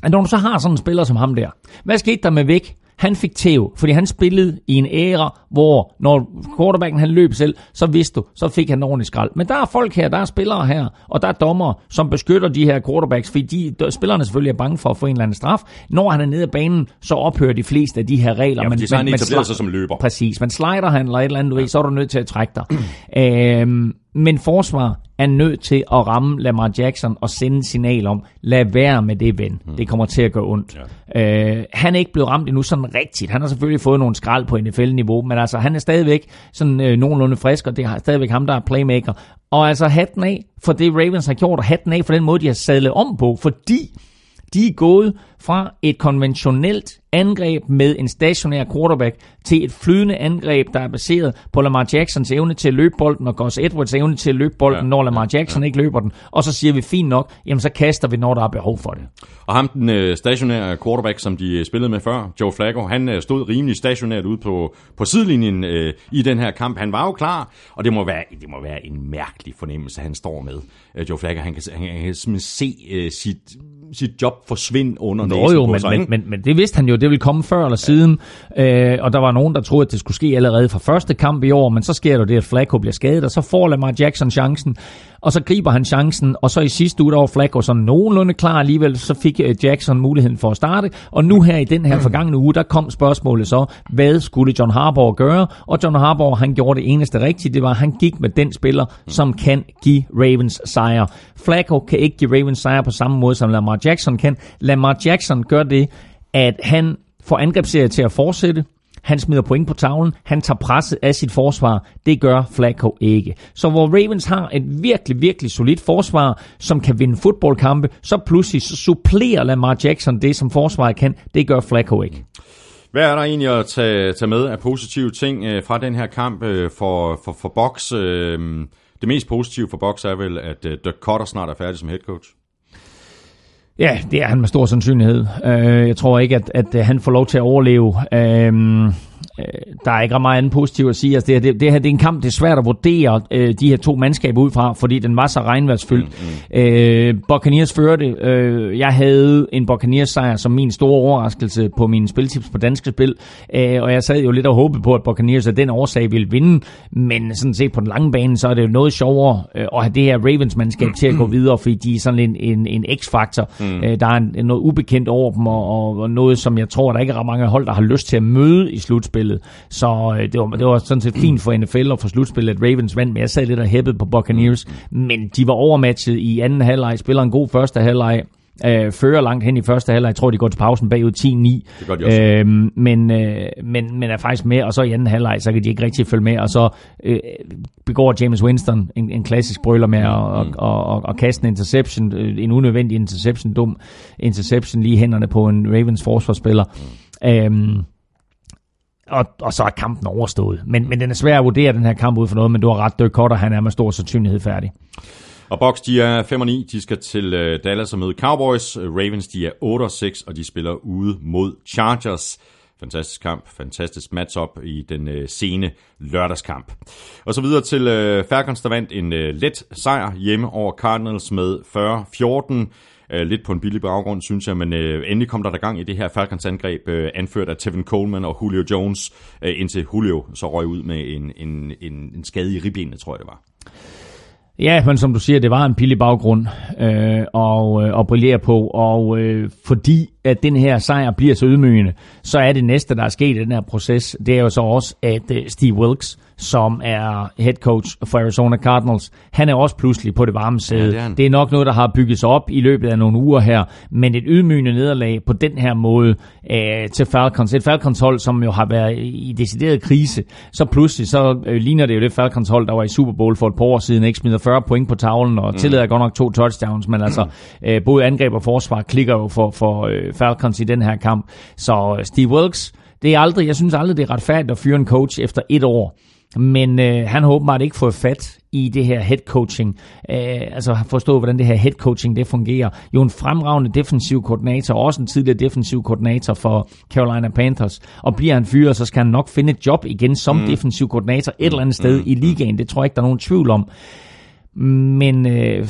At når du så har sådan en spiller som ham der, hvad skete der med Væk? Han fik tæv, fordi han spillede i en æra, hvor når quarterbacken han løb selv, så vidste du, så fik han ordentligt skrald. Men der er folk her, der er spillere her, og der er dommer, som beskytter de her quarterbacks, fordi de, spillerne selvfølgelig er bange for at få en eller anden straf. Når han er nede af banen, så ophører de fleste af de her regler. Ja, fordi så han etablerer sig som løber. Præcis, man slider han eller et eller andet, ja. ved, så er du nødt til at trække dig. øhm, men forsvar er nødt til at ramme Lamar Jackson og sende signal om, lad være med det, ven. Mm. Det kommer til at gå ondt. Ja. Øh, han er ikke blevet ramt endnu sådan rigtigt. Han har selvfølgelig fået nogle skrald på NFL-niveau, men altså, han er stadigvæk sådan øh, nogenlunde frisk, og det er stadigvæk ham, der er playmaker. Og altså, hatten af for det, Ravens har gjort, og hatten af for den måde, de har sadlet om på, fordi de er gået fra et konventionelt angreb med en stationær quarterback til et flydende angreb, der er baseret på Lamar Jacksons evne til at løbe bolden og Gus Edwards evne til at løbe bolden, ja, når Lamar Jackson ja. ikke løber den. Og så siger vi fint nok, jamen så kaster vi, når der er behov for det. Og ham, den øh, stationære quarterback, som de øh, spillede med før, Joe Flacco, han øh, stod rimelig stationært ude på, på sidelinjen øh, i den her kamp. Han var jo klar, og det må være, det må være en mærkelig fornemmelse, han står med. Øh, Joe Flacco, han kan, han, han kan se øh, sit, sit job forsvinde under Nå næsen jo, på men, sig. men, ikke? men, men det vidste han jo, det ville komme før eller siden. Øh, og der var nogen, der troede, at det skulle ske allerede fra første kamp i år, men så sker der det, at Flacco bliver skadet, og så får Lamar Jackson chancen, og så griber han chancen, og så i sidste uge, der var Flacco sådan nogenlunde klar alligevel, så fik øh, Jackson muligheden for at starte, og nu her i den her forgangne uge, der kom spørgsmålet så, hvad skulle John Harbaugh gøre? Og John Harbaugh, han gjorde det eneste rigtige, det var, at han gik med den spiller, som kan give Ravens sejr. Flacco kan ikke give Ravens sejr på samme måde, som Lamar Jackson kan. Lamar Jackson gør det, at han får angrebsserier til at fortsætte. Han smider point på tavlen. Han tager presset af sit forsvar. Det gør Flacco ikke. Så hvor Ravens har et virkelig, virkelig solidt forsvar, som kan vinde fodboldkampe, så pludselig så supplerer Lamar Jackson det, som forsvaret kan. Det gør Flacco ikke. Hvad er der egentlig at tage, tage med af positive ting øh, fra den her kamp øh, for, for, for Box? Øh, det mest positive for Box er vel, at øh, Dirk Cotter snart er færdig som head coach. Ja, det er han med stor sandsynlighed. Øh, jeg tror ikke, at, at øh, han får lov til at overleve. Øh, der er ikke ret meget andet positivt at sige. Altså, det, her, det, det her det er en kamp, det er svært at vurdere øh, de her to mandskaber ud fra, fordi den var så regnværsfyldt. Mm, mm. Øh, Buccaneers førte. Øh, jeg havde en Buccaneers sejr som min store overraskelse på mine spiltips på danske spil, øh, og jeg sad jo lidt og håbede på, at Buccaneers af den årsag ville vinde, men sådan set på den lange bane, så er det jo noget sjovere øh, at have det her Ravens-mandskab til at gå videre, fordi de er sådan en, en, en x-faktor. Mm. Øh, der er en, noget ubekendt over dem, og, og, og noget, som jeg tror, der ikke er ret mange hold, der har lyst til at møde i slutspillet. Så øh, det, var, det var sådan set fint for NFL og for slutspillet, at Ravens vandt, men jeg sad lidt og hæppede på Buccaneers. Men de var overmatchet i anden halvleg, spiller en god første halvleg, øh, fører langt hen i første halvleg. Jeg tror, de går til pausen bagud 10-9. Det gør de også. Øhm, men, øh, men, men er faktisk med, og så i anden halvleg, så kan de ikke rigtig følge med, og så øh, begår James Winston en, en klassisk brøler med at og, og, og, og kaste en interception, øh, en unødvendig interception, dum interception lige hænderne på en Ravens forsvarsspiller. Øhm, og, og så er kampen overstået. Men, men den er svær at vurdere, den her kamp ud for noget, men du har ret, Dirk Cutter, han er med stor sandsynlighed færdig. Og Bucks, de er 5 og 9. De skal til øh, Dallas og møde Cowboys. Ravens, de er 8 og 6, og de spiller ude mod Chargers. Fantastisk kamp, fantastisk matchup i den øh, sene lørdagskamp. Og så videre til øh, Falcons, der vandt en øh, let sejr hjemme over Cardinals med 40-14. Øh, lidt på en billig baggrund, synes jeg, men øh, endelig kom der der gang i det her Falcons angreb, øh, anført af Tevin Coleman og Julio Jones, øh, indtil Julio så røg ud med en, en, en, en skade i ribbenet, tror jeg det var. Ja, men som du siger, det var en billig baggrund øh, og, øh, at brillere på, og øh, fordi at den her sejr bliver så ydmygende, så er det næste, der er sket i den her proces, det er jo så også, at øh, Steve Wilkes, som er head coach for Arizona Cardinals, han er også pludselig på det varme sæde. Ja, det er det er nok noget, der har bygget sig op i løbet af nogle uger her, men et ydmygende nederlag på den her måde øh, til Falcons, et Falcons hold, som jo har været i decideret krise, så pludselig så øh, ligner det jo det Falcons hold, der var i Super Bowl for et par år siden, ikke smider 40 point på tavlen og tillader godt nok to touchdowns, men altså øh, både angreb og forsvar klikker jo for, for øh, Falcons i den her kamp. Så øh, Steve Wilkes, det er aldrig, jeg synes aldrig, det er retfærdigt at fyre en coach efter et år. Men øh, han har åbenbart ikke fået fat i det her head coaching. Øh, altså har forstået, hvordan det her head coaching det fungerer. Jo en fremragende defensiv koordinator, og også en tidligere defensiv koordinator for Carolina Panthers. Og bliver han fyret, så skal han nok finde et job igen som mm. defensiv koordinator et eller andet sted i ligaen. Det tror jeg ikke, der er nogen tvivl om. Men øh,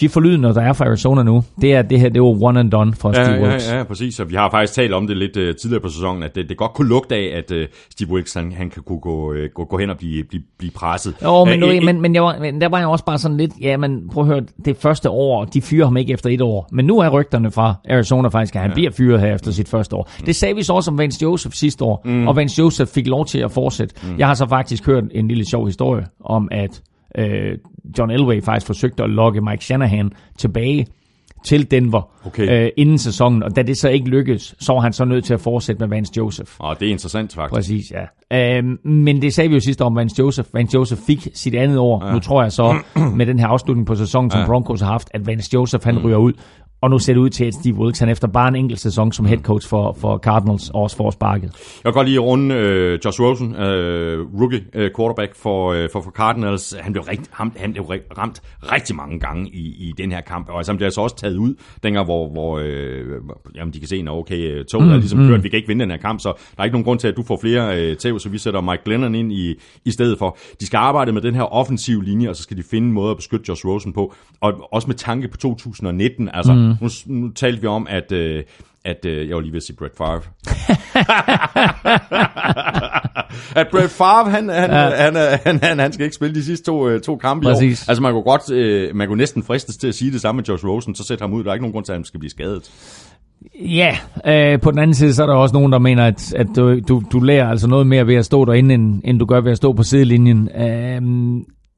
de forlydende, der er fra Arizona nu, det er det her, det var one and done for Ja, Steve ja, Wilkes. ja, præcis. Og vi har faktisk talt om det lidt uh, tidligere på sæsonen, at det, det godt kunne lugte af, at uh, Steve Wilkes han, han kan kunne gå, uh, gå, gå hen og blive, blive, blive presset. Jo, men, Øh, nu, men, men, jeg var, men der var jeg også bare sådan lidt, ja, men prøv at høre, det første år, de fyrer ham ikke efter et år. Men nu er rygterne fra Arizona faktisk, at han ja. bliver fyret her efter sit første år. Det sagde vi så også om Vance Joseph sidste år, mm. og Vance Joseph fik lov til at fortsætte. Mm. Jeg har så faktisk hørt en lille sjov historie om, at øh, John Elway faktisk forsøgte at lokke Mike Shanahan tilbage til Denver Okay. øh, inden sæsonen, og da det så ikke lykkedes, så var han så nødt til at fortsætte med Vance Joseph. Og det er interessant faktisk. Præcis, ja. Øhm, men det sagde vi jo sidste om Vance Joseph. Vance Joseph fik sit andet år. Ja. Nu tror jeg så, med den her afslutning på sæsonen, som ja. Broncos har haft, at Vance Joseph han ryger ud. og nu ser det ud til, at Steve Wilkes, han efter bare en enkelt sæson som head coach for, for Cardinals, også får sparket. Jeg kan godt lige runde øh, Josh Rosen, øh, rookie øh, quarterback for, øh, for, for Cardinals. Han blev, rigt, ham, han blev ramt rigtig mange gange i, i den her kamp, og altså, han blev altså også taget ud, dengang hvor, hvor øh, jamen, de kan se, at okay, øh, toget mm, er ligesom mm. kørt, vi kan ikke vinde den her kamp, så der er ikke nogen grund til, at du får flere øh, tæv, så vi sætter Mike Glennon ind i, i stedet for. De skal arbejde med den her offensive linje, og så skal de finde en måde at beskytte Josh Rosen på, og også med tanke på 2019, altså mm. Nu, nu talte vi om, at øh, at øh, jeg var lige ved at sige Brett Favre. at Brett Favre, han, han, ja. han, han, han, han, han skal ikke spille de sidste to, øh, to kampe i Præcis. år. Altså man kunne godt, øh, man kunne næsten fristes til at sige det samme med Josh Rosen, så sæt ham ud. Der er ikke nogen grund til, at han skal blive skadet. Ja, øh, på den anden side, så er der også nogen, der mener, at, at du, du, du lærer altså noget mere ved at stå derinde, end, end du gør ved at stå på sidelinjen. Øh,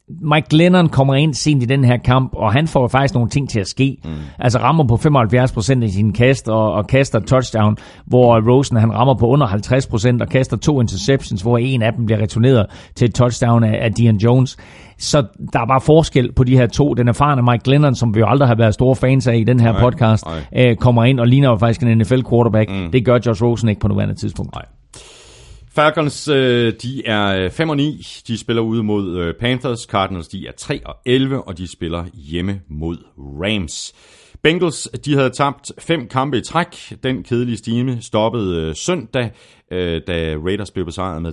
Mike Glennon kommer ind sent i den her kamp, og han får faktisk nogle ting til at ske. Mm. Altså rammer på 75% af sin kast, og, og kaster touchdown, hvor Rosen han rammer på under 50% og kaster to interceptions, hvor en af dem bliver returneret til et touchdown af, af Dion Jones. Så der er bare forskel på de her to. Den erfarne Mike Glennon, som vi jo aldrig har været store fans af i den her Nej, podcast, nej. Øh, kommer ind og ligner jo faktisk en NFL quarterback. Mm. Det gør Josh Rosen ikke på nuværende tidspunkt. Nej. Falcons, øh, de er øh, 5 og 9. De spiller ude mod øh, Panthers. Cardinals, de er 3 og 11, og de spiller hjemme mod Rams. Bengals, de havde tabt fem kampe i træk. Den kedelige stime stoppede øh, søndag, øh, da Raiders blev besejret med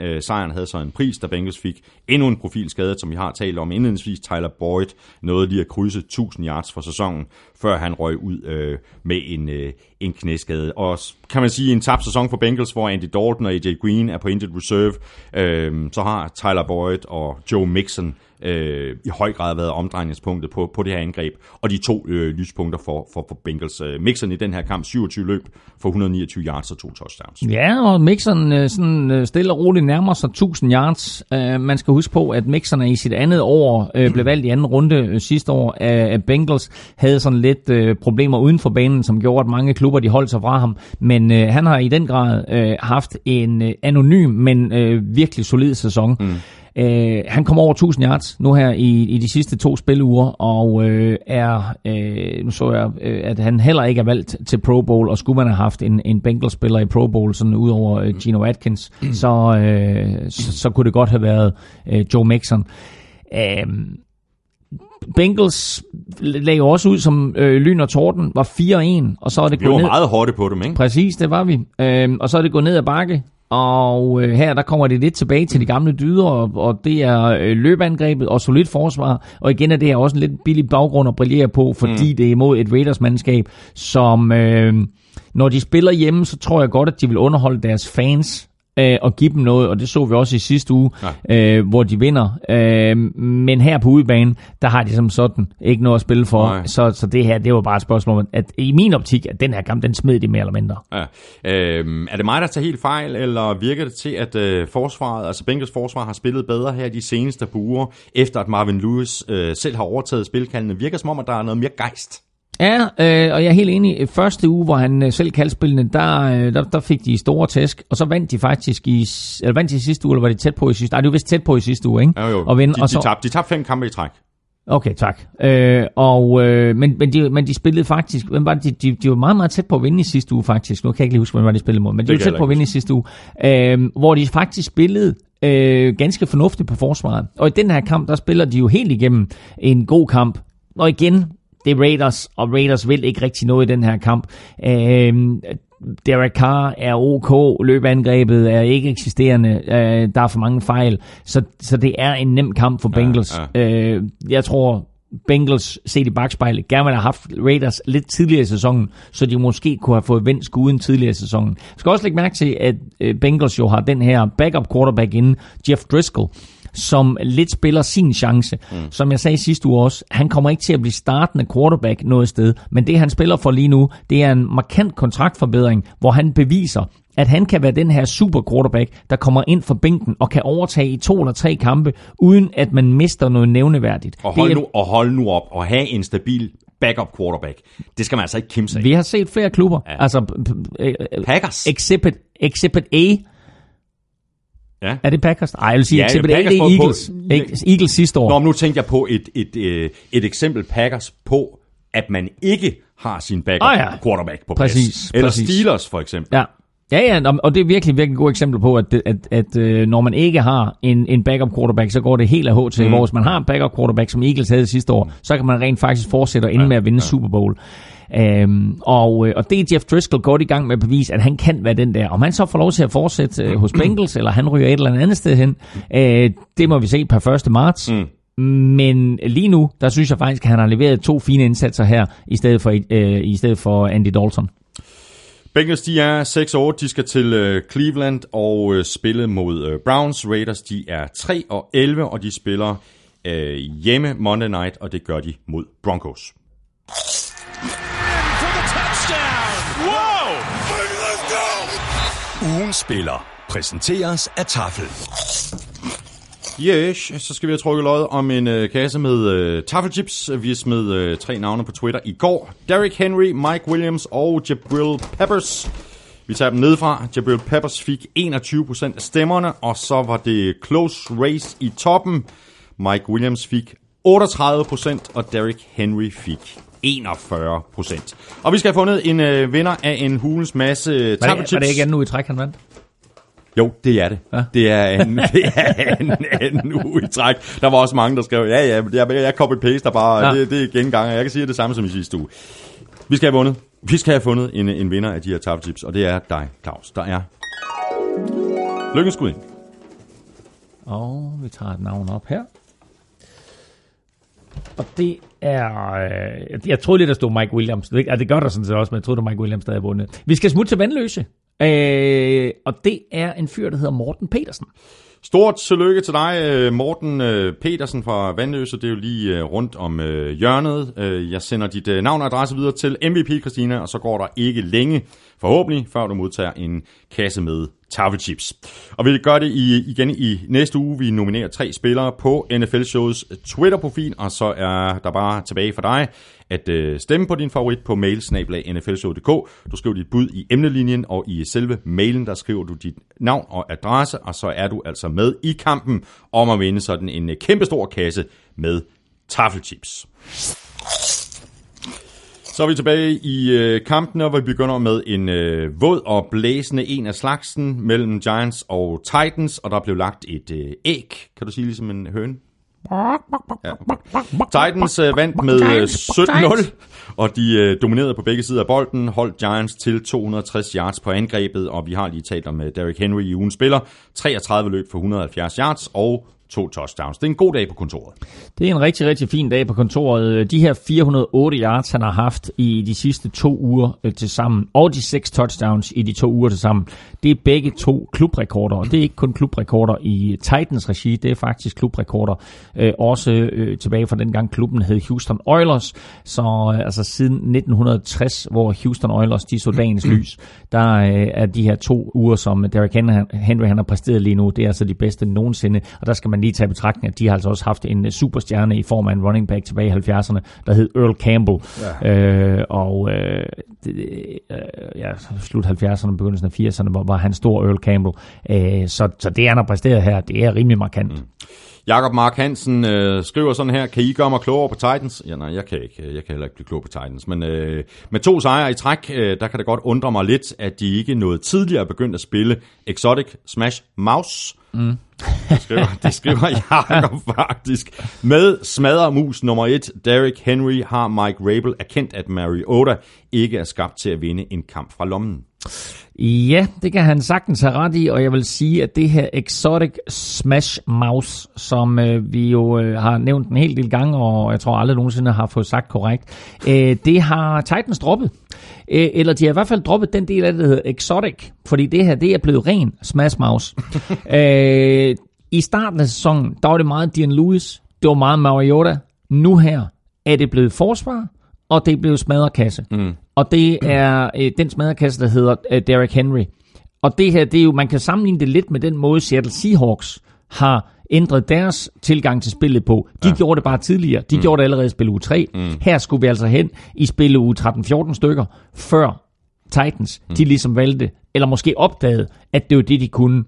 30-16. Øh, sejren havde så en pris, da Bengals fik endnu en profilskade, som vi har talt om indledningsvis. Tyler Boyd nåede lige at krydse 1000 yards for sæsonen, før han røg ud øh, med en, øh, en knæskade. Og kan man sige, en tabt sæson for Bengals, hvor Andy Dalton og AJ Green er på injured reserve, øh, så har Tyler Boyd og Joe Mixon øh, i høj grad været omdrejningspunktet på, på det her angreb, og de to øh, lyspunkter for, for, for Bengals. Øh, Mixon i den her kamp, 27 løb for 129 yards og to touchdowns. Ja, og Mixon øh, sådan øh, stille og roligt nærmer sig 1000 yards. Uh, man skal huske på, at Mixon i sit andet år øh, blev valgt i anden runde øh, sidste år af, af Bengals. Havde sådan lidt øh, problemer uden for banen, som gjorde, at mange klubber de holdt sig fra ham. Men øh, han har i den grad øh, haft en øh, anonym, men øh, virkelig solid sæson. Mm. Øh, han kommer over 1000 yards nu her i, i de sidste to spiluger, og øh, er, øh, nu så jeg, øh, at han heller ikke er valgt til Pro Bowl, og skulle man have haft en, en Bengals-spiller i Pro Bowl, sådan ud over øh, Gino Atkins, så, øh, så, så kunne det godt have været øh, Joe Mixon. Øh, Bengals lagde også ud som øh, lyn og torden, var 4-1, og så er det Vi var gået ned. meget hårde på dem, ikke? Præcis, det var vi. Øhm, og så er det gået ned ad bakke, og øh, her der kommer det lidt tilbage til de gamle dyder, og, og det er øh, løbeangrebet og solidt forsvar, og igen er det her også en lidt billig baggrund at brillere på, fordi mm. det er imod et Raiders-mandskab, som øh, når de spiller hjemme, så tror jeg godt, at de vil underholde deres fans, øh, og give dem noget, og det så vi også i sidste uge, ja. øh, hvor de vinder. Øh, men her på udebane, der har de som sådan ikke noget at spille for. Nej. Så, så det her, det var bare et spørgsmål, at i min optik, at den her kamp, den smed de mere eller mindre. Ja. Øhm, er det mig, der tager helt fejl, eller virker det til, at øh, forsvaret, altså Bengals forsvar har spillet bedre her de seneste par uger, efter at Marvin Lewis øh, selv har overtaget spilkaldene? Virker som om, at der er noget mere gejst. Ja, øh, og jeg er helt enig. Første uge, hvor han øh, selv kaldte spillene, der, øh, der, der fik de store tæsk, og så vandt de faktisk i, eller vandt de i sidste uge, eller var de tæt på i sidste Nej, det var vist tæt på i sidste uge, ikke? Ja, jo. Og vinde, de, og de, så, tabte, de tabte fem kampe i træk. Okay, tak. Øh, og, øh, men, men, de, men de spillede faktisk, hvem var det? De, de, de var meget, meget tæt på at vinde i sidste uge faktisk. Nu kan jeg ikke lige huske, hvem var de spillede mod, men de Det var tæt på at vinde i sidste uge. Øh, hvor de faktisk spillede øh, ganske fornuftigt på forsvaret. Og i den her kamp, der spiller de jo helt igennem en god kamp. Og igen, det er Raiders, og Raiders vil ikke rigtig noget i den her kamp. Øh, Derek Carr er ok, løbeangrebet er ikke eksisterende, øh, der er for mange fejl, så, så det er en nem kamp for Bengals. ja. Øh, jeg tror, Bengals set i bagspejlet gerne ville have haft Raiders lidt tidligere i sæsonen, så de måske kunne have fået vendt skuden tidligere i sæsonen. Jeg skal også lægge mærke til, at øh, Bengals jo har den her backup quarterback inde, Jeff Driscoll, som lidt spiller sin chance. Mm. Som jeg sagde sidste uge også, han kommer ikke til at blive startende quarterback noget sted, men det han spiller for lige nu, det er en markant kontraktforbedring, hvor han beviser, at han kan være den her super quarterback, der kommer ind for bænken og kan overtage i to eller tre kampe, uden at man mister noget nævneværdigt. Og hold, er- nu, og hold nu op og have en stabil backup quarterback. Det skal man altså ikke kimse af. Vi har set flere klubber. Ja. Altså, Packers. Exhibit, Exhibit A. Ja. Er det Packers? Nej, jeg vil sige, Ja, A, Packers det er på- på- Eagles. Eagles sidste år. Nå, men nu tænkte jeg på et, et, et, et eksempel Packers på at man ikke har sin backup Ah, ja. quarterback på plads. Præcis, Eller præcis. Steelers for eksempel. Ja. Ja, ja, og- det er virkelig, virkelig et godt eksempel på, at, at, at øh, når man ikke har en, en backup quarterback, så går det helt af H til, mm. hvor hvis man har en backup quarterback, som Eagles havde sidste år, så kan man rent faktisk fortsætte og ende ja, med at vinde ja. Super Bowl. Øhm, og, øh, og det er Jeff Driscoll godt i gang med at bevise, at han kan være den der. Om han så får lov til at fortsætte øh, hos Bengals, eller han ryger et eller andet sted hen, øh, det må vi se per 1. marts. Mm. Men lige nu, der synes jeg faktisk, at han har leveret to fine indsatser her, i stedet for, øh, i stedet for Andy Dalton. Bengals, de er 6-8, de skal til øh, Cleveland og øh, spille mod øh, Browns. Raiders, de er 3 og 11, og de spiller øh, hjemme Monday Night, og det gør de mod Broncos. Ugen spiller præsenteres af Tafel. Yes, så skal vi have trukket lod om en øh, kasse med øh, taffelchips. Vi smed øh, tre navne på Twitter i går. Derrick Henry, Mike Williams og Jabril Peppers. Vi tager dem nedefra. Jabril Peppers fik 21% af stemmerne, og så var det close race i toppen. Mike Williams fik 38%, og Derrick Henry fik 41%. Og vi skal have fundet en øh, vinder af en hulens masse det, taffelchips. var det ikke anden uge i træk, han vandt? Jo, det er det. Ja. Det er en, det er en, en uge i træk. Der var også mange, der skrev, ja, ja, jeg, jeg copy-paster bare, Ja. det, det er genganger. Jeg kan sige det samme som i sidste uge. Vi skal have vundet. Vi skal have fundet en, en vinder af de her tabtips, og det er dig, Claus. Der er lykkens skud ind. Og vi tager et navn op her. Og det er... Øh, jeg- troede lidt, der stod Mike Williams. Det, ja, det gør der sådan set også, men jeg troede, at Mike Williams, der havde vundet. Vi skal smutte til Vandløse. Øh, og det er en fyr, der hedder Morten Petersen. Stort tillykke til dig, øh, Morten øh, Petersen fra Vandløse. Det er jo lige øh, rundt om hjørnet. Jeg sender dit navn og adresse videre til MVP Christina, og så går der ikke længe, forhåbentlig, før du modtager en kasse med taffelchips. Og vi gør det i, igen i næste uge. Vi nominerer tre spillere på NFL Shows Twitter-profil, og så er der bare tilbage for dig at øh, stemme på din favorit på mail Du skriver dit bud i emnelinjen, og i selve mailen, der skriver du dit navn og adresse, og så er du altså med i kampen om at vinde sådan en øh, kæmpestor kasse med taffelchips. Så er vi tilbage i øh, kampen, og vi begynder med en øh, våd og blæsende en af slagsen mellem Giants og Titans, og der blev lagt et øh, æg, kan du sige ligesom en høne? Ja, okay. Titans øh, vandt med øh, 17-0, og de øh, dominerede på begge sider af bolden, holdt Giants til 260 yards på angrebet, og vi har lige talt om øh, Derrick Henry i ugen spiller. 33 løb for 170 yards og to touchdowns. Det er en god dag på kontoret. Det er en rigtig, rigtig fin dag på kontoret. De her 408 yards, han har haft i de sidste to uger øh, til sammen, og de seks touchdowns i de to uger til sammen, det er begge to klubrekorder. Og det er ikke kun klubrekorder i Titans regi, det er faktisk klubrekorder øh, også øh, tilbage fra dengang klubben hed Houston Oilers. Så altså siden 1960, hvor Houston Oilers de så dagens lys, der er de her to uger, som Derrick Henry, Henry han har præsteret lige nu, det er altså de bedste nogensinde. Og der skal man lige tage i betragtning, at de har altså også haft en øh, superstjerne i form af en running back tilbage i 70'erne, der hed Earl Campbell. Ja. Øh, og øh, det, øh, ja, slut 70'erne, begyndelsen af 80'erne, var, var han stor Earl Campbell. Øh, så, så det, han har præsteret her, det er rimelig markant. Mm. Jakob Mark Hansen øh, skriver sådan her, kan I gøre mig klogere på Titans? Ja, nej, jeg kan ikke. Jeg kan heller ikke blive klog på Titans. Men øh, med to sejre i træk, øh, der kan det godt undre mig lidt, at de ikke noget tidligere begyndt at spille Exotic Smash Mouse. Mm. Det skriver, det skriver Jakob faktisk. Med smadremus nummer et, Derrick Henry, har Mike Rabel erkendt, at Mariota ikke er skabt til at vinde en kamp fra lommen. Ja, det kan han sagtens have ret i, og jeg vil sige, at det her Exotic Smash Mouse, som øh, vi jo øh, har nævnt en hel del gange, og jeg tror aldrig nogensinde har fået sagt korrekt, øh, det har Titans droppet. Øh, eller de har i hvert fald droppet den del af det, der hedder Exotic, fordi det her, det er blevet ren Smash Mouse. øh, I starten af sæsonen, der var det meget Dion Lewis, det var meget Mariota. Nu her er det blevet forsvar, og det er blevet smadrekasse. Mm. Og det er øh, den smadrekasse, der hedder øh, Derrick Henry. Og det her, det er jo, man kan sammenligne det lidt med den måde, Seattle Seahawks har ændret deres tilgang til spillet på. De ja. gjorde det bare tidligere. De mm. gjorde det allerede i spil uge 3. Mm. Her skulle vi altså hen i spil uge 13-14 stykker, før Titans, mm. de ligesom valgte, eller måske opdagede, at det var det, de kunne.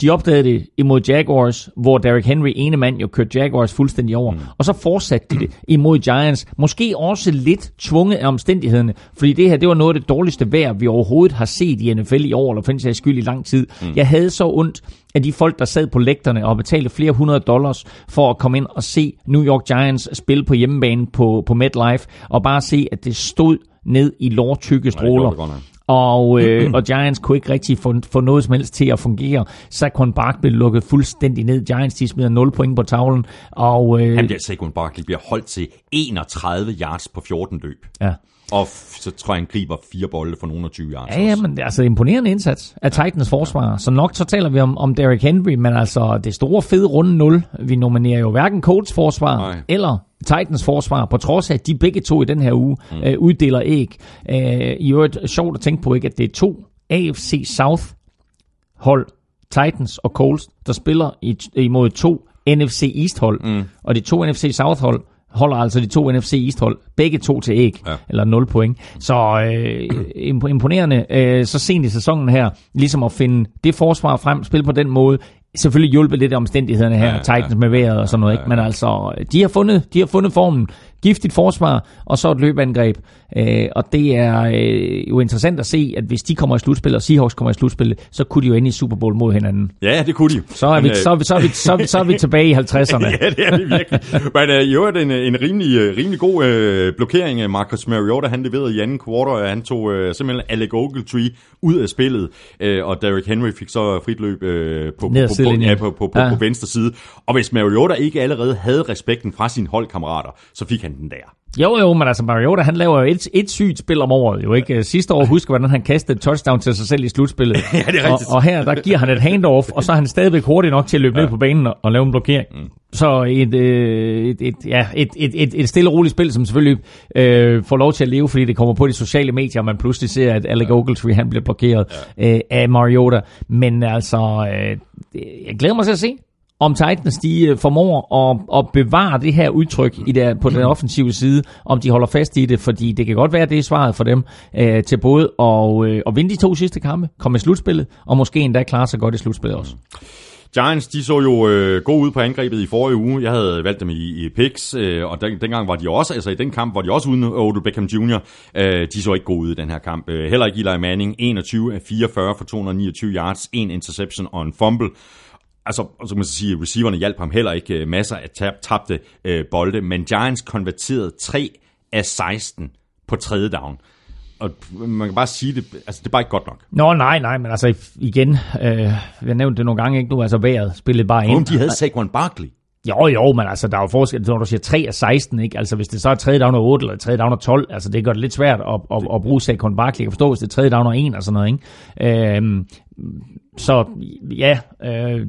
De opdagede det imod Jaguars, hvor Derrick Henry, ene mand, jo kørte Jaguars fuldstændig over. Mm. Og så fortsatte de det imod Giants. Måske også lidt tvunget af omstændighederne, fordi det her, det var noget af det dårligste vejr, vi overhovedet har set i NFL i år, eller for den skyld i lang tid. Mm. Jeg havde så ondt af de folk, der sad på lægterne og betalte flere hundrede dollars for at komme ind og se New York Giants spille på hjemmebane på, på MetLife, og bare se, at det stod ned i lårtykke stråler. nok. Og, øh, og Giants kunne ikke rigtig få, få noget som helst til at fungere. Saquon Barkley blev lukket fuldstændig ned. Giants de smider 0 point på tavlen. Og, øh, bliver Saquon Barkley bliver holdt til 31 yards på 14 løb. ja. Og så tror jeg, han griber fire bolde for nogle af 20 yards. Ja, ja, men er altså imponerende indsats af Titans forsvar. Så nok så taler vi om, om Derrick Henry, men altså det store fede runde 0. Vi nominerer jo hverken Colts forsvar Nej. eller Titans forsvar, på trods af, at de begge to i den her uge mm. øh, uddeler æg. Øh, I øvrigt sjovt at tænke på, ikke, at det er to AFC South hold, Titans og Colts, der spiller i, imod to NFC East hold. Mm. Og de to NFC South hold holder altså de to NFC East hold, begge to til æg, Ja. ja. eller 0 point. Så øh, imp- imponerende øh, så sent i sæsonen her, ligesom at finde det forsvar frem, spille på den måde, selvfølgelig hjulpet lidt af omstændighederne her, Ja, ja, Titans med vejret og sådan noget, ikke? men altså, de har, fundet, de har fundet formen, giftigt forsvar, og så et løbeangreb, øh, og det er øh, jo interessant at se, at hvis de kommer i slutspil, og Seahawks kommer i slutspil, så kunne de jo ende i Super Bowl mod hinanden. Ja, det kunne de. Så er, vi, øh, så, vi, så, vi, så, vi, så er vi tilbage i 50'erne. ja, det er det virkelig. Men uh, i øvrigt en, en rimelig, uh, rimelig god uh, blokering af Marcus Mariota. Han leverede i anden og han tog uh, simpelthen Alec Ogletree ud af spillet. Uh, og Derrick Henry fik så frit løb uh, på, på, på, ja, på, på, på, Ja. på venstre side. Og hvis Mariota ikke allerede havde respekten fra sine holdkammerater, så fik han den der. Jo, jo, men altså Mariota, han laver jo et, et sygt spil om året, jo ikke? Sidste år, husker hvordan han kastede et touchdown til sig selv i slutspillet. Ja, det er rigtigt. Og, og her, der giver han et handoff, og så er han stadigvæk hurtig nok til at løbe ja. ned på banen og, og lave en blokering. Mm. Så et, øh, et, et, ja, et, et, et, et stille og roligt spil, som selvfølgelig øh, får lov til at leve, fordi det kommer på de sociale medier, og man pludselig ser, at Alec Ogletree, han bliver blokeret ja. øh, af Mariota. Men altså, øh, jeg glæder mig til at se, om Titans de øh, formår at, at bevare det her udtryk i der, på den offensive side, om de holder fast i det, fordi det kan godt være, at det er svaret for dem øh, til både at, øh, at vinde de to sidste kampe, komme i slutspillet, og måske endda klare sig godt i slutspillet også. Giants, de så jo øh, god ud på angrebet i forrige uge. Jeg havde valgt dem i, i picks, øh, og den, dengang var de også, altså i den kamp var de også uden Odell Beckham Jr. Øh, de så ikke gode ud i den her kamp. Øh, heller ikke Eli Manning, 21 af 44 for 229 yards, en interception og en fumble. Altså, og så man sige, receiverne hjalp ham heller ikke øh, masser af tab, tabte øh, bolde, men Giants konverterede 3 af 16 på tredje down. Og man kan bare sige det, altså det er bare ikke godt nok. Nå, nej, nej, men altså igen, øh, jeg nævnte det nogle gange, ikke nu, altså vejret spillede bare ind. Om de havde Saquon Barkley. Jo, jo, men altså, der er jo forskel, når du siger 3 af 16, ikke? Altså, hvis det så er 3 down og 8, eller 3 down og 12, altså, det gør det lidt svært at, at, at bruge Saquon Barkley. Jeg kan forstå, hvis det er 3 down og 1 og sådan noget, ikke? Øhm, så, ja, øh,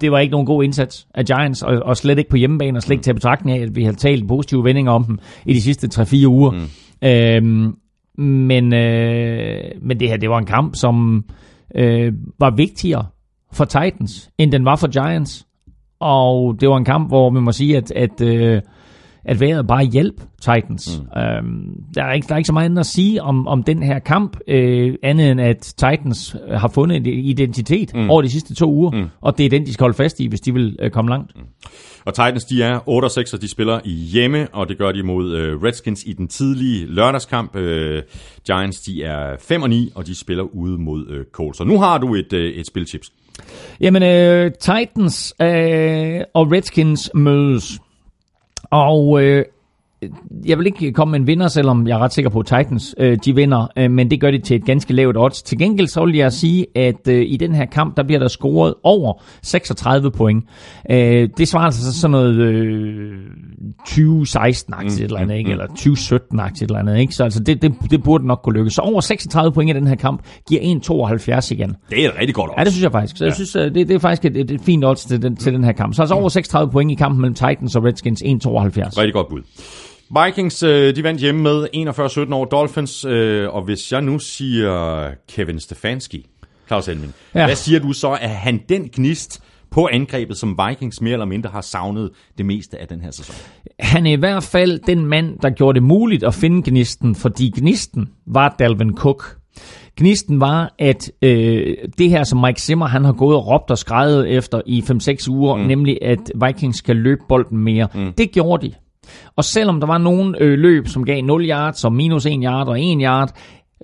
det var ikke nogen god indsats af Giants, og, og slet ikke på hjemmebane, og slet ikke til betragtning af, at vi har talt positive vendinger om dem i de sidste 3-4 uger. Mm. Øhm, men, øh, men det her, det var en kamp, som øh, var vigtigere for Titans, end den var for Giants. Og det var en kamp, hvor man må sige, at, at, øh, at vejret bare hjælp Titans. Mm. Øhm, der, er ikke, der er ikke så meget andet at sige om, om den her kamp, øh, andet end at Titans har fundet en identitet mm. over de sidste to uger, mm. og det er den, de skal holde fast i, hvis de vil øh, komme langt. Mm. Og Titans, de er 8 og 6, og de spiller i hjemme, og det gør de mod øh, Redskins i den tidlige lørdagskamp. Øh, Giants, de er 5 og 9, og de spiller ude mod øh, Colts. Så nu har du et, øh, et spilchips. Jamen, øh, Titans øh, og Redskins mødes. Og øh, jeg vil ikke komme med en vinder, selvom jeg er ret sikker på, at Titans øh, de vinder, øh, men det gør de til et ganske lavt odds. Til gengæld så vil jeg sige, at øh, i den her kamp, der bliver der scoret over 36 point. Øh, det svarer altså sådan noget øh, 2016-agtigt mm, eller andet, ikke? eller 2017-agtigt eller andet. Ikke? Så altså, det, det, det burde nok kunne lykkes. Så over 36 point i den her kamp giver 1,72 igen. Det er et rigtig godt odds. Ja, det synes jeg faktisk. Så jeg synes, øh, det, det er faktisk et, et, et fint odds til den, til den her kamp. Så altså over 36 point i kampen mellem Titans og Redskins, 1,72. Rigtig godt bud. Vikings, øh, de vandt hjemme med 41-17 over Dolphins, øh, og hvis jeg nu siger Kevin Stefanski, Claus Elming, ja. Hvad siger du så? Er han den gnist på angrebet, som Vikings mere eller mindre har savnet det meste af den her sæson? Han er i hvert fald den mand, der gjorde det muligt at finde gnisten, fordi gnisten var Dalvin Cook. Gnisten var, at øh, det her, som Mike Zimmer han har gået og råbt og skrevet efter i 5-6 uger, mm. nemlig at Vikings skal løbe bolden mere. Mm. Det gjorde de. Og selvom der var nogle øh, løb, som gav 0 yards og minus 1 yard og 1 yard,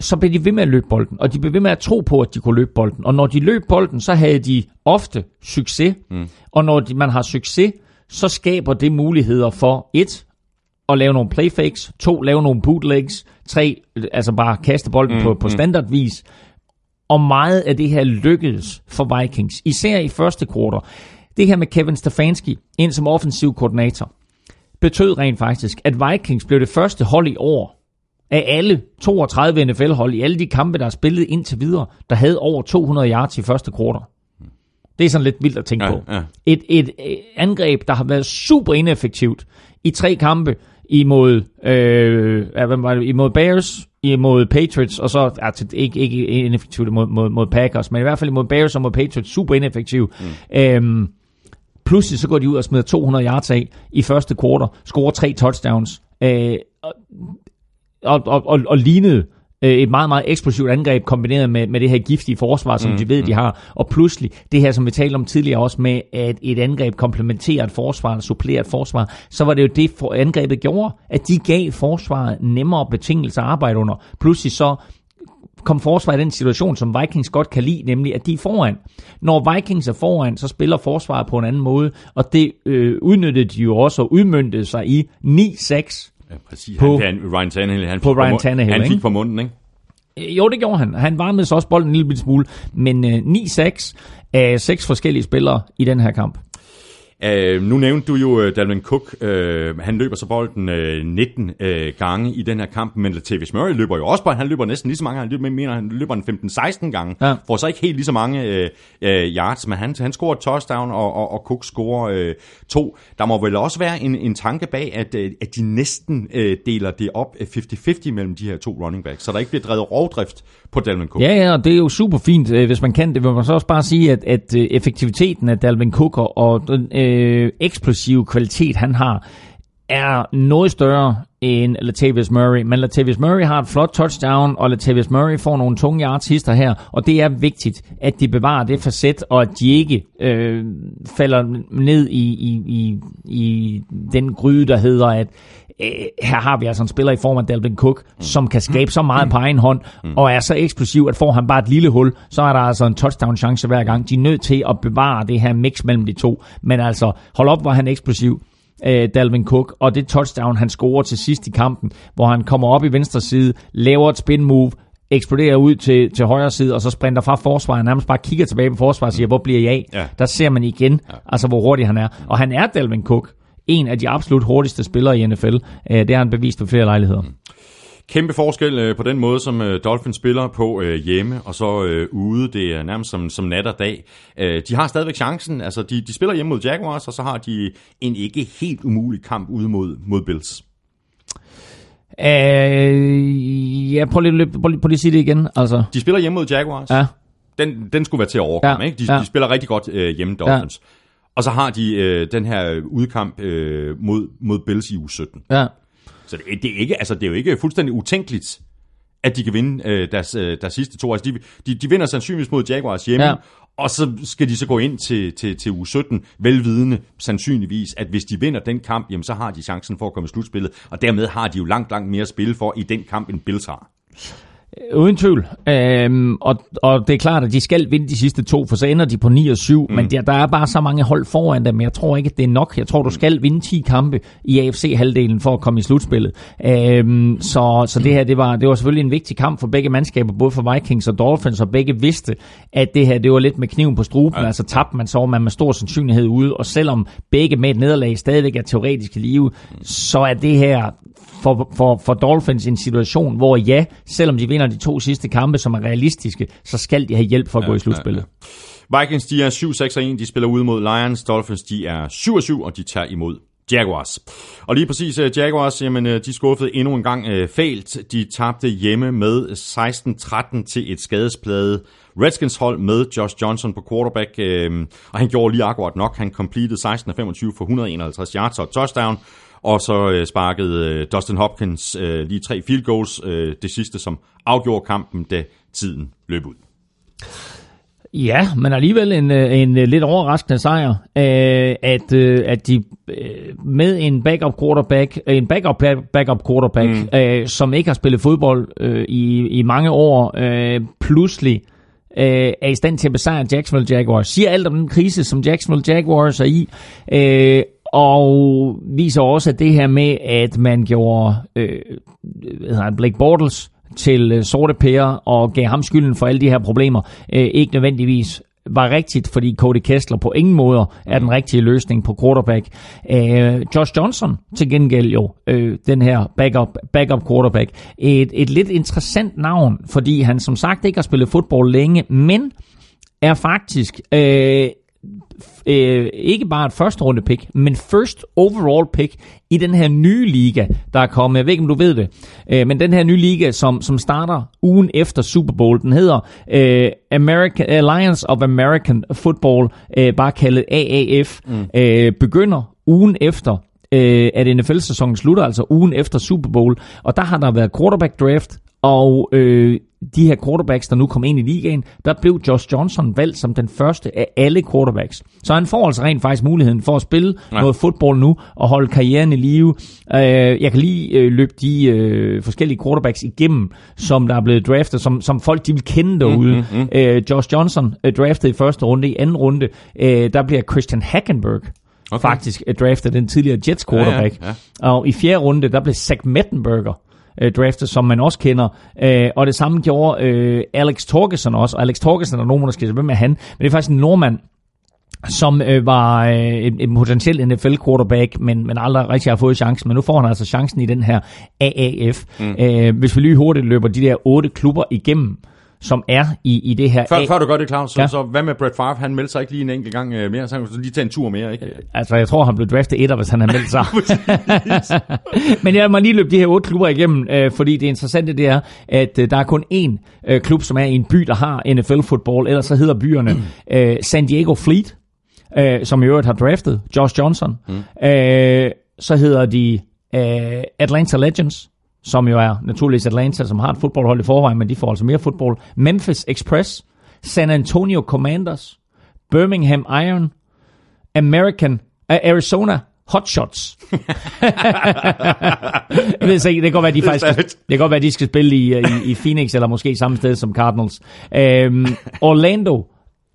så blev de ved med at løbe bolden, og de blev ved med at tro på, at de kunne løbe bolden. Og når de løb bolden, så havde de ofte succes. Mm. Og når de, man har succes, så skaber det muligheder for et, at lave nogle playfakes, to, lave nogle bootlegs, tre, altså bare kaste bolden mm, på, på standardvis. Og meget af det her lykkedes for Vikings, især i første kvartal. Det her med Kevin Stefanski ind som offensiv koordinator, betød rent faktisk, at Vikings blev det første hold i år, af alle 32 NFL-hold i alle de kampe, der er spillet indtil videre, der havde over 200 yards i første kvartal. Det er sådan lidt vildt at tænke Ja, på. ja. Et, et, et angreb, der har været super ineffektivt i tre kampe imod, øh, hvem var det? imod Bears, imod Patriots, og så altså, ikke, ikke ineffektivt mod, mod, mod Packers, men i hvert fald imod Bears og mod Patriots, super ineffektiv. Mm. Øhm, pludselig så går de ud og smider 200 yards af i første kvartal, scorer tre touchdowns, øh, og, og, og, og, og lignede øh, et meget, meget eksplosivt angreb kombineret med, med det her giftige forsvar, som mm, de ved, de har. Og pludselig, det her, som vi talte om tidligere også med, at et angreb komplementerer et forsvar, eller supplerer et forsvar, så var det jo det, for angrebet gjorde, at de gav forsvaret nemmere betingelser at arbejde under. Pludselig så kom forsvaret i den situation, som Vikings godt kan lide, nemlig at de er foran. Når Vikings er foran, så spiller forsvaret på en anden måde, og det øh, udnyttede de jo også og udmyndtede sig i 9-6 Ja, præcis. På- han, Ryan Tannehill, han på Ryan Tannehill, Han fik ikke? på munden, ikke? Øh, Jo, det gjorde han. Han varmede så også bolden en lille smule, men øh, 9-6 af seks forskellige spillere i den her kamp. Uh, nu nævnte du jo uh, Dalvin Cook. Uh, han løber så bolden uh, 19 uh, gange i den her kamp, men Latavius Murray løber jo også bare. Han løber næsten lige så mange. Han løber, mener, han løber en 15-16 gange. Ja. Får så ikke helt lige så mange uh, uh, yards, men han, han scorer et touchdown, og, og, og Cook scorer uh, to. Der må vel også være en, en tanke bag, at, uh, at de næsten uh, deler det op uh, 50-50 mellem de her to running backs, så der ikke bliver drevet rovdrift på Dalvin Cook. Ja, ja, og det er jo super fint, øh, hvis man kan det. Vil man så også bare sige, at, at øh, effektiviteten af Dalvin Cook og- og den øh, Øh, eksplosive kvalitet, han har, er noget større end Latavius Murray. Men Latavius Murray har et flot touchdown, og Latavius Murray får nogle tunge yards hister her, og det er vigtigt, at de bevarer det facet, og at de ikke øh, falder ned i, i, i, i den gryde, der hedder, at øh, her har vi altså en spiller i form af Dalvin Cook, som kan skabe så meget på egen hånd, og er så eksplosiv, at får han bare et lille hul, så er der altså en touchdown chance hver gang. De er nødt til at bevare det her mix mellem de to. Men altså, hold op, hvor han er eksplosiv øh, Dalvin Cook, og det touchdown, han scorer til sidst i kampen, hvor han kommer op i venstre side, laver et spin move, eksploderer ud til, til højre side, og så sprinter fra forsvaret, nærmest bare kigger tilbage på forsvaret og siger, hvor bliver jeg af? Ja. Der ser man igen, ja. altså hvor hurtig han er. Og han er Dalvin Cook, en af de absolut hurtigste spillere i NFL. Øh, det har han bevist på flere lejligheder. Kæmpe forskel øh, på den måde, som øh, Dolphins spiller på hjemme, og så ude. Det er nærmest som, som nat og dag. De har stadigvæk chancen. Altså, de, de spiller hjemme mod Jaguars, og så har de en ikke helt umulig kamp ude mod, mod Bills. Øh, ja, prøv lige, prøv, lige, prøv lige at sige det igen. Altså, De spiller hjemme mod Jaguars. ja, Den, den skulle være til at overkomme. Ja, Ikke? De, ja. de spiller rigtig godt øh, hjemme, Dolphins. Og så har de øh, den her udkamp øh, mod, mod Bills i uge 17. ja. Så det, det, er ikke, altså, det er jo ikke fuldstændig utænkeligt, at de kan vinde øh, deres, øh, deres sidste to. Altså, de, de, de vinder sandsynligvis mod Jaguars hjemme, Ja. og så skal de så gå ind til, til, til uge 17, velvidende sandsynligvis, at hvis de vinder den kamp, jamen, så har de chancen for at komme i slutspillet, og dermed har de jo langt, langt mere at spille for i den kamp, end Bills har. Uden tvivl. Øhm, og, og det er klart, at de skal vinde de sidste to, for så ender de på 9 og 7. Mm. Men der, der er bare så mange hold foran dem. Jeg tror ikke, at det er nok. Jeg tror, du skal vinde 10 kampe i AFC-halvdelen for at komme i slutspillet. Øhm, så, så det her, det var, det var selvfølgelig en vigtig kamp for begge mandskaber, både for Vikings og Dolphins, og begge vidste, at det her, det var lidt med kniven på struben. Ja. Altså tabte man, så var man med stor sandsynlighed ude. Og selvom begge med et nederlag stadigvæk er teoretisk i live, så er det her for, for, for Dolphins en situation, hvor ja, selvom de vinder de to sidste kampe, som er realistiske, så skal de have hjælp for at ja, gå i slutspillet. Ja, Vikings, de er 7-6-1, de spiller ude mod Lions. Dolphins, de er 7-7, og de tager imod Jaguars. Og lige præcis uh, Jaguars, jamen, uh, de skuffede endnu en gang uh, fælt. De tabte hjemme med 16-13 til et skadesplade Redskins hold med Josh Johnson på quarterback, uh, og han gjorde lige akkurat nok. Han completed 16 af 25 for 151 yards og touchdown, og så øh, sparkede øh, Dustin Hopkins øh, lige tre field goals, øh, det sidste som afgjorde kampen, da tiden løb ud. Ja, men alligevel en, øh, en øh, lidt overraskende sejr, øh, at, at de med en backup quarterback, en backup backup quarterback, mm. som ikke har spillet fodbold i, i mange år, pludselig øh, er i stand til at besejre Jacksonville Jaguars. Siger alt om den krise, som Jacksonville Jaguars er i, øh, og viser også, at det her med, at man gjorde øh, hvad hedder han, Blake Bortles til øh, sorte pære og gav ham skylden for alle de her problemer, øh, ikke nødvendigvis var rigtigt, fordi Cody Kessler på ingen måde er den rigtige løsning på quarterback. Øh, Josh Johnson til gengæld jo, øh, den her backup, backup quarterback, et, et lidt interessant navn, fordi han som sagt ikke har spillet fodbold længe, men er faktisk øh, øh, ikke bare et første runde pick, men first overall pick i den her nye liga, der er kommet. Jeg ved ikke, om du ved det, øh, men den her nye liga, som, som starter ugen efter Super Bowl, den hedder øh, American, Alliance of American Football, øh, bare kaldet AAF, mm. øh, begynder ugen efter øh, at NFL-sæsonen slutter, altså ugen efter Super Bowl, og der har der været quarterback draft, og øh, de her quarterbacks, der nu kom ind i ligaen, der blev Josh Johnson valgt som den første af alle quarterbacks. Så han får altså rent faktisk muligheden for at spille ja. noget fodbold nu og holde karrieren i live. Øh, jeg kan lige øh, løbe de øh, forskellige quarterbacks igennem, som der er blevet draftet, som, som folk de vil kende derude. Mm, mm, mm. Øh, Josh Johnson øh, draftet i første runde. I anden runde, øh, der bliver Christian Hackenberg okay. faktisk øh, draftet, den tidligere Jets quarterback. Ja, ja, ja. Og i fjerde runde, der blev Zach Mettenberger øh, draftet, som man også kender. Øh, og det samme gjorde øh, Alex Torgerson også. Og Alex Torgerson er nogen, der skal hvem er han? Men det er faktisk en nordmand, som øh, var øh, en, en potentiel NFL-quarterback, men, men aldrig rigtig har fået chancen. Men nu får han altså chancen i den her AAF. Mm. Øh, hvis vi lige hurtigt løber de der otte klubber igennem, som er i, i det her... Før, før du gør det, Claus, så, ja. så hvad med Brett Favre? Han meldte sig ikke lige en enkelt gang øh, mere, så han kunne lige tage en tur mere, ikke? Altså, jeg tror, han blev draftet etter, hvis han har meldt sig. Men jeg må lige løbe de her otte klubber igennem, øh, fordi det interessante det er, at øh, der er kun én øh, klub, som er i en by, der har NFL-fodbold, ellers så hedder byerne mm. øh, San Diego Fleet, øh, som i øvrigt har draftet Josh Johnson. Mm. Øh, så hedder de øh, Atlanta Legends, som jo er naturligvis Atlanta, som har et fodboldhold i forvejen, men de får altså mere fodbold. Memphis Express, San Antonio Commanders, Birmingham Iron, American, uh, Arizona Hotshots. jeg ved ikke, det kan godt være, de faktisk det kan godt være, de skal spille i, i, i Phoenix, eller måske samme sted som Cardinals. Um, Orlando,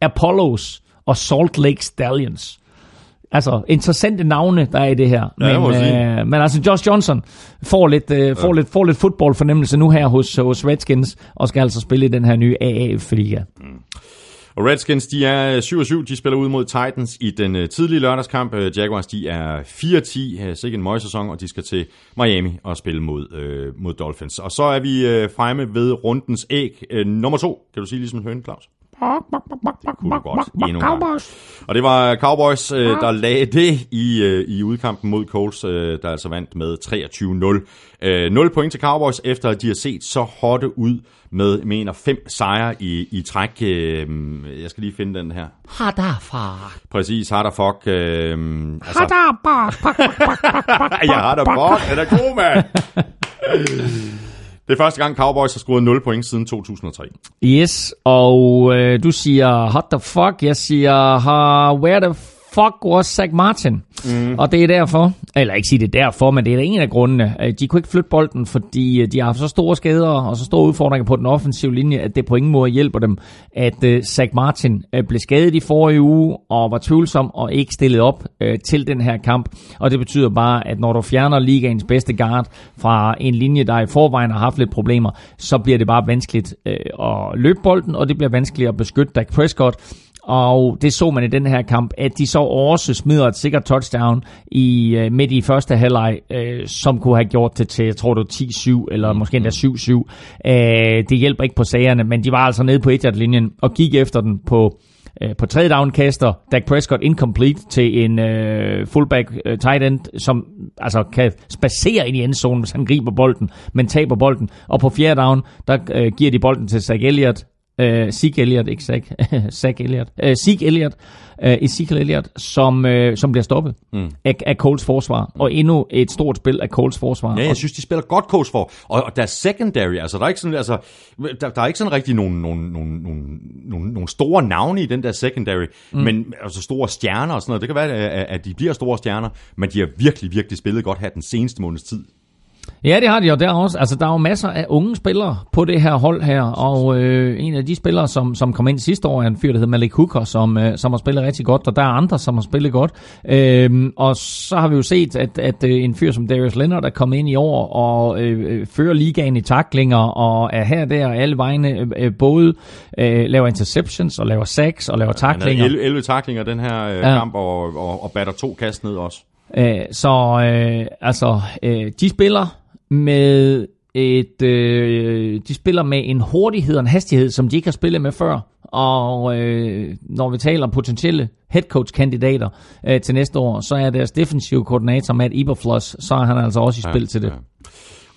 Apollos og Salt Lake Stallions. Altså, interessante navne, der er i det her. Ja, men, øh, men altså, Josh Johnson får lidt, øh, får ja. lidt, får lidt fodboldfornemmelse nu her hos, hos Redskins, og skal altså spille i den her nye AAF-liga. Mm. Og Redskins, de er 7-7, de spiller ud mod Titans i den uh, tidlige lørdagskamp. Uh, Jaguars, de er 4-10, uh, sikkert en møgsæson, og de skal til Miami og spille mod, uh, mod Dolphins. Og så er vi uh, fremme ved rundens æg. Uh, nummer to, kan du sige ligesom en høn, Claus? Det kunne godt endnu Cowboys. Og det var Cowboys, øh, der lagde det i, øh, i udkampen mod Colts, øh, der altså vandt med 23-0. Øh, 0 point til Cowboys, efter at de har set så hotte ud med, mener, fem sejre i, i træk. Jeg skal lige finde den her. Hadarfar. Præcis, Hadarfok. Øh, altså, Jeg har da bok, den er god, mand. Det er første gang Cowboys har scoret 0 point siden 2003. Yes, og øh, du siger, what the fuck? Jeg siger, where the fuck was Zach Martin? Mm. Og det er derfor, eller ikke sige det er derfor, men det er en af grundene. Øh, de kunne ikke flytte bolden, fordi øh, de har haft så store skader og så store udfordringer på den offensive linje, at det på ingen måde hjælper dem, at uh, Zach Martin uh, blev skadet i forrige uge og var tvivlsom og ikke stillet op til den her kamp. Og det betyder bare, at når du fjerner ligaens bedste guard fra en linje, der i forvejen har haft lidt problemer, så bliver det bare vanskeligt at løbe bolden, og det bliver vanskeligt at beskytte Dak Prescott. Og det så man i den her kamp, at de så også smider et sikkert touchdown i uh, midt i første halvleg, uh, som kunne have gjort det til, jeg tror det var 10-7, eller måske endda 7-7. Uh, øh, det hjælper ikke på sagerne, men de var altså nede på 1 linjen og gik efter den på på tredje down kaster Dak Prescott incomplete til en uh, fullback uh, tight end, som altså kan spacere ind i endzonen, hvis han griber bolden, men taber bolden. Og på fjerde down, der uh, giver de bolden til Zach Elliott, øh, Zeke Elliott, ikke Zach, Zach Elliott, øh, Zeke Elliott, øh, Ezekiel Elliott, som, øh, som bliver stoppet mm. af, af Coles forsvar, og endnu et stort spil af Coles forsvar. Ja, jeg synes, de spiller godt coach for. Og, og der er secondary, altså der er ikke sådan, altså, der, der er ikke sådan rigtig nogle, nogle, nogle, nogle, nogle, nogle store navne i den der secondary, mm. men altså store stjerner og sådan noget. Det kan være, at, at de bliver store stjerner, men de har virkelig, virkelig spillet godt her den seneste måneds tid. Ja, det har de, og der er, også, altså, der er jo masser af unge spillere på det her hold her, og øh, en af de spillere, som, som kom ind sidste år, er en fyr, der hedder Malik Hooker, som, øh, som har spillet rigtig godt, og der er andre, som har spillet godt. Øh, og så har vi jo set, at, at øh, en fyr som Darius Leonard er kommet ind i år og øh, øh, fører ligaen i taklinger, og er her der alle vegne, øh, øh, både øh, laver interceptions, og laver sacks, og laver taklinger. havde 11, 11 taklinger den her øh, Ja. kamp, og, og, og batter to kast ned også. Øh, så øh, altså, øh, de spiller med et, øh, de spiller med en hurtighed og en hastighed, som de ikke har spillet med før. Og øh, når vi taler om potentielle headcoach-kandidater øh, til næste år, så er deres defensive koordinator Matt Eberfloss, så er han altså også i spil til det.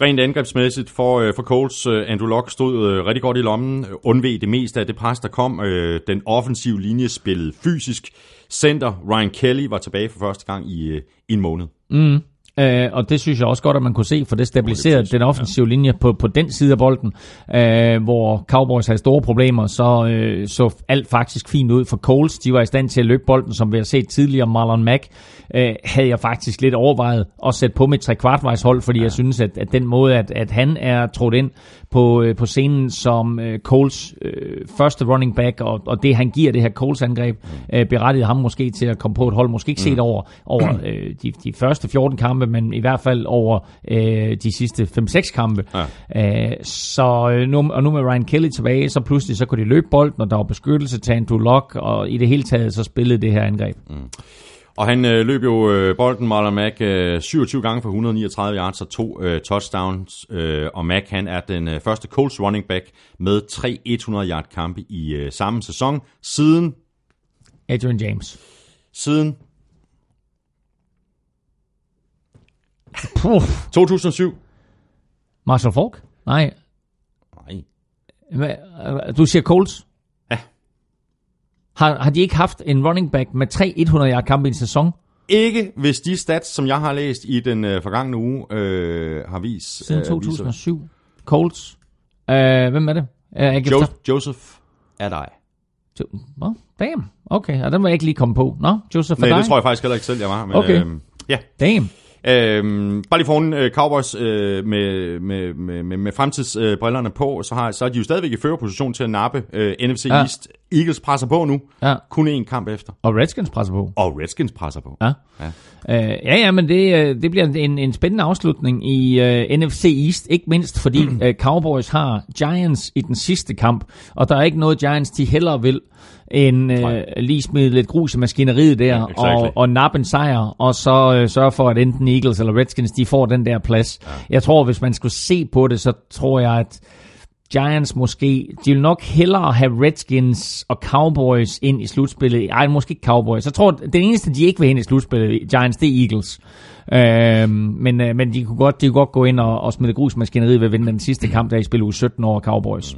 Rent angrebsmæssigt for, øh, for Coles, øh, Andrew Luck stod øh, rigtig godt i lommen, undveg det meste af det pres, der kom. Den offensive linje spillede fysisk. Center Ryan Kelly var tilbage for første gang i, øh, i en måned. Mm. Øh, og det synes jeg også godt, at man kunne se, for det stabiliserede den offensive linje på, på den side af bolden, øh, hvor Cowboys havde store problemer, så øh, så alt faktisk fint ud for Coles. De var i stand til at løbe bolden, som vi har set tidligere. Marlon Mack øh, havde jeg faktisk lidt overvejet at sætte på mit trekvartvejs hold, fordi ja. jeg synes, at, at den måde, at, at han er trådt ind på, øh, på scenen som øh, Coles øh, første running back, og, og det han giver det her Coles-angreb, øh, berettigede ham måske til at komme på et hold, måske ikke set over, over øh, de, de første 14 kampe, men i hvert fald over øh, de sidste 5-6 kampe. Ja. Øh, så øh, nu, og nu med Ryan Kelly tilbage, så pludselig så kunne de løbe bolden, og der var beskyttelse til Andrew Luck, og i det hele taget så spillede det her angreb. Mm. Og han øh, løb jo øh, bolden, Marlon Mack, øh, 27 gange for 139 yards og to øh, touchdowns. Øh, og Mack, han er den øh, første Colts running back med tre 100-yard kampe i øh, samme sæson. Siden, Adrian James. siden Puh. 2007. Marshall Falk? Nej. Nej. Hvad- Du siger Colts? Ja. Har, har de ikke haft en running back med tre 100-yard kampe i en sæson? Ikke hvis de stats, som jeg har læst i den øh, forgangne uge, øh, har vist. Siden øh, 2007. Colts. Uh, hvem er det? Viser- kan Jo- Joseph er dig. Jo- Nå, damn. Okay, og den var jeg ikke lige komme på. Nå, Joseph Nej, Adai. det tror jeg faktisk heller ikke selv, jeg var. Men, Okay. Øh, ja. Damn. Øhm, bare lige foran øh, Cowboys øh, med, med, med, med, med fremtidsbrillerne øh, på, så har, så er de jo stadigvæk i førerposition til at nappe øh, NFC Ja. East. Eagles presser på nu. Ja. Kun én kamp efter. Og Redskins presser på. Og Redskins presser på. Ja. Ja. Uh, ja, ja, men det, øh, det bliver en, en spændende afslutning i uh, NFC East, ikke mindst fordi uh, Cowboys har Giants i den sidste kamp, og der er ikke noget Giants, de hellere vil, end Nej. lige smide lidt grus i maskineriet der, Ja, ja, exactly. og, og nappe en sejr, og så uh, sørge for, at enten Eagles eller Redskins, de får den der plads. Ja. Jeg tror, hvis man skulle se på det, så tror jeg, at Giants måske, de vil nok hellere have Redskins og Cowboys ind i slutspillet. Ej, måske ikke Cowboys. Jeg tror, det eneste, de ikke vil ind i slutspillet, Giants, det er Eagles. Øhm, men, øh, men de kunne godt, de kunne godt gå ind og, og smide grus ved at vinde den sidste kamp, der i spil uge 17 over Cowboys.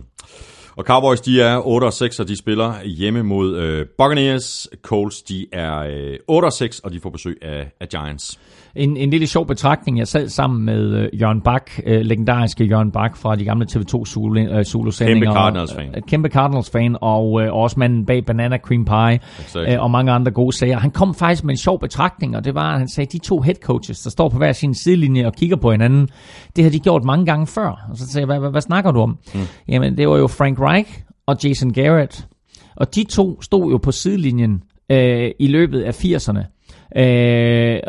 Og Cowboys, de er 8 og 6, og de spiller hjemme mod øh, Buccaneers. Colts, de er øh, 8 og 6, og de får besøg af, af Giants. En, en lille sjov betragtning. Jeg sad sammen med øh, Jørgen Bak, øh, legendariske Jørgen Bak fra de gamle TV2 Zulu, øh, Zulu-sendinger. Kæmpe Cardinals-fan. Øh, kæmpe Cardinals-fan, og øh, også manden bag Banana Cream Pie, Exactly. øh, og mange andre gode sager. Han kom faktisk med en sjov betragtning, og det var, at han sagde, de to head coaches, der står på hver sin sidelinje og kigger på hinanden, det har de gjort mange gange før. Og så sagde jeg, hvad, hvad, hvad snakker du om? Mm. Jamen, det var jo Frank Reich og Jason Garrett. Og de to stod jo på sidelinjen øh, i løbet af 80'erne. Øh,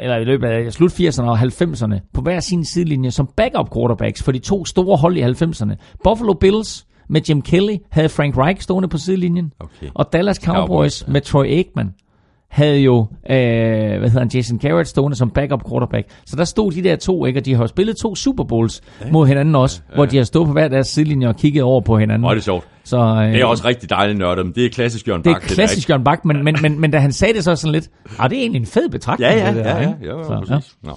eller i løbet af slut 80'erne og 90'erne på hver sin sidelinje som backup quarterbacks for de to store hold i 90'erne. Buffalo Bills med Jim Kelly havde Frank Reich stående på sidelinjen, Okay. og Dallas Cowboys, Cowboys, Cowboys med Troy Aikman havde jo, øh, hvad hedder han, Jason Garrett stående som backup quarterback. Så der stod de der to, ikke? Og de har jo spillet to Super Bowls ja. mod hinanden også, ja, ja. hvor de har stået på hver deres sidelinje og kigget over på hinanden. Er det sjovt. Så, øh, Det er også rigtig dejligt nørdet, men det er klassisk Jørgen det er Bak. klassisk Jørgen Bak, men, men, men, men da han sagde det så sådan lidt, ah, det er egentlig en fed betragtning. Ja, ja, det der, ja, ja, ja, Så. Ja.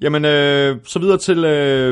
Jamen, øh, så videre til øh,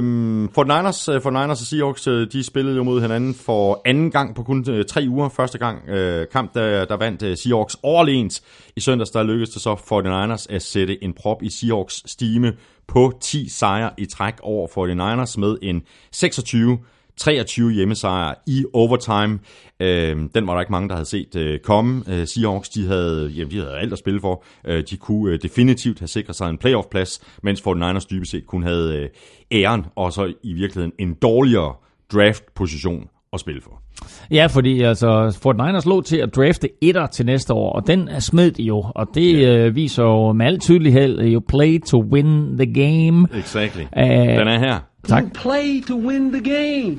49ers. Øh, 49ers og Seahawks, øh, de spillede jo mod hinanden for anden gang på kun øh, tre uger. Første gang øh, kamp, der, der vandt øh, Seahawks overlegent. I søndags, der lykkedes det så for 49ers at sætte en prop i Seahawks stime på 10 sejre i træk over 49ers med en 26 23 hjemmesejre i overtime. Øh, den var der ikke mange, der havde set øh, komme. Øh, Seahawks, de havde, jamen, de havde alt at spille for. Øh, de kunne øh, definitivt have sikret sig en playoff-plads, mens 49ers dybest set kun havde øh, æren, og så i virkeligheden en dårligere draft-position at spille for. Ja, fordi altså, Fort Niners lå til at drafte etter til næste år, og den er smed de jo, og det yeah. øh, viser jo med al tydelighed, jo play to win the game. Exactly. Øh, Den er her. Tak. Play to win the game.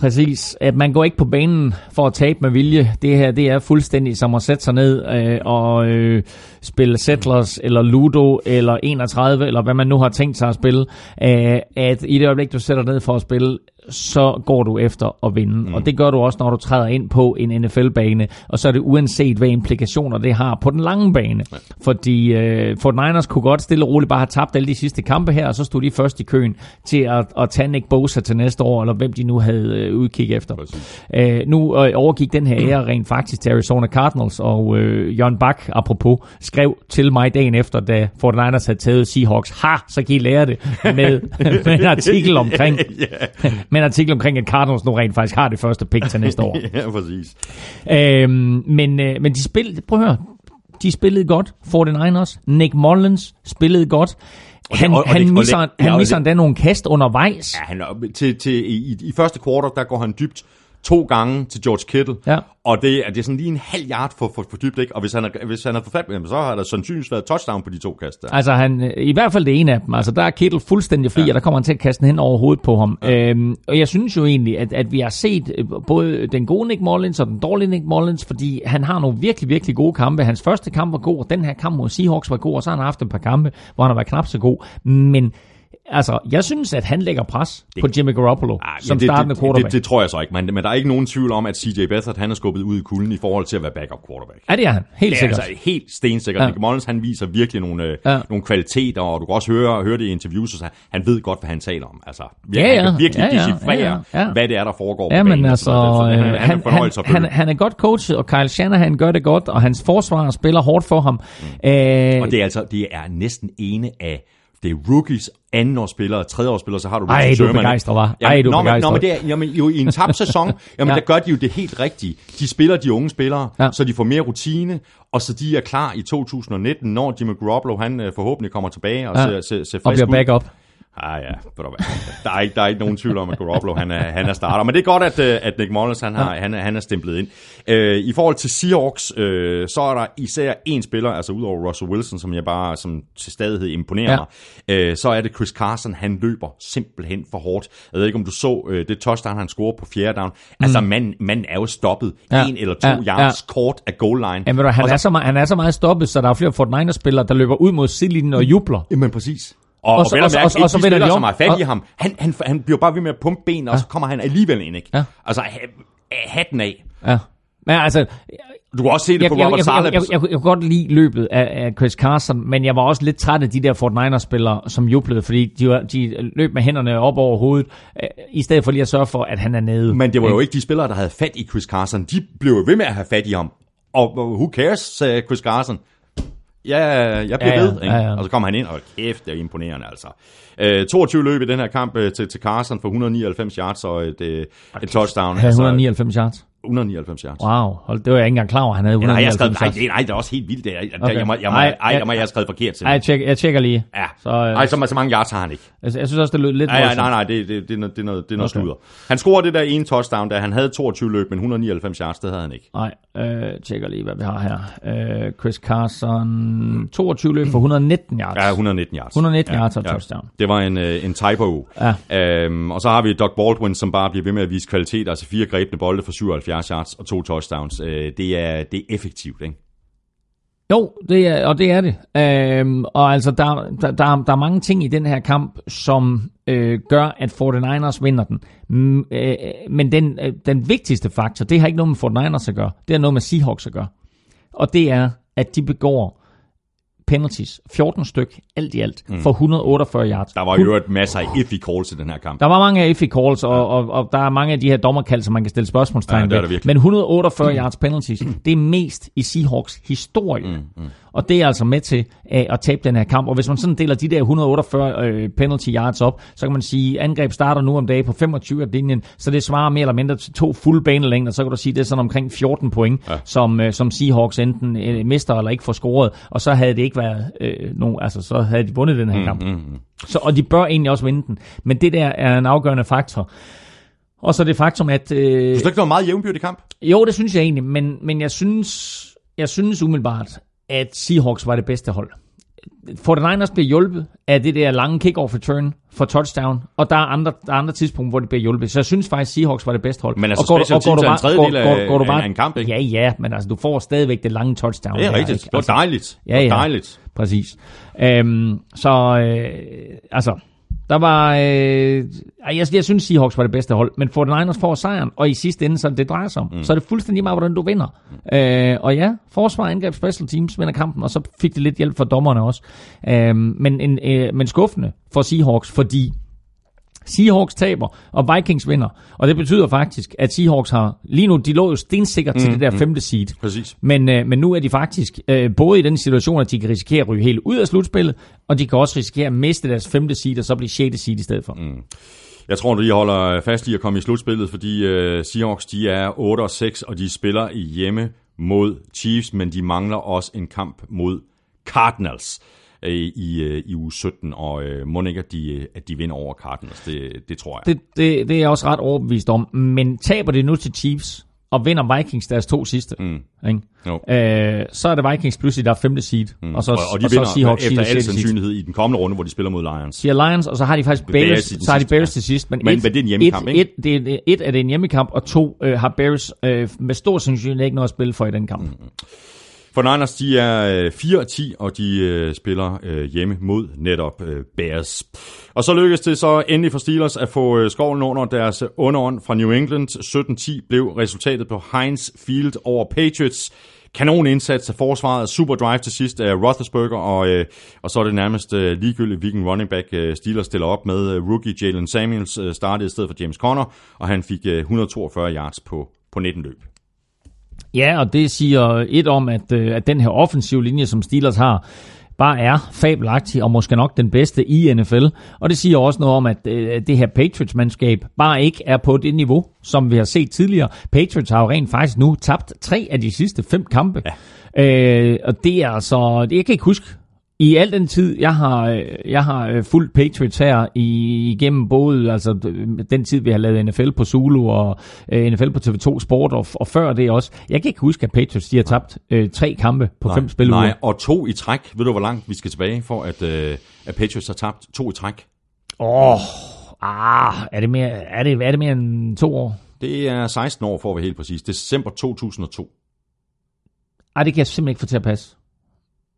Præcis. At man går ikke på banen for at tabe med vilje. Det her, det er fuldstændig som at sætte sig ned øh, og øh, spille Settlers, eller Ludo, eller 31, eller hvad man nu har tænkt sig at spille. Øh, at i det øjeblik, du sætter ned for at spille, så går du efter at vinde. Mm. Og det gør du også, når du træder ind på en NFL-bane. Og så er det uanset, hvad implikationer det har på den lange bane. Ja. Fordi øh, Fort Niners kunne godt stille og roligt bare have tabt alle de sidste kampe her, og så stod de først i køen til at, at tage Nick Bosa til næste år, eller hvem de nu havde øh, udkig efter. Øh, nu øh, overgik den her ære rent faktisk til Arizona Cardinals, og øh, Jørgen Bak, apropos, skrev til mig dagen efter, da Fort Niners havde taget Seahawks. Ha, så kan I lære det med, med en artikel omkring, med en artikel omkring, at Cardinals nu rent faktisk har det første pick til næste år. ja, præcis. Øhm, men, øh, men de spillede, prøv at høre, de spillede godt, 49ers. Nick Mullins spillede godt. Han, og- og han og misser, det- han og misser endda nogle kast undervejs. Ja, han til, til, i, i første kvartal, der går han dybt to gange til George Kittle. Ja. Og det, er- det er sådan lige en halv yard for, for, for dybt, ikke? Og hvis han, er, hvis han har fået fat med så har der sandsynligvis været touchdown på de to kast der. Altså han, øh, i hvert fald det ene af dem, altså der er Kittle fuldstændig fri, ja. og der kommer han til at kaste den hen over hovedet på ham. Ja. Øhm, og jeg synes jo egentlig, at, at vi har set øh, både den gode Nick Mullins og den dårlige Nick Mullins, fordi han har nogle virkelig, virkelig gode kampe. Hans første kamp var god, og den her kamp mod Seahawks var god, og så har han haft et par kampe, hvor han har været knap så god. Men altså, jeg synes, at han lægger pres det, på Jimmy Garoppolo Ah, som det, startende det, quarterback. det, det, tror jeg så ikke, men, men der er ikke nogen tvivl om, at CJ Beathard, han er skubbet ud i kulden i forhold til at være backup quarterback. Ja, det er han. Helt Det er sikkert. altså helt stensikkert. Ja. Ja. Nick Mullins, han viser virkelig nogle, Ja. ja. nogle kvaliteter, og du kan også høre, høre det i interviews, så han ved godt, hvad han taler om. Altså, Ja, han ja. kan virkelig Ja, ja. decifrere, Ja, ja. Ja. hvad det er, der foregår Ja, på men altså. Så øh, han, han, han, han, han, han er godt coachet, og Kyle Shanahan gør det godt, og hans forsvar spiller hårdt for ham. Mm. Øh, Og det er altså det er næsten ene af det er rookies, andenårsspillere, tredjeårsspillere, så har du Ej, Richard du er Sherman. begejstret, hva'? Jamen, Ej, du er nå, men, nå, men det er, jamen, jo, i en tabt sæson, jamen, Ja. der gør de jo det helt rigtige. De spiller de unge spillere, Ja. så de får mere rutine, og så de er klar i 2019, når Jimmy Garoppolo, han øh, forhåbentlig kommer tilbage og Ja. ser, ser, ser og frisk bliver ud. backup. Ah ja. Der er, ikke, der er ikke nogen tvivl om, at Garoppolo han er, han er starter. Men det er godt, at, øh, at Nick Mullins han, har, han, er, han er stemplet ind. Øh, I forhold til Seahawks, øh, så er der især en spiller, altså udover Russell Wilson, som jeg bare som til stadighed imponerer Ja. ja. mig, øh, så er det Chris Carson. Han løber simpelthen for hårdt. Jeg ved ikke, om du så øh, det touchdown, han scorer på fjerde down. Altså, manden manden er jo stoppet Mm. Ja. en eller to Ja, yards kort af goal line. Jamen, ved du, han, så- er så meget, han er så meget stoppet, så der er flere Fortnite-spillere, der løber ud mod sidelinjen og jubler. Jamen præcis. Og, Og og, så- og så- mærke, og ikke og så de spillere, om, som har fat i og- ham. Han, han, han bliver bare ved med at pumpe ben, og så kommer han alligevel ind, ikke? Ja. Altså, ha- hatten af. Ja. Men altså, Du kan også se det jeg, på Robert jeg, Saleh. jeg, jeg, jeg, jeg kunne godt lide løbet af, af Chris Carson, men jeg var også lidt træt af de der Fortnite-spillere, som jublede, fordi de, de løb med hænderne op over hovedet, øh, i stedet for lige at sørge for, at han er nede. Men det var jo ikke de spillere, der havde fat i Chris Carson. De blev ved med at have fat i ham. Og og who cares, sagde Chris Carson. Ja, jeg bliver Ja, ja, ved. Ikke? ja, ja. Og så kom han ind, og kæft, det er imponerende altså. Øh, 22 løb i den her kamp øh, til, til Carson for 199 yards og et, øh, et touchdown. Havde 199 yards. 199 yards. Wow, hold, det var jeg ikke engang klar over, han havde Nej, jeg 199 skrevet, nej, nej, det er også helt vildt. Det er, Okay. okay. jeg, må, jeg, må, Ej, ej, ej, jeg- jeg, jeg har skrevet forkert Ej, simpelthen. jeg, tjekker, jeg tjekker lige. Ja. Så, øh, Ej, så, så mange yards har han ikke. jeg, jeg synes også, det lød lidt Nej, nej, nej, nej det, det, det, er noget, det er noget, det er noget Okay. sludder. Han scorede det der ene touchdown, da han havde 22 løb, men 199 yards, det havde han ikke. Nej, øh, tjekker lige, hvad vi har her. Øh, Chris Carson, 22 løb for 119 yards. Ja, 119 yards. 119 yards og touchdown. Det var en, øh, en typo. Ja. Øhm, og så har vi Doug Baldwin, som bare bliver ved med at vise kvalitet, altså fire grebne bolde for 77 yards og to touchdowns. Øh, det, er, det er effektivt, ikke? Jo, det er, og det er det. Øhm, og altså, der, der, der, der er mange ting i den her kamp, som øh, gør, at 49ers vinder den. Mm, øh, men den, øh, den vigtigste faktor, det har ikke noget med 49ers at gøre. Det har noget med Seahawks at gøre. Og det er, at de begår penalties. 14 styk, alt i alt, for 148 yards. Der var jo øvrigt masser af iffy calls i den her kamp. Der var mange af iffy calls, og, og, og der er mange af de her dommerkald, som man kan stille spørgsmålstegn Ja, ved. Men 148 yards penalties, det er mest i Seahawks historie. Mm, Og det er altså med til at, at tabe den her kamp. Og hvis man sådan deler de der 148 øh, penalty yards op, så kan man sige, at angreb starter nu om dagen på 25 linjen, så det svarer mere eller mindre til to fuld banelængder. Så kan du sige, det er sådan omkring 14 point, ja. som, øh, som Seahawks enten øh, mister eller ikke får scoret. Og så havde det ikke været øh, nogen, altså så havde de vundet den her kamp. Så, og de bør egentlig også vinde den. Men det der er en afgørende faktor. Og så det faktum, at... Øh, Du synes ikke, det var meget jævnbyrdig kamp? jo, det synes jeg egentlig, men, men jeg, synes, jeg synes umiddelbart, at Seahawks var det bedste hold. 49ers bliver hjulpet af det der lange kick-off return for touchdown, og der er andre, der er andre tidspunkter, hvor det bliver hjulpet. Så jeg synes faktisk, Seahawks var det bedste hold. Men altså, og går, special og går du er en bare- tredjedel går- går- af- går du bare- af en kamp, ikke? Ja, ja, men altså, du får stadigvæk det lange touchdown. Det er rigtigt. ikke? Det var Altså, dejligt. Ja, Det ja. var dejligt. Præcis. Øhm, så øh, altså, der var... Øh, jeg, jeg synes, Seahawks var det bedste hold, men 49ers får sejren, og i sidste ende, så det, det drejer sig om. Mm. Så er det fuldstændig meget, hvordan du vinder. Mm. Øh, og ja, forsvar, angreb, special teams vinder kampen, og så fik det lidt hjælp fra dommerne også. Øh, men, en, øh, men skuffende for Seahawks, fordi Seahawks taber, og Vikings vinder. Og det betyder faktisk, at Seahawks har... Lige nu, de lå jo stensikkert til det der femte seed. Præcis. Men, øh, men nu er de faktisk øh, både i den situation, at de kan risikere at ryge helt ud af slutspillet, og de kan også risikere at miste deres femte seed, og så blive sjette seed i stedet for. Mm. Jeg tror, de holder fast i at komme i slutspillet, fordi uh, Seahawks de er 8 og 6, og de spiller hjemme mod Chiefs, men de mangler også en kamp mod Cardinals øh, i, øh, i uge 17, og øh, må ikke, at de, at de vinder over Cardinals. Det, det tror jeg. Det, det, det er jeg også ret overbevist om. Men taber det nu til Chiefs, og vinder Vikings deres to sidste, mm. ikke? Jo. Øh, så er det Vikings pludselig, der er femte seed, mm. og så, og, og de og så vinder Seahawks efter al sandsynlighed i den kommende runde, hvor de spiller mod Lions. Har Lions, og så har de faktisk Bears så har de Bears ja. til sidst. Men, Men- et, men det er en hjemmekamp, et, ikke? Et, det er, et er det en hjemmekamp, og to øh, har Bears øh, med stor sandsynlighed ikke noget at spille for i den kamp. Mm. For Niners, de er øh, 4 og 10, og de øh, spiller øh, hjemme mod netop øh, Bears. Og så lykkedes det så endelig for Steelers at få øh, skovlen under deres underånd fra New England. 17-10 blev resultatet på Heinz Field over Patriots. Kanon indsats af forsvaret, super drive til sidst af Roethlisberger, og, øh, og så er det nærmest øh, ligegyldigt, hvilken running back øh, Steelers stiller op med. Øh, rookie Jalen Samuels øh, startede i stedet for James Conner, og han fik øh, 142 yards på, på 19 løb. Ja, og det siger et om, at, øh, at den her offensive linje, som Steelers har, bare er fabelagtig og måske nok den bedste i NFL. Og det siger også noget om, at øh, det her Patriots-mandskab bare ikke er på det niveau, som vi har set tidligere. Patriots har jo rent faktisk nu tabt tre af de sidste fem kampe. Ja. Øh, og det er altså, jeg kan ikke huske, i al den tid, jeg har, jeg har øh, fulgt Patriots her igennem både altså, den tid, vi har lavet NFL på Zulu og øh, NFL på TV2 Sport, og, og før det også. Jeg kan ikke huske, at Patriots de har tabt øh, tre kampe på fem spiluger. Nej, og to i træk. Ved du, hvor langt vi skal tilbage for, at, øh, at Patriots har tabt to i træk? Åh, oh, ah, er det, mere, er, det, er det mere end to år? Det er 16 år, for at være helt præcis. December 2002. Ej, det kan jeg simpelthen ikke få til at passe.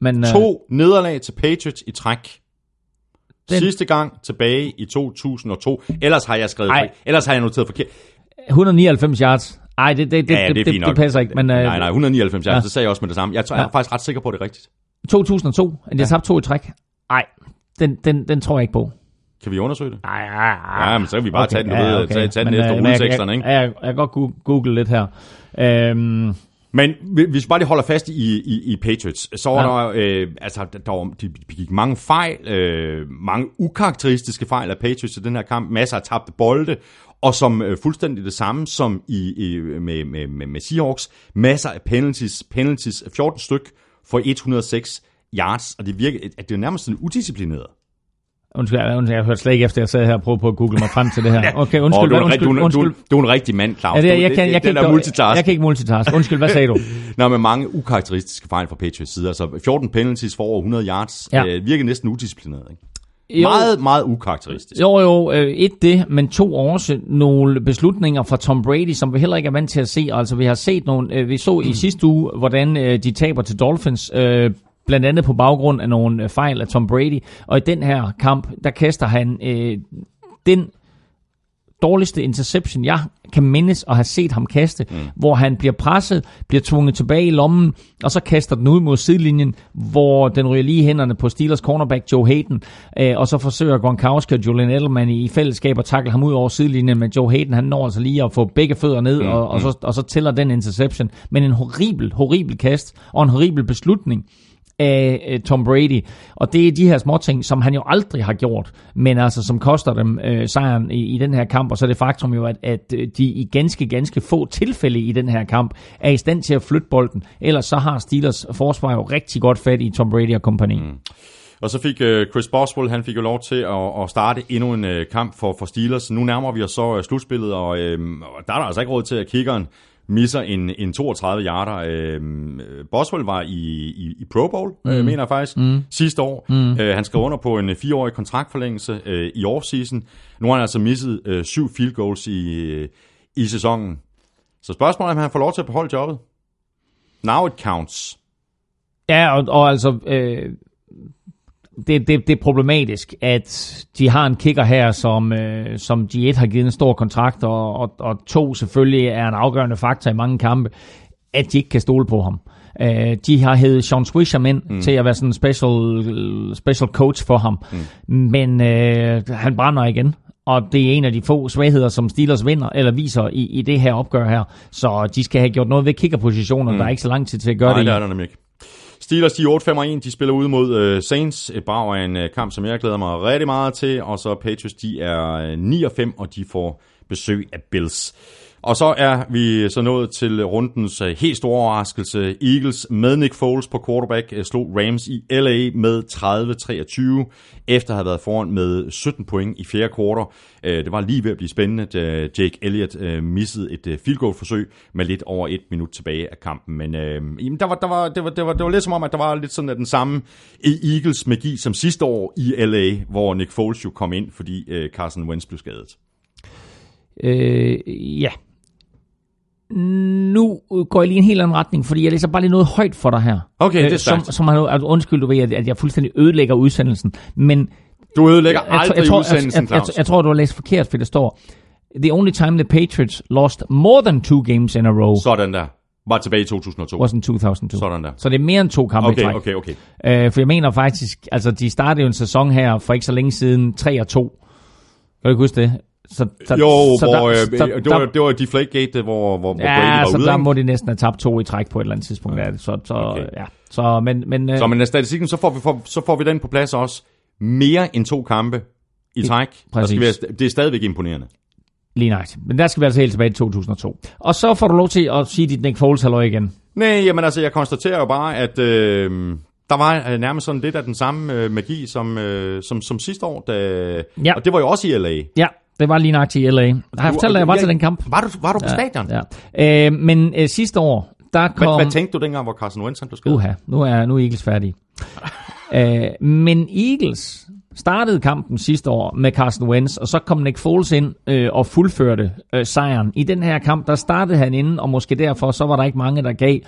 Men, øh, To nederlag til Patriots i træk. Den- Sidste gang tilbage i 2002. Ellers har jeg skrevet Ej. Ellers har jeg noteret forkert. 199 yards. Ej, det, det, det, Ja, det, det det, det, nok. passer ikke. Men, øh, nej, nej, 199 yards, ja. det sagde jeg også med det samme. Jeg, tror, jeg er Ja. faktisk ret sikker på, at det er rigtigt. 2002, at de har tabt to i træk. Nej, den, den, den tror jeg ikke på. Kan vi undersøge det? Ej, ej, ej. Ja, men så kan vi bare tage den, du ved, tage- tage den Men, efter øh, men jeg- rulleteksterne, ikke? Jeg, jeg, jeg kan godt google lidt her. Øhm, Men hvi- hvis vi bare lige holder fast i, i, i Patriots, så var Ja. der, øh, altså, der, der var, de begik mange fejl, øh, mange ukarakteristiske fejl af Patriots i den her kamp, masser af tabte bolde, og som øh, fuldstændig det samme som i, i, med, med, med, med Seahawks, masser af penalties, penalties 14 styk for 106 yards, og det virker, at det er nærmest sådan udisciplineret. Undskyld, undskyld, jeg hørte slet ikke efter, jeg sad her og prøvede på at google mig frem til det her. Okay, undskyld, du, er undskyld, du, undskyld. du, du er en rigtig mand, Claus. Ja, det, jeg, kan, jeg, kan ikke, multitask. jeg kan ikke multitask. Undskyld, hvad sagde du? Nå, med mange ukarakteristiske fejl fra Patriots side. Altså 14 penalties for over 100 yards. Ja. Ja. Øh, virker næsten udisciplineret. Ikke? Jo. Meget, meget ukarakteristisk. Jo, jo, øh, et det, men to også nogle beslutninger fra Tom Brady, som vi heller ikke er vant til at se. Altså, vi har set nogle, øh, vi så i sidste uge, hvordan øh, de taber til Dolphins, øh, blandt andet på baggrund af nogle øh, fejl af Tom Brady. Og i den her kamp, der kaster han øh, den dårligste interception, jeg kan mindes at have set ham kaste, mm. hvor han bliver presset, bliver tvunget tilbage i lommen, og så kaster den ud mod sidelinjen, hvor den ryger lige hænderne på Steelers cornerback Joe Hayden, øh, og så forsøger Gronkowski og Julian Edelman i, i fællesskab at takle ham ud over sidelinjen, men Joe Hayden han når altså lige at få begge fødder ned, mm. og, og, så, og så tæller den interception. Men en horribel, horribel kast, og en horribel beslutning af øh, Tom Brady. Og det er de her små ting, som han jo aldrig har gjort, men altså som koster dem øh, sejren i, i den her kamp. Og så er det faktum jo, at, at øh, de i ganske, ganske få tilfælde i den her kamp er i stand til at flytte bolden. Ellers så har Steelers forsvar jo rigtig godt fat i Tom Brady og kompagni. Mm. Og så fik øh, Chris Boswell, han fik jo lov til at, at starte endnu en øh, kamp for, for Steelers. Nu nærmer vi os så øh, slutspillet, og øh, der er der altså ikke råd til, at kiggeren misser en, en 32 yarder. Øh, Boswell var i, i, i Pro Bowl, mm. øh, mener jeg faktisk, mm. sidste år. Mm. Øh, han skrev under på en fireårig kontraktforlængelse øh, i offseason. Nu har han altså misset øh, syv field goals i, øh, i sæsonen. Så spørgsmålet er, om han får lov til at beholde jobbet. Now it counts. Ja, og, og altså... Øh det, det, det er problematisk, at de har en kicker her, som, øh, som de et har givet en stor kontrakt, og, og, og to selvfølgelig er en afgørende faktor i mange kampe, at de ikke kan stole på ham. Øh, de har hævet Sean Swisher ind mm. til at være sådan en special, special coach for ham, mm. men øh, han brænder igen. Og det er en af de få svagheder, som Steelers vinder, eller viser i, i det her opgør her. Så de skal have gjort noget ved kickerpositionen, mm. der er ikke så lang tid til at gøre Nej, det. Nej, det er der nemlig ikke. Steelers, de er 8-5-1, de spiller ude mod uh, Saints. Et brag af en uh, kamp, som jeg glæder mig rigtig meget til. Og så Patriots, de er øh, 9-5, og de får besøg af Bills. Og så er vi så nået til rundens øh, helt store overraskelse. Eagles med Nick Foles på quarterback øh, slog Rams i LA med 30-23, efter at have været foran med 17 point i fjerde kvartal. Øh, det var lige ved at blive spændende, da Jake Elliott missede et field goal forsøg med lidt over et minut tilbage af kampen. Men øh, jamen, der var, der var, det, var, det, var, det var lidt som om, at der var lidt sådan den samme Eagles magi som sidste år i LA, hvor Nick Foles jo kom ind, fordi Carson Wentz blev skadet. Øh, ja, nu går jeg lige i en helt anden retning, fordi jeg læser bare lige noget højt for dig her. Okay, det er som, stærkt. som har, altså, undskyld, du ved, at, jeg fuldstændig ødelægger udsendelsen, men Du ødelægger jeg, aldrig jeg, tror, jeg, udsendelsen, jeg, jeg, Claus. jeg tror, du har læst forkert, for der står, The only time the Patriots lost more than two games in a row Sådan der. Var tilbage i 2002. was in 2002. Sådan der. Så det er mere end to kampe i Okay, træk. okay, okay. Øh, for jeg mener faktisk, altså de startede jo en sæson her for ikke så længe siden, 3 og 2. Kan du ikke huske det? Så, så, Jo, så hvor, der- øh, så det, var, det var Deflategate, hvor, hvor, hvor Brady Ja, var så ude. der må de næsten have tabt to i træk på et eller andet tidspunkt. Ja. Så, så, Okay. ja. så, men, men, øh, Så men statistikken, så får, vi, for, så får vi den på plads også. Mere end to kampe i træk. Der skal være, det er stadigvæk imponerende. lige nøjagtigt. Men der skal vi altså helt tilbage til 2002. Og så får du lov til at sige dit Nick Foles halløj igen. Nej, jamen altså, jeg konstaterer jo bare, at øh, der var øh, nærmest sådan lidt af den samme øh, magi som, øh, som, som sidste år. Da, Ja. Og det var jo også i LA. Ja, det var lige nøjagtigt i LA. Har jeg fortalt dig, jeg var til den kamp? Var du, var du på stadion? Ja. Øh, men øh, sidste år, der kom... Hvad, hvad tænkte du dengang, hvor Carson Wentz blev skadet? Uha, nu er, nu er Eagles færdige. øh, men Eagles startede kampen sidste år med Carson Wentz, og så kom Nick Foles ind øh, og fuldførte øh, sejren. I den her kamp, der startede han inden, og måske derfor, så var der ikke mange, der gav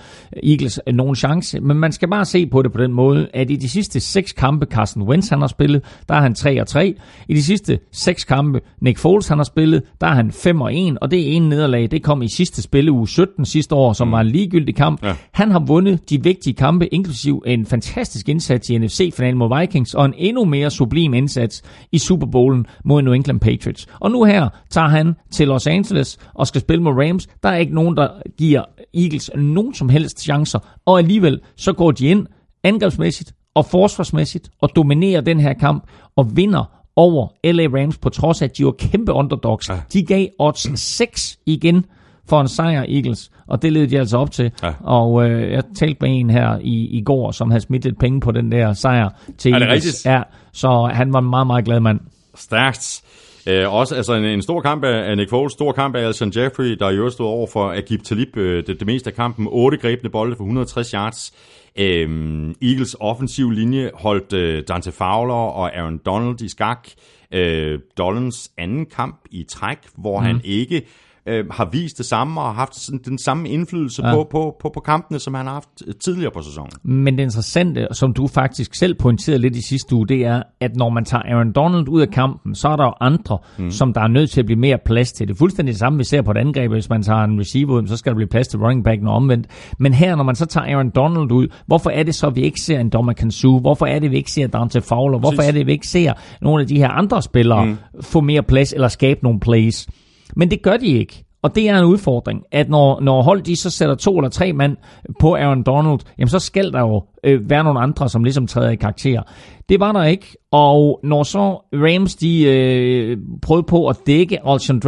Eagles øh, nogen chance. Men man skal bare se på det på den måde, at i de sidste seks kampe, Carson Wentz han har spillet, der er han 3 og 3. I de sidste seks kampe, Nick Foles han har spillet, der er han 5 og 1, og det er en nederlag. Det kom i sidste spilleuge 17 sidste år, som var en ligegyldig kamp. Ja. Han har vundet de vigtige kampe, inklusiv en fantastisk indsats i NFC-finalen mod Vikings, og en endnu mere sublim indsats i Super Bowlen mod New England Patriots. Og nu her tager han til Los Angeles og skal spille mod Rams. Der er ikke nogen, der giver Eagles nogen som helst chancer, og alligevel så går de ind angrebsmæssigt og forsvarsmæssigt og dominerer den her kamp og vinder over LA Rams, på trods af, at de var kæmpe underdogs. Ja. De gav odds 6 igen for en sejr Eagles, og det led de altså op til. Ja. Og øh, jeg talte med en her i, i går, som havde smidt lidt penge på den der sejr til Er det Eagles. rigtigt? Ja, så han var en meget, meget glad mand. Stærkt. Øh, også altså en, en stor kamp af Nick Foles, stor kamp af Alshon Jeffrey, der i øvrigt stod over for Agib Talib øh, det, det meste af kampen. Otte grebne bolde for 160 yards. Øhm, Eagles offensiv linje holdt øh, Dante Fowler og Aaron Donald i skak. Øh, Dollans anden kamp i træk, hvor mm. han ikke øh, har vist det samme og har haft sådan, den samme indflydelse ja. På, på, på, på kampene, som han har haft øh, tidligere på sæsonen. Men det interessante, som du faktisk selv pointerede lidt i sidste uge, det er, at når man tager Aaron Donald ud af kampen, så er der jo andre, mm. som der er nødt til at blive mere plads til. Det er fuldstændig det samme, vi ser på et angreb. Hvis man tager en receiver ud, så skal der blive plads til running backen og omvendt. Men her, når man så tager Aaron Donald ud, hvorfor er det så, at vi ikke ser en Dommer Kansu? Hvorfor er det, at vi ikke ser Dante Fowler? Hvorfor Præcis. er det, at vi ikke ser nogle af de her andre spillere mm. få mere plads eller skabe nogle plays? Men det gør de ikke. Og det er en udfordring, at når, når hold de så sætter to eller tre mand på Aaron Donald, jamen så skal der jo øh, være nogle andre, som ligesom træder i karakter. Det var der ikke, og når så Rams de øh, prøvede på at dække Alshon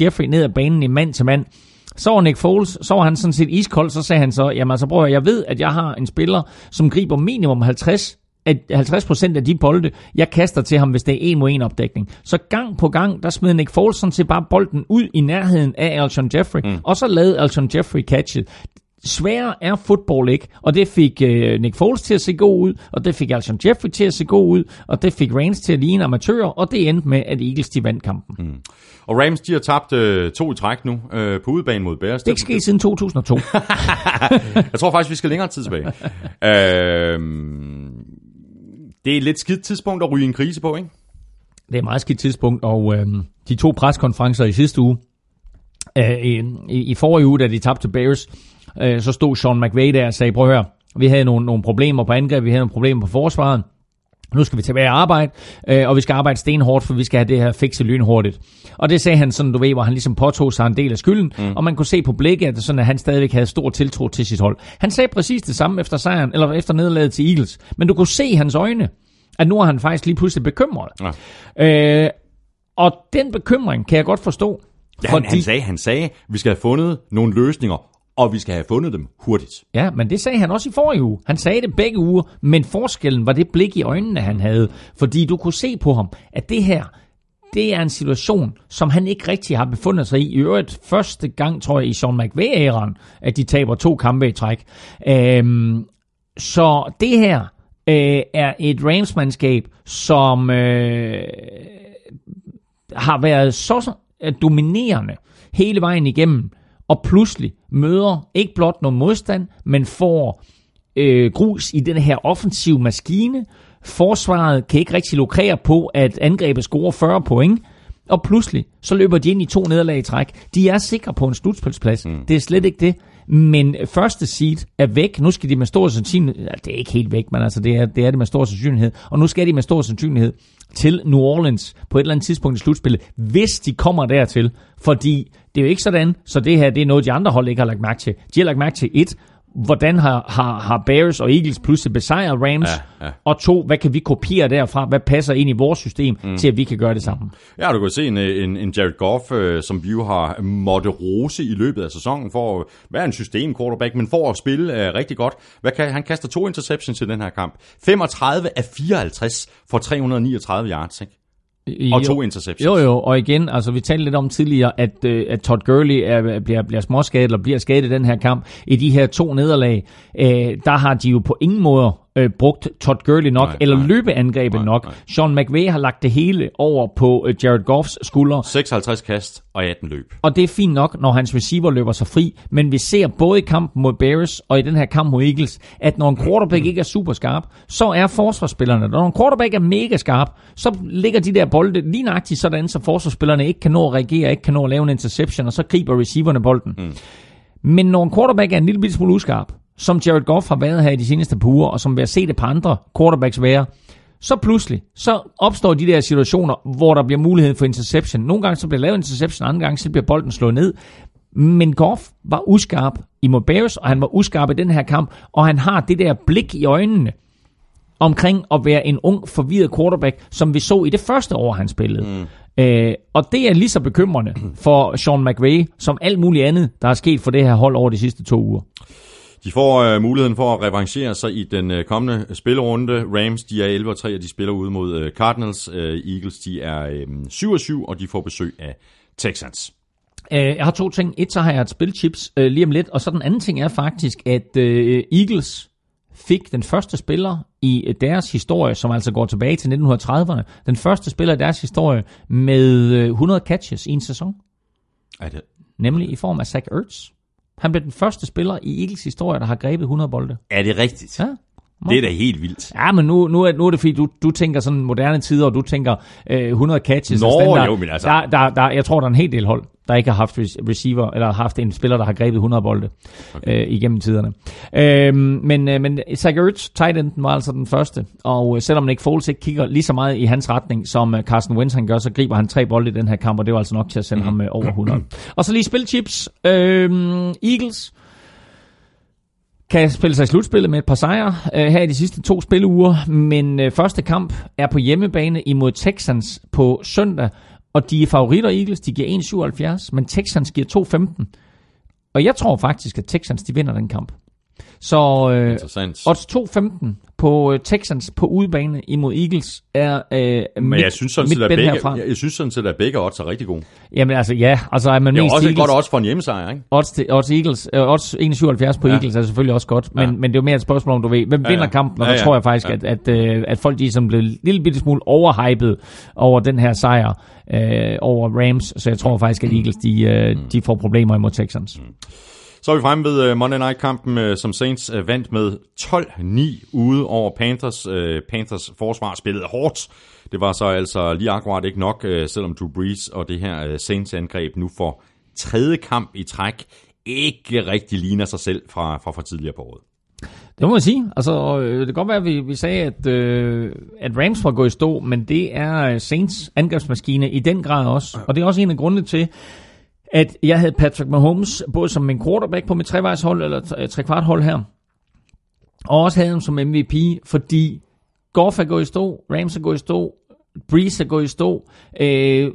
Jeffrey, ned ad banen i mand til mand, så var Nick Foles, så var han sådan set iskold, så sagde han så, jamen altså prøv at jeg ved, at jeg har en spiller, som griber minimum 50 at 50% af de bolde, jeg kaster til ham, hvis det er en mod en opdækning. Så gang på gang, der smed Nick Foles sådan set bare bolden ud i nærheden af Alshon Jeffrey, mm. og så lavede Alshon Jeffrey catchet. Sværere er fodbold ikke, og det fik øh, Nick Foles til at se god ud, og det fik Alshon Jeffrey til at se god ud, og det fik Reigns til at ligne amatører, og det endte med, at Eagles de vandt kampen. Mm. Og Rams, de har tabt øh, to i træk nu øh, på udebane mod Bears. Det er ikke sket siden 2002. Jeg tror faktisk, vi skal længere tid tilbage. øh, det er et lidt skidt tidspunkt at ryge i en krise på, ikke? Det er et meget skidt tidspunkt, og øh, de to preskonferencer i sidste uge, øh, i, i, i forrige uge, da de tabte til Bears, øh, så stod Sean McVay der og sagde, prøv at høre, vi havde nogle, nogle problemer på angreb, vi havde nogle problemer på forsvaret, nu skal vi tilbage og arbejde, øh, og vi skal arbejde stenhårdt, for vi skal have det her fikse lynhurtigt. Og det sagde han sådan, du ved, hvor han ligesom påtog sig en del af skylden, mm. og man kunne se på blikket, at, sådan, at han stadigvæk havde stor tiltro til sit hold. Han sagde præcis det samme efter sejren, eller efter nederlaget til Eagles, men du kunne se i hans øjne, at nu er han faktisk lige pludselig bekymret. Ja. Øh, og den bekymring kan jeg godt forstå. Ja, han, han, sagde, han sagde, vi skal have fundet nogle løsninger, og vi skal have fundet dem hurtigt. Ja, men det sagde han også i forrige uge. Han sagde det begge uger, men forskellen var det blik i øjnene, han havde. Fordi du kunne se på ham, at det her, det er en situation, som han ikke rigtig har befundet sig i. I øvrigt første gang, tror jeg, i Sean McVay-æraen, at de taber to kampe i træk. Øhm, så det her øh, er et Rams-mandskab, som øh, har været så så dominerende hele vejen igennem, og pludselig møder ikke blot noget modstand, men får øh, grus i den her offensive maskine. Forsvaret kan ikke rigtig lukrere på, at angrebet scorer 40 point, og pludselig så løber de ind i to nederlag i træk. De er sikre på en slutspilsplads. Mm. Det er slet ikke det. Men første seed er væk. Nu skal de med stor sandsynlighed, ja, det er ikke helt væk, men altså det er, det er det med stor sandsynlighed. Og nu skal de med stor sandsynlighed til New Orleans på et eller andet tidspunkt i slutspillet, hvis de kommer dertil. Fordi det er jo ikke sådan, så det her det er noget, de andre hold ikke har lagt mærke til. De har lagt mærke til et, hvordan har, har, har Bears og Eagles pludselig besejret Rams, Ja, ja. og to, hvad kan vi kopiere derfra, hvad passer ind i vores system, mm. til at vi kan gøre det samme. Ja, du kan se en, en, en Jared Goff, øh, som vi jo har måtte rose i løbet af sæsonen for at være en system quarterback, men for at spille øh, rigtig godt. Hvad kan, han kaster to interceptions i den her kamp. 35 af 54 for 339 yards, ikke? Og to interceptions. Jo, jo, og igen, altså vi talte lidt om tidligere, at, øh, at Todd Gurley er, bliver, bliver småskadet, eller bliver skadet i den her kamp. I de her to nederlag, øh, der har de jo på ingen måde øh, brugt Todd Gurley nok, Nej, eller nej. løbeangrebet Nej, nok. nej. Sean McVay har lagt det hele over på øh, Jared Goffs skuldre, 56 kast og 18 løb. og det er fint nok, når hans receiver løber sig fri, men vi ser både i kampen mod Bears og i den her kamp mod Eagles, at når en quarterback ikke er super skarp, så er forsvarsspillerne, når en quarterback er mega skarp, så ligger de der bolde lige nøjagtigt sådan, så forsvarsspillerne ikke kan nå at reagere, ikke kan nå at lave en interception, og så griber receiverne bolden. Mm. Men når en quarterback er en lille smule uskarp, som Jared Goff har været her i de seneste par uger, og som vi har set det på andre quarterbacks være, så pludselig, så opstår de der situationer, hvor der bliver mulighed for interception. Nogle gange så bliver lavet interception, andre gange så bliver bolden slået ned. Men Goff var uskarp imod Bears, og han var uskarp i den her kamp, og han har det der blik i øjnene omkring at være en ung, forvirret quarterback, som vi så i det første år, han spillede. Mm. Øh, og det er lige så bekymrende for Sean McVay, som alt muligt andet, der er sket for det her hold over de sidste to uger. De får øh, muligheden for at revancere sig i den øh, kommende spillerunde. Rams, de er 11-3, og de spiller ude mod øh, Cardinals. Øh, Eagles, de er øh, 7-7, og de får besøg af Texans. Øh, jeg har to ting. Et, så har jeg et spilchips øh, lige om lidt, og så den anden ting er faktisk, at øh, Eagles fik den første spiller i øh, deres historie, som altså går tilbage til 1930'erne, den første spiller i deres historie med øh, 100 catches i en sæson. Er det? nemlig i form af Zach Ertz. Han blev den første spiller i Eagles historie, der har grebet 100 bolde. Er det rigtigt? Ja. Det er da helt vildt. Ja, men nu, nu, er, nu er det fordi, du, du tænker sådan moderne tider, og du tænker øh, 100 catches. Nå, og standard. jo, men altså- Der, der, der, jeg tror, der er en hel del hold, der ikke har haft rec- receiver, eller haft en spiller, der har grebet 100 bolde okay. øh, igennem tiderne. Øh, men, øh, men Zach Ertz, tight enden, var altså den første. Og øh, selvom Nick Foles ikke kigger lige så meget i hans retning, som øh, Carson Wentz han gør, så griber han tre bolde i den her kamp, og det var altså nok til at sende mm. ham øh, over 100. og så lige spilchips. Øh, Eagles kan spille sig i slutspillet med et par sejre øh, her i de sidste to spilleuger, men øh, første kamp er på hjemmebane imod Texans på søndag, og de er favoritter Eagles, de giver 1,77, men Texans giver 2,15. Og jeg tror faktisk, at Texans de vinder den kamp. Så øh, odds 2,15 på øh, Texans på udebane imod Eagles er øh, Men mit, jeg synes sådan set, at begge, herfra. jeg, jeg synes sådan set, at begge odds er rigtig gode. Jamen altså ja, altså er man Det er mest også et Eagles, godt odds for en hjemmesejr, ikke? Odds, til, odds, Eagles, øh, odds 1,77 på Ja. Eagles er selvfølgelig også godt, men, Ja. men det er jo mere et spørgsmål, om du ved, hvem Ja, ja, vinder kampen, og Ja, der ja. tror jeg faktisk, Ja. at, at, øh, at folk de er sådan blevet en lille bitte smule overhypet over den her sejr øh, over Rams, så jeg tror faktisk, at Eagles de, øh, Mm. de får problemer imod Texans. Så er vi fremme ved øh, Monday Night-kampen, øh, som Saints øh, vandt med 12-9 ude over Panthers. Panthers forsvar spillede hårdt. Det var så altså lige akkurat ikke nok, selvom Drew Brees og det her Saints-angreb nu får tredje kamp i træk ikke rigtig ligner sig selv fra, fra, fra tidligere på året. Det må man sige. Altså, det kan godt være, at vi, vi sagde, at, øh, at Rams var gået i stå, men det er Saints angrebsmaskine i den grad også. Og det er også en af grundene til, at jeg havde Patrick Mahomes både som min quarterback på mit trevejshold, eller tre- trekvarthold her, og også havde ham som MVP, fordi Goff er gået i stå, Rams er gået i stå, Breeze er gået i stå, øh,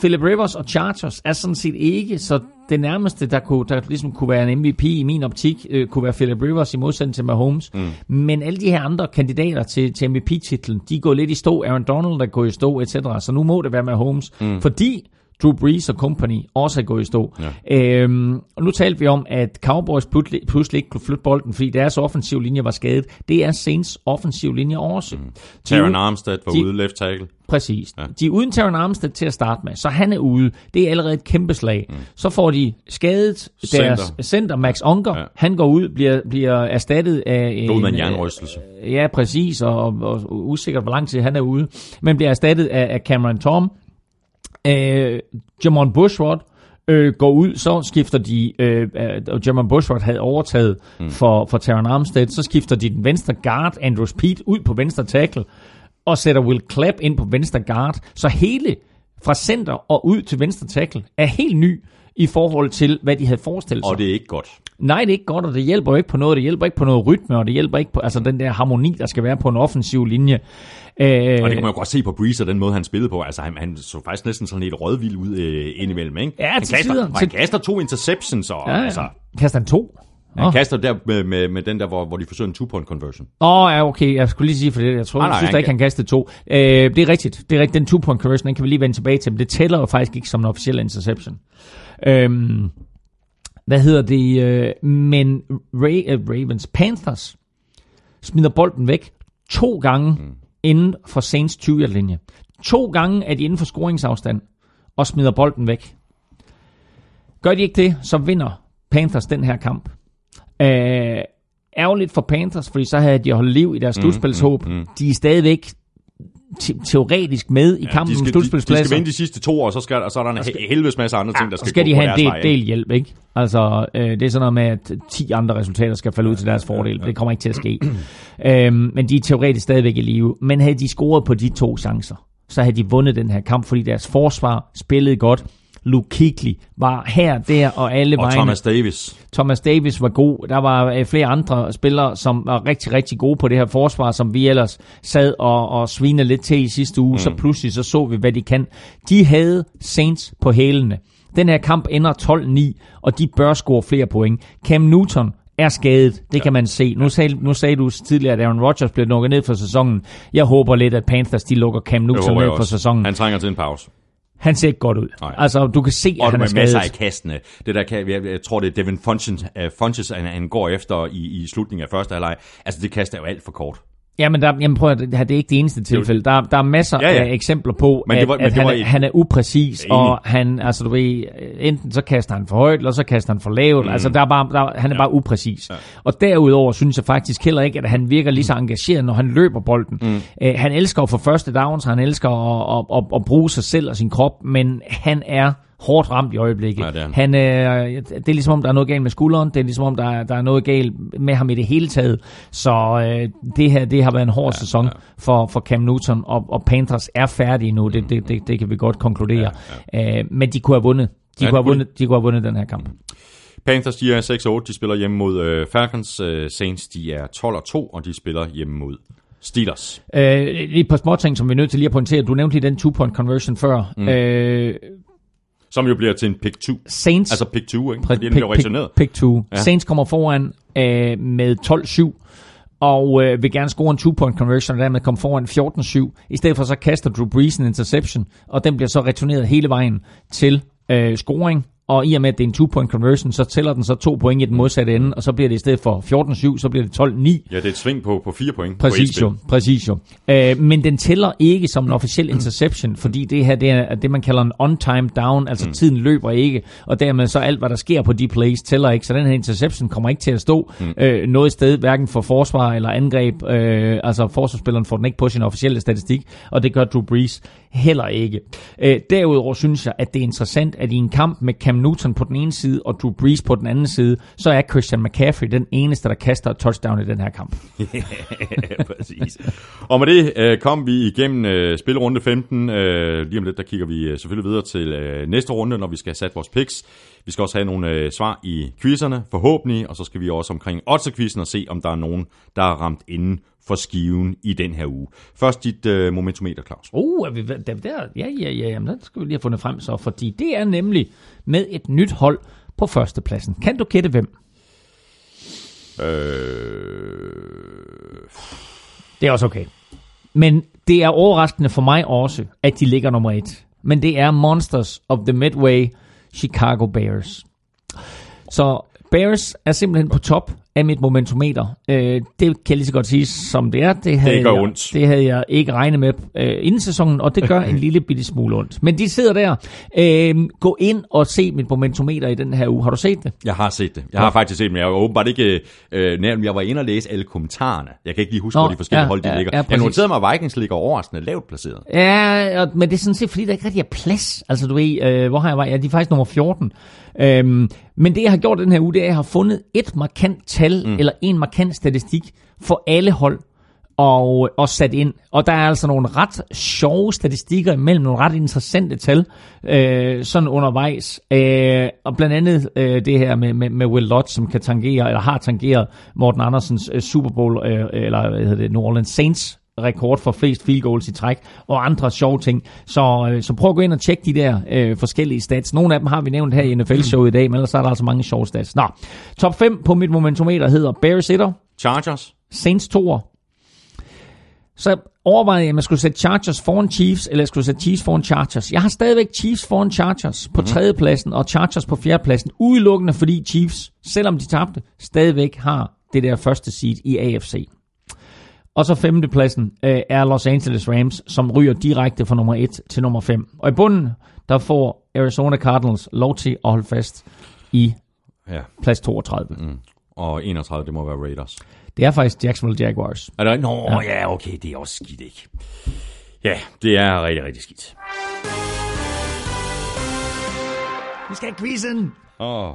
Philip Rivers og Chargers er sådan set ikke, så det nærmeste, der, kunne, der ligesom kunne være en MVP i min optik, øh, kunne være Philip Rivers i modsætning til Mahomes. Mm. Men alle de her andre kandidater til, til MVP-titlen, de går lidt i stå. Aaron Donald er gået i stå, etc. Så nu må det være Mahomes, mm. fordi Drew Brees og company også er gået i stå. Ja. Øhm, og nu talte vi om, at Cowboys pludselig, pludselig ikke kunne flytte bolden, fordi deres offensiv linje var skadet. Det er Saints offensiv linje også. Mm. Taron Armstead var de- ude left tackle. Præcis. Ja. De er uden Taron Armstead til at starte med, så han er ude. Det er allerede et kæmpe slag. Mm. Så får de skadet deres Center. center, Max. Ja. Ja. Han går ud, bliver, bliver erstattet af Ud med en øh, jernrystelse. Ja, præcis, og, og, og usikkert, hvor lang tid han er ude. Men bliver erstattet af, af Cameron Tom. Øh, Jamon Bushrod øh, går ud, så skifter de, øh, og Jamon Bushrod havde overtaget mm. for, for Taron Armstead, så skifter de den venstre guard, Andrew Speed, ud på venstre tackle, og sætter Will Clapp ind på venstre guard. Så hele fra center og ud til venstre tackle er helt ny i forhold til, hvad de havde forestillet sig. Og det er ikke godt. Nej, det er ikke godt, og det hjælper jo ikke på noget. Det hjælper ikke på noget rytme, og det hjælper ikke på altså, den der harmoni, der skal være på en offensiv linje. Øh, Og det kan man jo godt se på Breeze og den måde, han spillede på. Altså, han, han så faktisk næsten sådan lidt rødvild ud øh, indimellem, ikke? Ja, han til kaster, tider. han Til- kaster to interceptions, og ja, ja. altså, Kaster han to? han Nå. kaster der med, med, med den der, hvor, hvor de forsøger en two-point conversion. Åh, oh, ja, okay. Jeg skulle lige sige for det. Jeg tror, Nej, nej, jeg synes han ikke, han kastede to. Øh, det er rigtigt. Det er rigtigt. Den two-point conversion, den kan vi lige vende tilbage til, men det tæller jo faktisk ikke som en officiel interception. Øhm, hvad hedder det? Øh, men Ray, uh, Ravens Panthers smider bolden væk to gange mm. inden for Saints 20 linje To gange er de inden for scoringsafstand og smider bolden væk. Gør de ikke det, så vinder Panthers den her kamp. Øh, ærgerligt for Panthers, fordi så havde de holdt liv i deres slutspilshåb. Mm, mm, mm. De er stadigvæk te- teoretisk med i Ja, kampen om skal, de, de slutspilspladser. skal vinde de sidste to, og så, skal, og så er der en he- helvedes masse andre ting, der så skal, skal de have en del, del hjælp, ikke? Altså, øh, det er sådan noget med, at 10 andre resultater skal falde ud til deres fordel. Det kommer ikke til at ske. øhm, men de er teoretisk stadigvæk i live. Men havde de scoret på de to chancer, så havde de vundet den her kamp, fordi deres forsvar spillede godt. Luke Kuechly var her, der og alle Og vegne. Thomas Davis. Thomas Davis var god. Der var øh, flere andre spillere, som var rigtig, rigtig gode på det her forsvar, som vi ellers sad og, og svinede lidt til i sidste uge. Mm. Så pludselig så så vi, hvad de kan. De havde Saints på hælene. Den her kamp ender 12-9, og de bør score flere point. Cam Newton er skadet. Det kan man se. Nu sagde, nu sagde du tidligere, at Aaron Rodgers blev lukket ned for sæsonen. Jeg håber lidt, at Panthers de lukker Cam Newton ned for også. sæsonen. Han trænger til en pause. Han ser ikke godt ud. Nej. Altså, du kan se, at Og han er med masser skadet. af kastene. Det der kan, jeg, jeg tror, det er Devin Funches, uh, Funches han, han går efter i, i slutningen af første halvleg. Altså, det kaster er jo alt for kort. Jamen, der, jamen prøv at det er ikke det eneste tilfælde. Der, der er masser Ja, ja, ja. ja. af eksempler på, Men at, det var- men at det han, var er, et- han er upræcis, Enig. og han, altså du ved, enten så kaster han for højt, eller så kaster han for lavt. Mm. Altså, der er bare, der, han er ja. bare upræcis. Ja. Og derudover synes jeg faktisk heller ikke, at han virker lige så engageret, når han løber bolden. Mm. Uh, han elsker at få første downs, han elsker at, at, at, at bruge sig selv og sin krop, men han er hårdt ramt i øjeblikket. Ja, det er han. Øh, det er ligesom om, der er noget galt med skulderen. Det er ligesom om, der, er- der er noget galt med ham i det hele taget. Så øh, det her, det har været en hård ja, sæson for, for Cam Newton, og, og Panthers er færdige nu. Det, det, det, det kan vi godt konkludere. Ja, ja. Øh, men de kunne have vundet. De, Ja, ja, kunne have vundet, de kunne have vundet den her kamp. Panthers, de er 6-8, de spiller hjemme mod øh, Falcons. Øh, Saints, de er 12-2, og de spiller hjemme mod Steelers. Øh, lige et par små ting, som vi er nødt til lige at pointere. Du nævnte lige den two-point conversion før. Mm. Øh, Som jo bliver til en pick 2. Saints... Altså pick 2, ikke? Fordi den bliver returneret. Pick 2. Ja. Ja. Saints kommer foran øh, med 12-7 og øh, vil gerne score en two-point conversion, og dermed komme foran 14-7. I stedet for så kaster Drew Brees en interception, og den bliver så returneret hele vejen til øh, scoring. Og i og med, at det er en two-point conversion, så tæller den så to point i den modsatte ende, og så bliver det i stedet for 14-7, så bliver det 12-9. Ja, det er et sving på, på 4 point. Præcis jo, præcis jo. Øh, men den tæller ikke som en officiel interception, fordi det her det er det, man kalder en on-time down, altså mm. tiden løber ikke, og dermed så alt, hvad der sker på de plays, tæller ikke, så den her interception kommer ikke til at stå mm. øh, noget sted, hverken for forsvar eller angreb, øh, altså forsvarsspilleren får den ikke på sin officielle statistik, og det gør Drew Brees heller ikke. Øh, derudover synes jeg, at det er interessant, at i en kamp med Cam Newton på den ene side, og Drew Brees på den anden side, så er Christian McCaffrey den eneste, der kaster et touchdown i den her kamp. Ja, præcis. Og med det øh, kom vi igennem øh, spilrunde 15. Øh, lige om lidt, der kigger vi øh, selvfølgelig videre til øh, næste runde, når vi skal have sat vores picks. Vi skal også have nogle øh, svar i quizzerne, forhåbentlig, og så skal vi også omkring odds og se, om der er nogen, der er ramt inden for skiven i den her uge. Først dit øh, momentometer, Claus. Uh, er vi der, der? Ja, ja, ja, jamen, den skal vi lige have fundet frem så, fordi det er nemlig med et nyt hold på førstepladsen. Kan du gætte hvem? Øh, Det er også okay. Men det er overraskende for mig også, at de ligger nummer et. Men det er Monsters of the Midway, Chicago Bears. Så Bears er simpelthen på top af mit momentometer. Øh, det kan jeg lige så godt sige, som det er. Det havde, gør jeg, ondt. det havde jeg ikke regnet med øh, inden sæsonen, og det gør en lille bitte smule ondt. Men de sidder der. Øh, gå ind og se mit momentometer i den her uge. Har du set det? jeg har set det. Jeg har faktisk set det, men jeg har åbenbart ikke øh, nævnt, jeg var inde og læse alle kommentarerne. Jeg kan ikke lige huske, Nå, hvor de forskellige ja, hold de ja, ligger. ja, jeg præcis. noterede mig, at Vikings ligger overraskende lavt placeret. Ja, og, men det er sådan set, fordi der ikke rigtig er plads. Altså, du ved, øh, hvor har jeg været? Ja, de er faktisk nummer 14. Øhm, men det, jeg har gjort den her uge, det er, at jeg har fundet et markant tal, mm. eller en markant statistik for alle hold, og, og sat ind. Og der er altså nogle ret sjove statistikker imellem, nogle ret interessante tal, øh, sådan undervejs. Øh, og blandt andet øh, det her med, med, med Will Lodge, som kan tangere, eller har tangeret Morten Andersens øh, Super Bowl, øh, eller hvad hedder det, New Orleans Saints rekord for flest field goals i træk, og andre sjove ting. Så, øh, så prøv at gå ind og tjekke de der øh, forskellige stats. Nogle af dem har vi nævnt her i NFL-showet i dag, men ellers er der altså mange sjove stats. Nå, top 5 på mit momentometer hedder Bears 1'er, Chargers? Saints 2'er. Så overvejede jeg, om jeg skulle sætte Chargers foran Chiefs, eller jeg skulle sætte Chiefs foran Chargers. Jeg har stadigvæk Chiefs foran Chargers på tredjepladsen, og Chargers på fjerdepladsen, udelukkende fordi Chiefs, selvom de tabte, stadigvæk har det der første seed i AFC. Og så femtepladsen øh, er Los Angeles Rams, som ryger direkte fra nummer 1 til nummer 5. Og i bunden, der får Arizona Cardinals lov til at holde fast i Ja. plads 32. Mm. Og 31, det må være Raiders. Det er faktisk Jacksonville Jaguars. Er det Nå, ja. ja, okay, det er også skidt, ikke? Ja, det er rigtig, rigtig skidt. Vi skal have quizzen! Åh,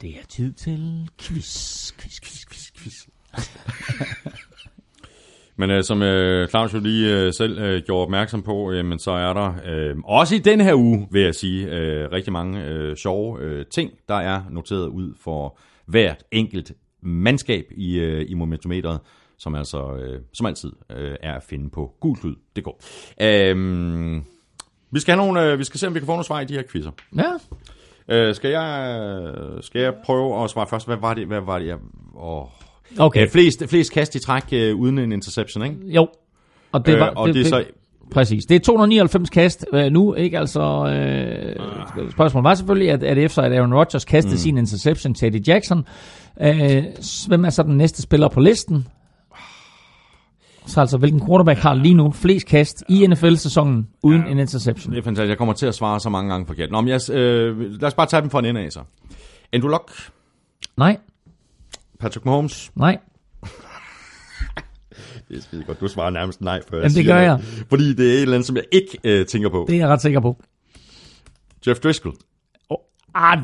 Det er tid til quiz, quiz, quiz, quiz, quiz. Men øh, som øh, Claus jo lige øh, selv øh, gjorde opmærksom på, øh, men så er der øh, også i den her uge, vil jeg sige, øh, rigtig mange øh, sjove øh, ting, der er noteret ud for hvert enkelt mandskab i, øh, i momentometeret, som altså øh, som altid øh, er at finde på gulklyd.dk. Øh, vi skal have nogle, øh, vi skal se, om vi kan få nogle svar i de her quizzer. Ja, Øh, skal jeg skal jeg prøve at svare først? Hvad var det? Hvad var det? Jeg, åh. Okay. Øh, flest, flest kast i træk øh, uden en interception, ikke? Jo. Og det var, øh, og det, det er så Præcis. Det er 299 kast øh, nu, ikke? Altså, øh, spørgsmålet var selvfølgelig, at, at efter at Aaron Rodgers kastede mm. sin interception til Eddie Jackson, øh, hvem er så den næste spiller på listen? Så altså, hvilken quarterback har lige nu flest kast i NFL-sæsonen uden ja. en interception? Det er fantastisk. Jeg kommer til at svare så mange gange forkert. Nå, men jeg, øh, lad os bare tage dem fra en ende af, så. Andrew Luck, Nej, Patrick Mahomes. nej. Det er skide godt. Du svarer nærmest nej, før jeg Jamen, det siger gør jeg. noget. Fordi det er et eller andet, som jeg ikke øh, tænker på. Det er jeg ret sikker på. Jeff Driscoll. Ah,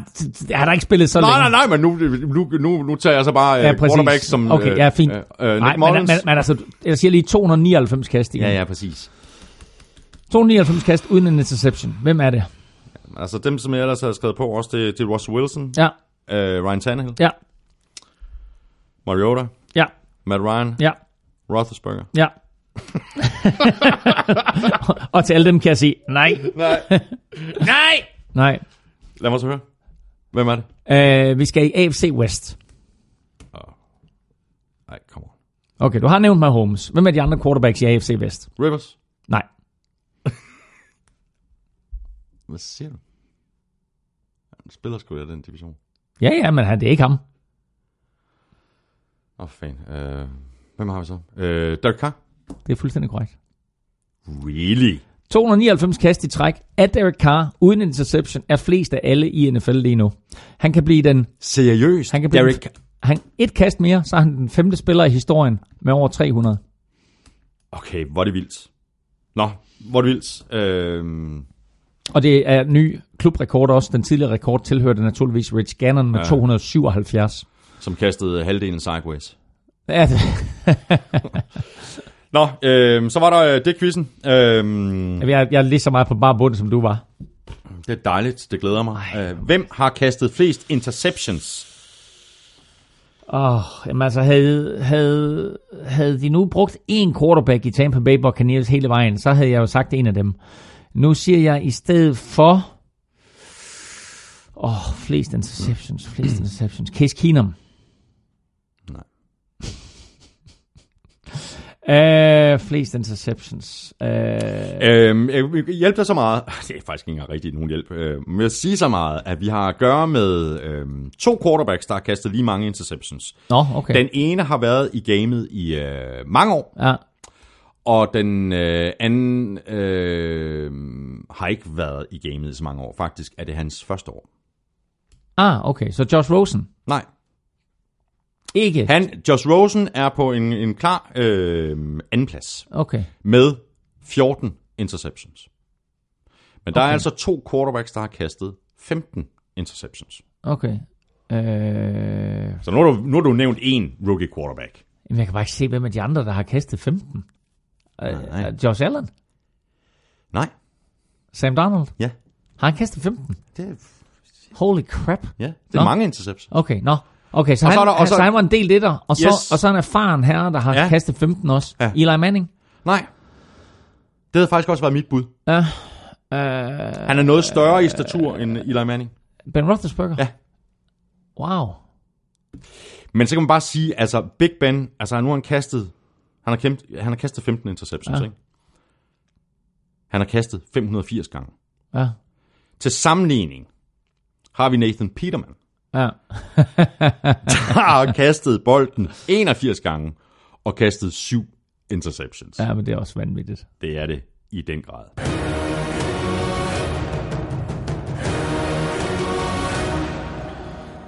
han har ikke spillet så Nej, længe. nej, nej, men nu, nu, nu, nu tager jeg så bare Ja, øh, quarterback som... okay, ja, fint. Øh, øh, Nej, men, men, men altså, jeg siger lige 299 kast i. Ja, ja, præcis. 299 kast uden en interception. Hvem er det? Altså dem, som jeg ellers har skrevet på også, det, det er Russell Wilson, Ja, øh, Ryan Tannehill, ja, Mariota, ja, Matt Ryan, ja, Roethlisberger. ja. og til alle dem kan jeg sige, nej, Nej. nej, nej. Lad mig så høre. Hvem er det? Uh, vi skal i AFC West. Nej, kom on. Okay, du har nævnt Mahomes. Hvem er de andre quarterbacks i AFC West? Rivers. Nej. Hvad siger du? Han spiller sgu i den division. Ja, ja, men han, det er ikke ham. Åh, oh, fan. Øh, hvem har vi så? Øh, Derek Carr. Det er fuldstændig korrekt. Really? 299 kast i træk af Derek Carr uden interception er flest af alle i NFL lige nu. Han kan blive den... Seriøst? Han kan blive Derek... den, han, et kast mere, så er han den femte spiller i historien med over 300. Okay, hvor er det vildt. Nå, hvor er det vildt. Øh, Og det er ny klubrekord også. Den tidligere rekord tilhørte naturligvis Rich Gannon med ja. 277. som kastede halvdelen sideways. Ja, det, Nå, øh, så var der øh, det quizzen. Øh, jeg, jeg er lige så meget på bare bund, som du var. det er dejligt, det glæder mig. Øh, hvem har kastet flest interceptions? Åh, oh, jamen altså, havde, havde, havde de nu brugt én quarterback i Tampa Bay Buccaneers hele vejen, så havde jeg jo sagt en af dem. Nu siger jeg i stedet for... Åh, oh, flest interceptions, flest interceptions. Case Keenum. Uh, flest interceptions. Uh, Øh, jeg vil hjælpe dig så meget. Det er faktisk ikke engang rigtig nogen hjælp. Øh, men jeg sige så meget, at vi har at gøre med øh, to quarterbacks, der har kastet lige mange interceptions. Nå, okay. Den ene har været i gamet i øh, mange år, Ja, og den øh, anden øh, har ikke været i gamet i så mange år. Faktisk er det hans første år. ah, okay. Så Josh Rosen. Nej, Ikke. han, Josh Rosen er på en, en klar øh, anden plads Okay. med 14 interceptions. Men der okay. er altså to quarterbacks, der har kastet 15 interceptions. Okay. Øh, Så nu har du, nu har du nævnt en rookie quarterback. Jamen, jeg kan bare ikke se, hvem af de andre, der har kastet 15. Nej. Uh, Josh Allen? Nej. Sam Donald? Ja. Har han kastet 15? Det er, Holy crap. ja, det er Nå. mange interceptions. Okay, nå. Okay, så, Og han, så er der- og så- så han var en del det der, og så, Yes. og så er en erfaren herre, der har Ja. kastet 15 også. Ja. Eli Manning? Nej. Det havde faktisk også været mit bud. Ja. Uh, Han er noget større i statur end Eli Manning. ben Roethlisberger? Ja. Wow. Men så kan man bare sige, altså Big Ben, altså nu har han kastet, han har, kæmt, han har kastet 15 interceptions. Ja. ikke? Han har kastet 580 gange. Ja. Til sammenligning har vi Nathan Peterman, Ja. har kastet bolden 81 gange og kastet 7 interceptions. Ja. men det er også vanvittigt. Det er det i den grad.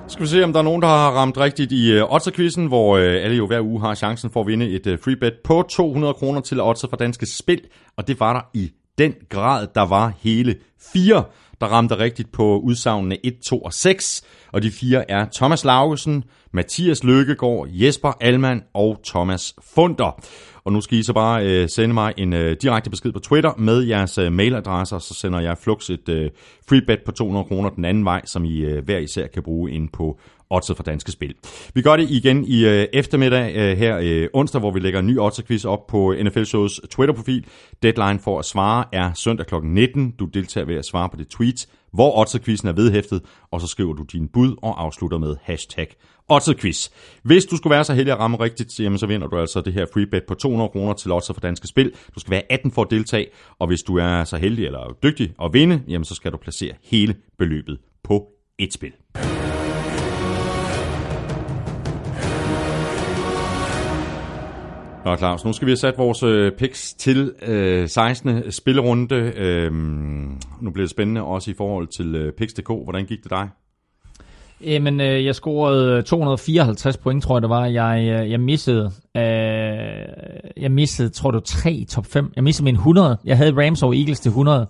Skal vi se, om der er nogen, der har ramt rigtigt i uh, Otterquizzen, hvor uh, alle jo hver uge har chancen for at vinde et uh, free bet på 200 kroner til Otter for Danske Spil. Og det var der i den grad, der var hele fire, der ramte rigtigt på udsagnene 1, 2 og 6. Og de fire er Thomas Laugesen, Mathias Løkkegaard, Jesper Alman og Thomas Funder. Og nu skal I så bare øh, sende mig en øh, direkte besked på Twitter med jeres øh, mailadresser, så sender jeg flux et øh, free bet på 200 kroner den anden vej, som I øh, hver især kan bruge ind på Oddset for Danske Spil. Vi gør det igen i øh, eftermiddag øh, her øh, onsdag, hvor vi lægger en ny Oddset-quiz op på NFL Shows Twitter-profil. Deadline for at svare er søndag kl. 19. Du deltager ved at svare på det tweet, hvor Otterquizen er vedhæftet, og så skriver du din bud og afslutter med hashtag Otterquiz. Hvis du skulle være så heldig at ramme rigtigt, jamen, så vinder du altså det her free bet på 200 kroner til Otter for Danske Spil. Du skal være 18 for at deltage, og hvis du er så heldig eller dygtig at vinde, jamen, så skal du placere hele beløbet på et spil. Nå Claus, nu skal vi have sat vores øh, picks til øh, 16. spillerunde. Øhm, nu bliver det spændende også i forhold til øh, picks.dk. Hvordan gik det dig? Jamen, øh, jeg scorede 254 point, tror jeg det var. Jeg, øh, jeg missede, øh, jeg missede, tror du, 3 i top 5. Jeg missede min 100. Jeg havde Rams over Eagles til 100.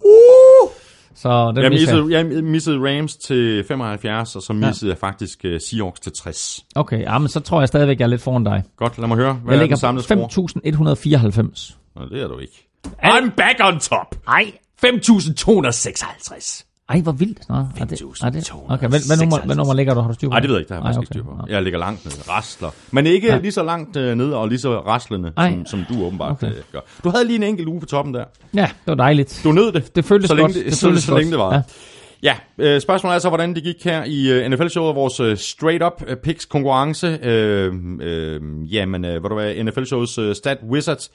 Så den Jeg missede jeg missede Rams til 75, og så missede ja. jeg faktisk øh, Seahawks til 60. Okay, ja, men så tror jeg stadigvæk, jeg er lidt foran dig. Godt, lad mig høre. Hvad Jeg er ligger 5.194. Nå, det er du ikke. I'm back on top. Ej, 5.256. ej, hvor vildt. Nå, er det, 5.256. er det, okay, hvad, hvad, nummer, hvad nummer ligger du? Har du styr på Nej, det ved jeg ikke, det har jeg Ej, ikke styr på. Jeg ligger langt nede, rasler. Men ikke Ja. lige så langt øh, nede og lige så raslende, Ej. som, som du åbenbart Okay. okay. gør. Du havde lige en enkelt uge på toppen der. Ja, det var dejligt. Du nød det. Det føltes så længe godt. Det, Det så, føltes så længe godt. det var. Ja. Ja, øh, spørgsmålet er så, hvordan det gik her i NFL-showet, vores straight-up picks konkurrence. Øh, øh, jamen, øh, hvad du hvad, NFL-showets stat wizards.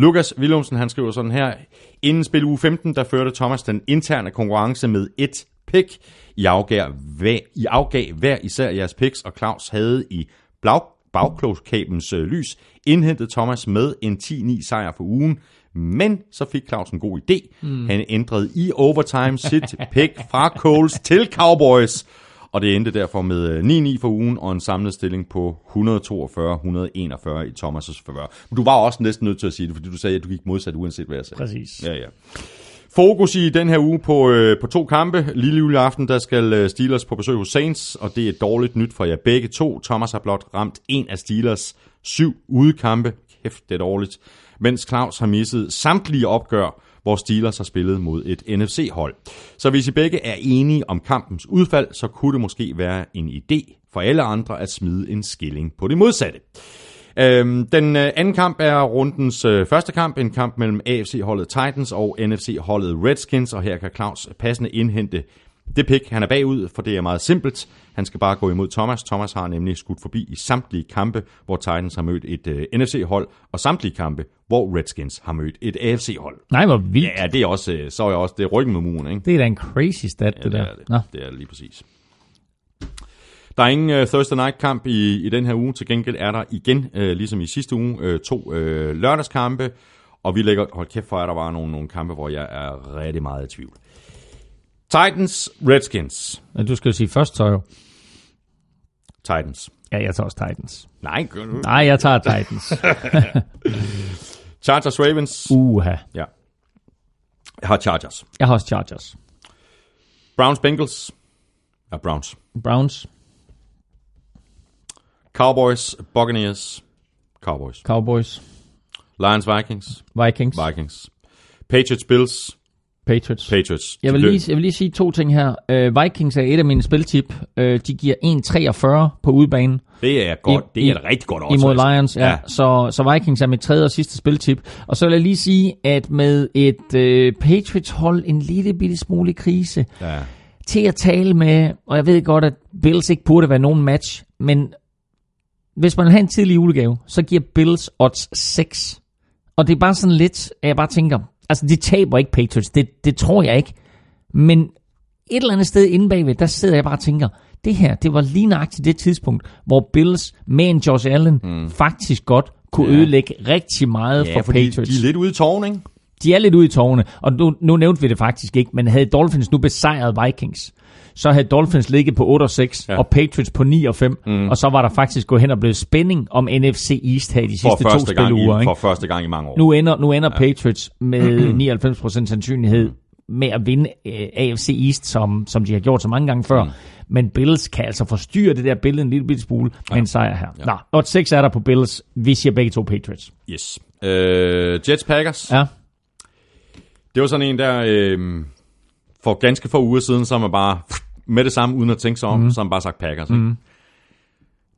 Lukas Willumsen, han skriver sådan her. Inden spil uge 15, der førte Thomas den interne konkurrence med et pick. I afgav, hver, I afgav hver især jeres picks, og Claus havde i blag, bagklogskabens øh, lys indhentet Thomas med en 10-9 sejr for ugen. Men så fik Claus en god idé. Mm. Han ændrede i overtime sit pick fra Coles til Cowboys. Og det endte derfor med øh, 9-9 for ugen og en samlet stilling på 142-141 i Thomas' favør. Men du var også næsten nødt til at sige det, fordi du sagde, at du gik modsat uanset hvad jeg sagde. Præcis. Ja, ja. Fokus i den her uge på, øh, på to kampe. Lille juleaften, der skal øh, Steelers på besøg hos Saints, og det er dårligt nyt for jer begge to. Thomas har blot ramt en af Steelers syv udekampe. Kæft, det er dårligt. Mens Claus har misset samtlige opgør, hvor Steelers har spillet mod et NFC-hold. Så hvis I begge er enige om kampens udfald, så kunne det måske være en idé for alle andre at smide en skilling på det modsatte. Øhm, den øh, anden kamp er rundens øh, første kamp, en kamp mellem AFC-holdet Titans og NFC-holdet Redskins, og her kan Claus passende indhente det pick. Han er bagud, for det er meget simpelt. Han skal bare gå imod Thomas. Thomas har nemlig skudt forbi i samtlige kampe, hvor Titans har mødt et øh, NFC-hold, og samtlige kampe, hvor Redskins har mødt et AFC-hold. Nej, hvor vildt. Ja, det er også, øh, så er jeg også, det er ryggen med muren, ikke? Det er da en crazy stat, det det der. er det. Nå. Det er lige præcis. Der er ingen uh, Thursday Night kamp i, i den her uge. Til gengæld er der igen, uh, ligesom i sidste uge, uh, to uh, lørdagskampe. Og vi lægger, hold kæft for, at der var nogle, nogle kampe, hvor jeg er rigtig meget i tvivl. Titans, Redskins. Du skal jo sige først, så jo. Titans. Ja, jeg tager også Titans. Nej, gør du. Nej, jeg tager Titans. Chargers, Ravens. Uha. Ja. Jeg har Chargers. Jeg har også Chargers. Browns, Bengals. Ja, Browns. Browns, Cowboys, Buccaneers. Cowboys. Cowboys, Lions, Vikings. Vikings, Vikings. Patriots, Bills. Patriots. Patriots. Jeg vil, lige, jeg vil lige sige to ting her. Uh, Vikings er et af mine spiltip. Uh, de giver 1,43 på udebane. Det er godt. I- det er et rigtig godt odds. Imod altså. Lions, ja. Ja. Så, så Vikings er mit tredje og sidste spiltip. Og så vil jeg lige sige, at med et øh, Patriots-hold en lille bitte smule krise, Ja. til at tale med, og jeg ved godt, at Bills ikke burde være nogen match, men hvis man vil have en tidlig julegave, så giver Bills odds 6. Og det er bare sådan lidt, at jeg bare tænker, altså de taber ikke Patriots, det, det tror jeg ikke. Men et eller andet sted inde bagved, der sidder jeg bare og tænker, det her, det var lige nøjagtigt det tidspunkt, hvor Bills med en Josh Allen mm. faktisk godt kunne Ja. ødelægge rigtig meget Ja, for Patriots. de er lidt ude i tårn, ikke? De er lidt ude i tårne, og nu, nu nævnte vi det faktisk ikke, men havde Dolphins nu besejret Vikings, så havde Dolphins ligget på 8 og 6, Ja. ja. og Patriots på 9 og 5, mm. og så var der faktisk gået hen og blevet spænding om NFC East her i de For sidste to Ikke? for første gang i mange år. Nu ender, nu ender ja. Patriots med 99% sandsynlighed med at vinde øh, AFC East, som, som de har gjort så mange gange før. Mm. Men Bills kan altså forstyrre det der billede en lille bitte smule med en sejr her. Ja. Nå, odds 6 er der på Bills. Vi siger begge to Patriots. Yes. Øh, Jets Packers. Ja. Det var sådan en, der øh, for ganske få uger siden, så har man bare med det samme, uden at tænke sig om, mm. så har man bare sagt Packers. Ikke?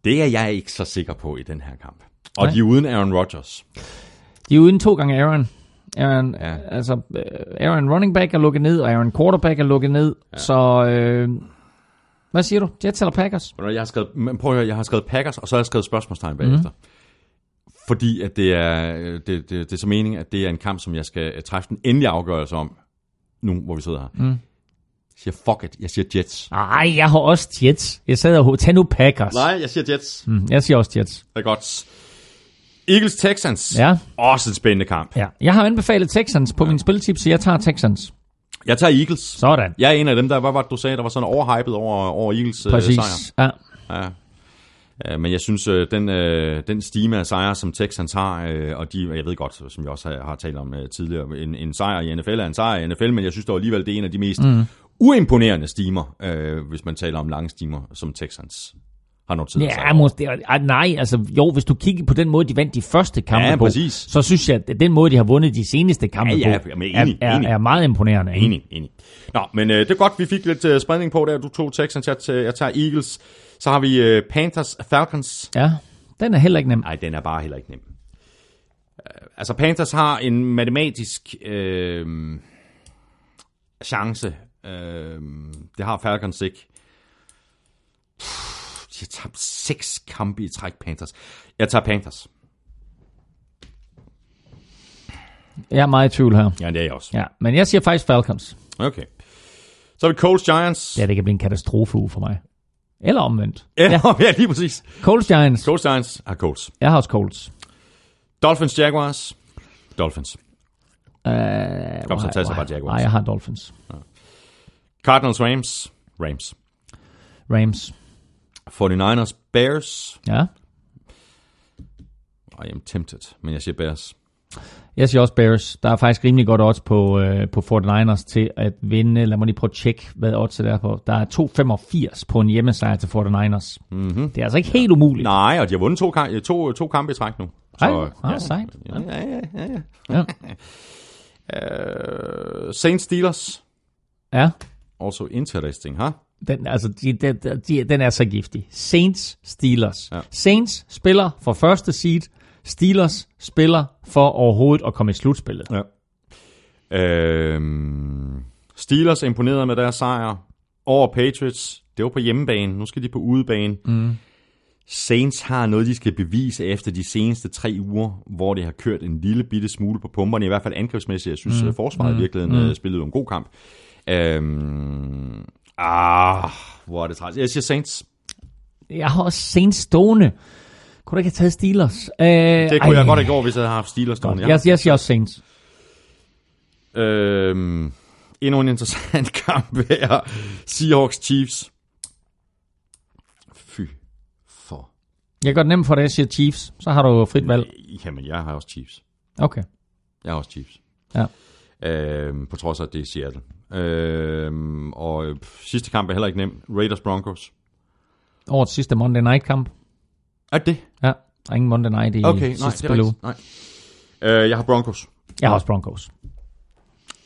Det er jeg ikke så sikker på i den her kamp. Og Nej. de er uden Aaron Rodgers. De er uden to gange Aaron. Aaron, Ja. altså, øh, Aaron running back er lukket ned, og Aaron quarterback er lukket ned. Ja. Så, øh, hvad siger du? Jets eller Packers? Jeg har skrevet, prøv at høre, jeg har skrevet Packers, og så har jeg skrevet spørgsmålstegn bagefter. Mm. Fordi at det er, det, det, det er så meningen, at det er en kamp, som jeg skal øh, træffe den endelige afgørelse om, nu hvor vi sidder her. Mm. Jeg siger fuck it, jeg siger Jets. Nej, jeg har også Jets. Jeg sad og tag nu Packers. Nej, jeg siger Jets. Mm, jeg siger også Jets. Det er godt. Eagles Texans. Ja. Også en spændende kamp. Ja. Jeg har anbefalet Texans på min spiltip, så jeg tager Texans. Jeg tager Eagles. Sådan. Jeg er en af dem, der, hvad var det, du sagde, der var sådan overhypet over, over Eagles øh, Præcis. sejr. Ja. Ja. Ja, men jeg synes, øh, den, øh, den stime af sejre, som Texans har, øh, og de, jeg ved godt, som jeg også har, har talt om øh, tidligere, en, en sejr i NFL er en sejr i NFL, men jeg synes dog alligevel, det er en af de mest mm. Uimponerende stimer, øh, hvis man taler om lange stimer, som Texans har noteret sig. Ja, måske, ah, nej, altså jo, hvis du kigger på den måde, de vandt de første kampe Ja, på, præcis. så synes jeg, at den måde, de har vundet de seneste kampe Ja, ja, på, jamen, enig, er, er, enig. er meget imponerende. Enig, enig. Nå, men øh, det er godt, vi fik lidt øh, spredning på der. Du tog Texans, jeg, t- jeg tager Eagles. Så har vi øh, Panthers, Falcons. Ja, den er heller ikke nem. Nej, den er bare heller ikke nem. Uh, altså, Panthers har en matematisk øh, chance. Øh, det har Falcons ikke. Puh, De har tabt seks kampe i træk, Panthers. Jeg tager Panthers. Jeg er meget i tvivl her. Ja, det er jeg også. Ja, men jeg siger faktisk Falcons. Okay. Så har vi Colts Giants. Ja, det kan blive en katastrofe for mig. Eller omvendt. Ja, ja. ja lige præcis. Colts Giants. Colts Giants er Colts. Jeg har også Colts. Dolphins Jaguars. Dolphins. Uh, Kom, så tag så bare Jaguars. Nej, jeg har Dolphins. Cardinals Rams. Rams. Rams. 49ers Bears. Ja. I am tempted, men jeg siger Bears. Jeg siger også Bears. Der er faktisk rimelig godt odds på, øh, på 49ers til at vinde. Lad mig lige prøve at tjekke, hvad odds er der på. Der er 2,85 på en hjemmesejr til 49ers. Mm-hmm. Det er altså ikke helt umuligt. Nej, og de har vundet to, kam- to, to kampe i træk nu. Ej, ah, sejt. ja, ja, ja, ja, Ja. ja. Uh, Saints Steelers. ja. Also interesting, huh? Den, altså, de, de, de, den er så giftig. Saints, Steelers. Ja. Saints spiller for første seed. Steelers spiller for overhovedet at komme i slutspillet. Ja. Øhm, Steelers imponerede med deres sejr over Patriots. Det var på hjemmebane. Nu skal de på udebane. Mm. Saints har noget, de skal bevise efter de seneste tre uger, hvor det har kørt en lille bitte smule på pumperne, i hvert fald angrebsmæssigt. Jeg synes, mm. forsvaret i virkeligheden mm. spillede en god kamp. Øhm, ah, hvor er det træls. Jeg siger Saints. Jeg har også Saints stående. Kunne du ikke have taget Steelers? Øh, Det kunne jeg godt have gjort, hvis jeg havde haft Steelers stående. Jeg, jeg siger også Saints. Øhm, endnu en interessant kamp her. Seahawks Chiefs. Fy for. Jeg gør det nemt for dig, jeg siger Chiefs. Så har du frit valg. Jamen, jeg har også Chiefs. Okay. Jeg har også Chiefs. Ja. Øhm, på trods af, at det er Seattle. Øhm, og øh, sidste kamp er heller ikke nem. Raiders Broncos. Årets sidste Monday Night kamp. Er det? Ja, der er ingen Monday Night i Okay, nej, det er rigtigt. Nej. Øh, jeg har Broncos. Jeg har også Broncos.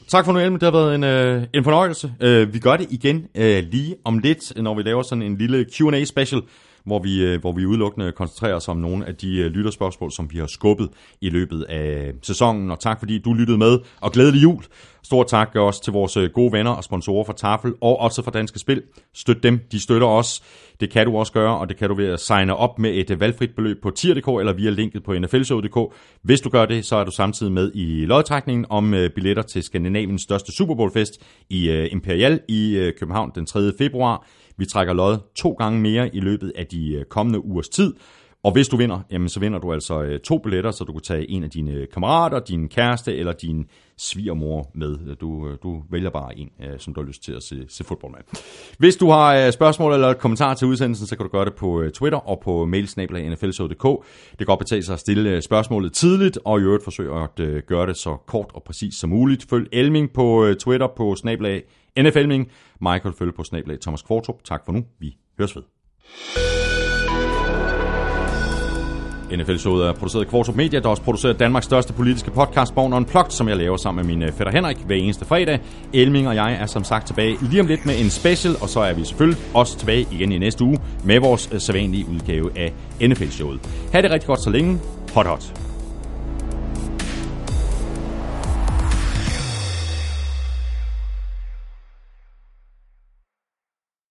Tak for nu, Elmer. Det har været en, øh, en fornøjelse. Øh, vi gør det igen øh, lige om lidt, når vi laver sådan en lille Q&A special, hvor vi, øh, hvor vi udelukkende koncentrerer os om nogle af de øh, lytterspørgsmål, som vi har skubbet i løbet af sæsonen. Og tak fordi du lyttede med, og glædelig jul. Stort tak også til vores øh, gode venner og sponsorer fra Tafel, og også fra Danske Spil. Støt dem, de støtter os. Det kan du også gøre, og det kan du ved at signe op med et øh, valgfrit beløb på tier.dk eller via linket på nflshow.dk. Hvis du gør det, så er du samtidig med i lodtrækningen om øh, billetter til Skandinaviens største Super Bowl fest i Imperial i København den 3. februar. Vi trækker lod to gange mere i løbet af de kommende ugers tid. Og hvis du vinder, jamen så vinder du altså øh, to billetter, så du kan tage en af dine øh, kammerater, din kæreste eller din svigermor med. Du, øh, du vælger bare en, øh, som du har lyst til at se, se fodbold med. Hvis du har øh, spørgsmål eller kommentarer til udsendelsen, så kan du gøre det på øh, Twitter og på mailsnabla.nflshow.dk. Det kan godt betale sig at stille øh, spørgsmålet tidligt, og i øvrigt forsøge at øh, gøre det så kort og præcist som muligt. Følg Elming på øh, Twitter på snablag NFLming. Michael følge på snablag Thomas Kvartrup. Tak for nu. Vi høres ved. NFL-showet er produceret af Kvartrup Media, der også producerer Danmarks største politiske podcast, Born Unplugged, som jeg laver sammen med min øh, fætter Henrik hver eneste fredag. Elming og jeg er som sagt tilbage lige om lidt med en special, og så er vi selvfølgelig også tilbage igen i næste uge med vores øh, sædvanlige udgave af NFL-showet. Ha' det rigtig godt så længe. Hot hot.